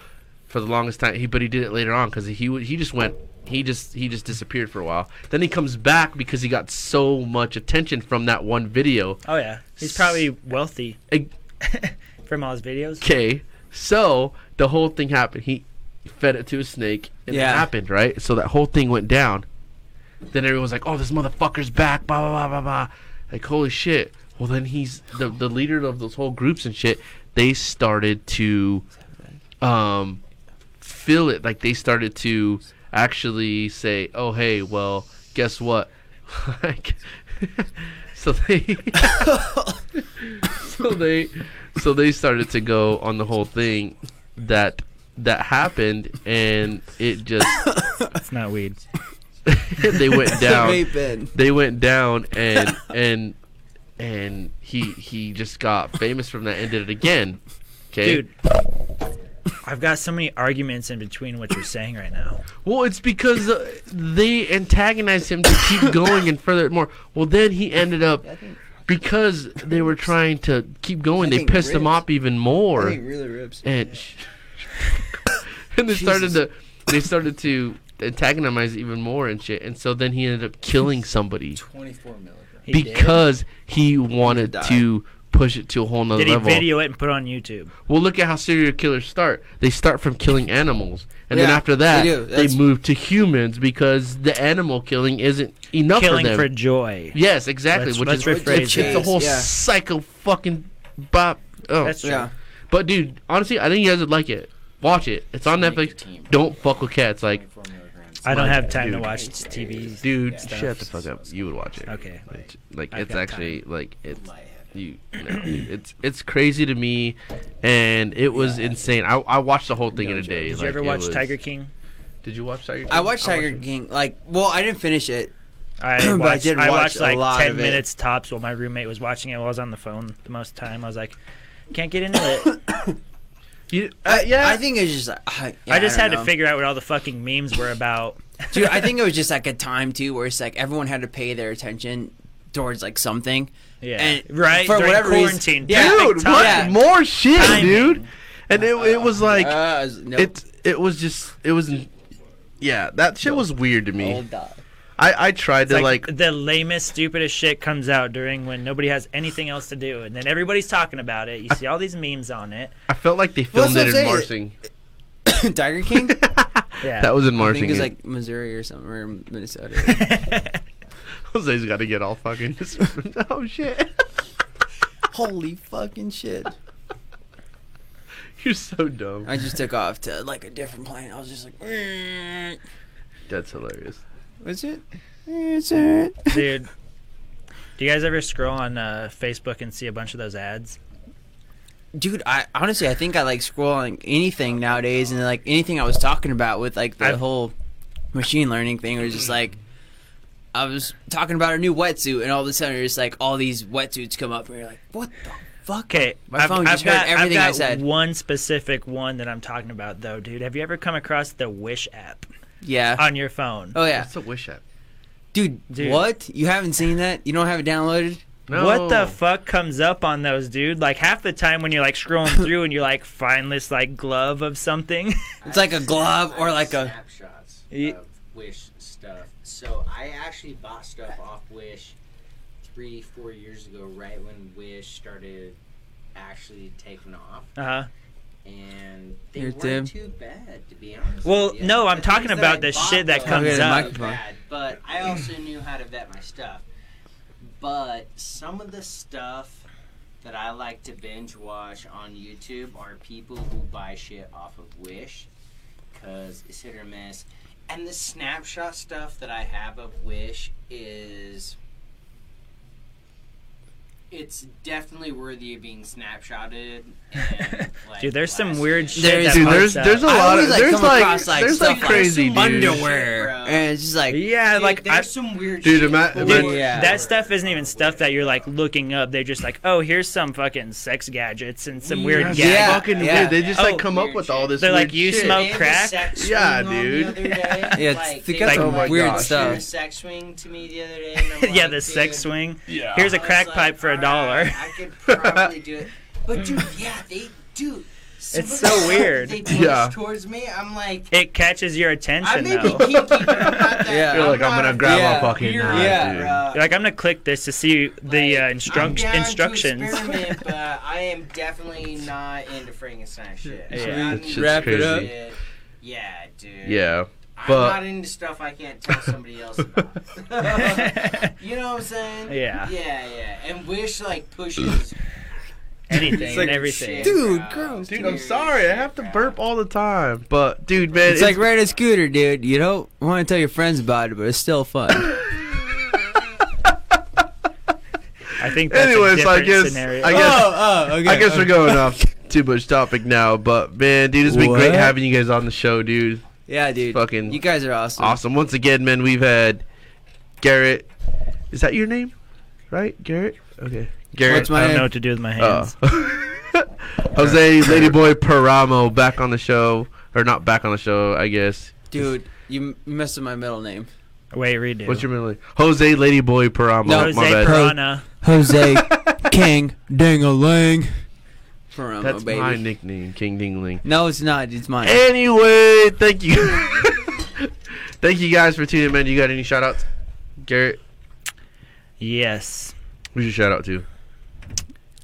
for the longest time. He but he did it later on because he he just went. He just he just disappeared for a while. Then he comes back because he got so much attention from that one video. Oh yeah, he's probably wealthy *laughs* from all his videos. Okay, so the whole thing happened. He fed it to a snake, and Yeah. it happened, right? So that whole thing went down. Then everyone was like, "Oh, this motherfucker's back!" Blah blah blah blah blah. Like, holy shit! Well, then he's the the leader of those whole groups and shit. They started to, um, feel it. Like they started to actually say, "Oh, hey, well, guess what?" *laughs* like, *laughs* so they, *laughs* so they, so they started to go on the whole thing that that happened, and it just *coughs* It's not weed. *laughs* they went down. They went down, and and and he he just got famous from that and did it again. Okay, Dude, I've got so many arguments in between what you're saying right now. Well, it's because uh, they antagonized him to keep *laughs* going and further more. Well, then he ended up because they were trying to keep going. They think pissed him off even more, really rips. and *laughs* and they started to they started to antagonize even more and shit. And so then he ended up killing somebody 24 milligrams. He did? because he wanted die. to push it to a whole nother Did he level. video it and put it on YouTube? Well, look at how serial killers start. They start from killing animals, and then after that, they they, move to humans because the animal killing isn't enough Killing for them. for joy. yes, exactly. Let's- which let's is rephrase it's, it's that. a whole Yeah. psycho fucking bop. Oh, That's true. Yeah. but dude, honestly, I think you guys would like it. Watch it. It's on Netflix. Don't fuck with cats. Like, I don't have time to dude. watch TV. dude, stuff. shut the fuck up. You would watch it. Okay. Like, like I've it's got actually like it's you. no, dude, it's it's crazy to me, and it was insane. I I watched the whole thing in a day. Did like, you ever watch was- Tiger King? Did you watch Tiger King? I watched Tiger it. King. Like, well, I didn't finish it. I *clears throat* But I watched, did I watch watched a like lot 10 of it. minutes tops while my roommate was watching it while I was on the phone the most time. I was like, can't get into it. *coughs* *coughs* *coughs* You, uh, yeah, I think it was just like I, yeah, I just don't had know. to figure out what all the fucking memes were about. *laughs* Dude, I think it was *laughs* just like a time too, where it's like everyone had to pay their attention towards like something. Yeah. And right? for During whatever reason- quarantine. Yeah. Dude, what time. more shit, Timing. dude? And it it was like uh, nope. it it was just it was yeah that shit was weird to me. Old dog. I I tried to Like, like the lamest, stupidest shit comes out during when nobody has anything else to do, and then everybody's talking about it. You see all these memes on it. I felt like they filmed that's it in Marsing. *coughs* Tiger King. *laughs* Yeah. That was in Marsing. I Marsing. think it's yeah. like Missouri or something or Minnesota. *laughs* Jose's got to get all fucking. *laughs* oh shit! Holy fucking shit! You're so dumb. I just took off to like a different plane. I was just like, "Mm." That's hilarious. "What's it? Is it?" *laughs* Dude, do you guys ever scroll on uh, Facebook and see a bunch of those ads? Dude, I honestly I think I like scrolling anything nowadays, and like anything I was talking about with like the I've- whole machine learning thing was just like. I was talking about a new wetsuit, and all of a sudden, it's like all these wetsuits come up, and you're like, "What the fuck?" Okay, My I've, phone I've just got, heard everything I've I said. one specific one that I'm talking about, though, dude. Have you ever come across the Wish app Yeah. on your phone? oh yeah, What's a wish app? dude, Dude. What? You haven't seen that? You don't have it downloaded? No. What the fuck comes up on those, dude? Like half the time when you're like scrolling through and you're like find this like glove of something. *laughs* It's like a glove or like a. snapshots Ye- of Wish stuff. So I actually bought stuff off Wish three, four years ago, right when Wish started actually taking off, uh huh. And they Here, weren't Tim. too bad, to be honest. Well, with you. no, I'm The talking things about I the bought, shit that though, comes weren't up. too bad, but I also knew how to vet my stuff. But some of the stuff that I like to binge watch on YouTube are people who buy shit off of Wish because it's hit or miss. And the snapshot stuff that I have of Wish is it's definitely worthy of being snapshotted. And, like, Dude, there's some weird shit. There's- that Dude, there's up. there's a I lot always, of like, there's like across, like, there's like like crazy some dude. underwear, Bro. and it's just like Yeah, Dude, like there's I, some weird Dude, shit. ima- Dude, yeah. that stuff isn't even stuff that you're like looking up. They're just like, oh, here's some fucking sex gadgets and some weird That's gag. Yeah, fucking yeah. weird. They just Oh, like come up with shit. all this. They're like, you shit. smoke They had the crack? Yeah, dude. The other day. *laughs* Yeah, it's- like, they they got some weird "Oh, stuff." here's a sex swing to me the other day. *laughs* Yeah, the sex swing. Yeah. Here's a crack pipe for a dollar. I could probably do it. *laughs* But dude, *clears throat* yeah, they do. It's so weird. They push Yeah. towards me. I'm like, It catches your I attention may be though. kinky, but I'm not *laughs* that. Yeah. You're like, I'm not gonna grab Yeah. a fucking weird, knife, Yeah. dude. bro. You're like, I'm gonna click this to see the uh, Like, I'm down instructions. To experiment, *laughs* but I am definitely not into Frankenstein shit. Yeah. So That I'm shit's Wrap it up. shit- Yeah, dude. Yeah. I'm but- not into stuff I can't tell somebody else about. *laughs* you know what I'm saying? Yeah. Yeah, yeah. And Wish like pushes Anything It's like, and everything. Dude, bro. gross. Dude, I'm sorry. I have to burp all the time. But dude, man, it's like riding a scooter, dude. You don't want to tell your friends about it, but it's still fun. *laughs* I think that's Anyways, a I different guess- scenario. I guess- oh, oh okay. I guess we're going off *laughs* too much topic now. But man, dude, it's been great having you guys on the show, dude. Yeah, dude. Fucking you guys are awesome. Awesome. Once again, man, we've had Garrett. Is that your name? Right, Garrett? Okay. Garrett. What's my I don't name? know what to do with my Uh, hands. *laughs* Jose *laughs* Ladyboy Paramo back on the show, or not back on the show, I guess. Dude, you m- messed up my middle name. Wait, redo. What's your middle name? Jose Ladyboy Paramo. No, Jose my bad. Piranha. Jose *laughs* King Dingaling. Paramo, That's baby. my nickname, King Dingling. No, it's not. It's mine. Anyway, thank you. thank you guys for tuning in, man. You got any shout outs? Garrett, Yes. who's your shout out to?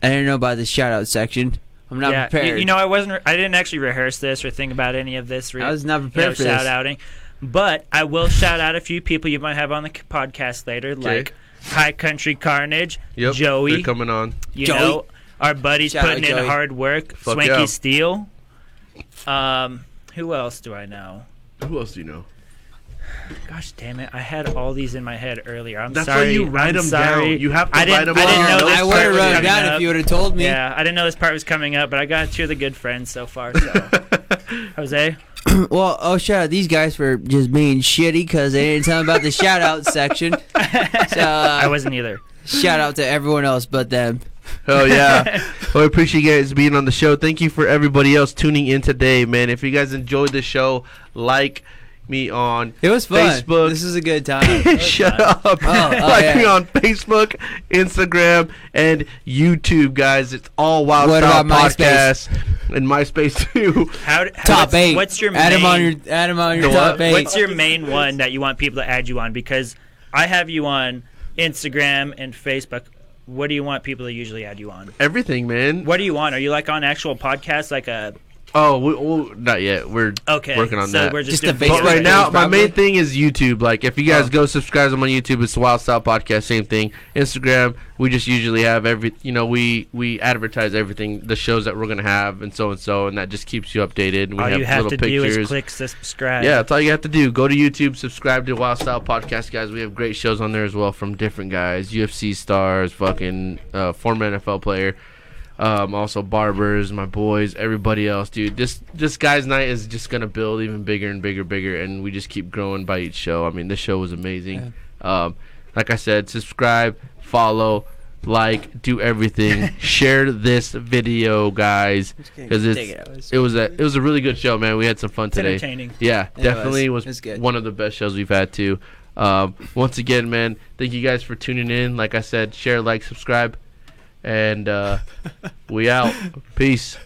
I didn't know about the shout out section. I'm not yeah. You, prepared. you know, I wasn't. re- I didn't actually rehearse this or think about any of this. Re- I was not you know, prepared for shout this. outing, but I will shout out a few people you might have on the c- podcast later, like High Country Carnage, Yep. Joey. They're coming on. You Joey. know, our buddies Shout putting in Joey. hard work. Fuck Swanky yeah. Steel. Um, who else do I know? Who else do you know? Gosh damn it! I had all these in my head earlier. I'm That's why sorry. you write I'm 'em sorry. down. You have to I didn't, write 'em I didn't know this I would have was wrote it down up. if you would have told me. Yeah, I didn't know this part was coming up, but I got two of the good friends so far. So, *laughs* Jose, *clears throat* well, oh, shout out these guys for just being shitty because they didn't tell me about the shout out *laughs* section. So, uh, I wasn't either. shout out to everyone else but them. Oh yeah. *laughs* well, I appreciate you guys being on the show. Thank you for everybody else tuning in today, man. If you guys enjoyed the show, like me on It was fun. Facebook. This is a good time. *laughs* Shut fun. up. Oh, oh, *laughs* like yeah. me on Facebook, Instagram, and YouTube, guys. It's all Wild What Style about Podcast and MySpace too. How, how top what's, eight. What's your add main? him on your add him on your top what? eight. What's your main one that you want people to add you on? Because I have you on Instagram and Facebook. What do you want people to usually add you on? Everything, man. What do you want? Are you like on actual podcasts, like a Oh, we, we, not yet. We're okay? Working on so that. We're just, Just doing a But right page, now, my main thing is YouTube. Like, if you guys Oh. go subscribe them on YouTube, it's the Wild Style Podcast. Same thing. Instagram, we just usually have every. You know, we we advertise everything, the shows that we're gonna have, and so and so, and that just keeps you updated. And we All have you have little to do pictures. is click subscribe. Yeah, that's all you have to do. Go to YouTube, subscribe to Wild Style Podcast, guys. We have great shows on there as well from different guys, UFC stars, fucking uh, former NFL player, um, also barbers, my boys, everybody else, dude. This this guys' night is just gonna build even bigger and bigger, bigger, and we just keep growing by each show. I mean, this show was amazing. Um, like I said, subscribe, follow. Like, do everything. *laughs* Share this video, guys, because it's it it was a it was a really good show, man. We had some fun it's today. entertaining. Yeah, It definitely was. was, was good. one of the best shows we've had too. Um, once again, man, thank you guys for tuning in. Like I said, share, like, subscribe, and uh, we out. Peace.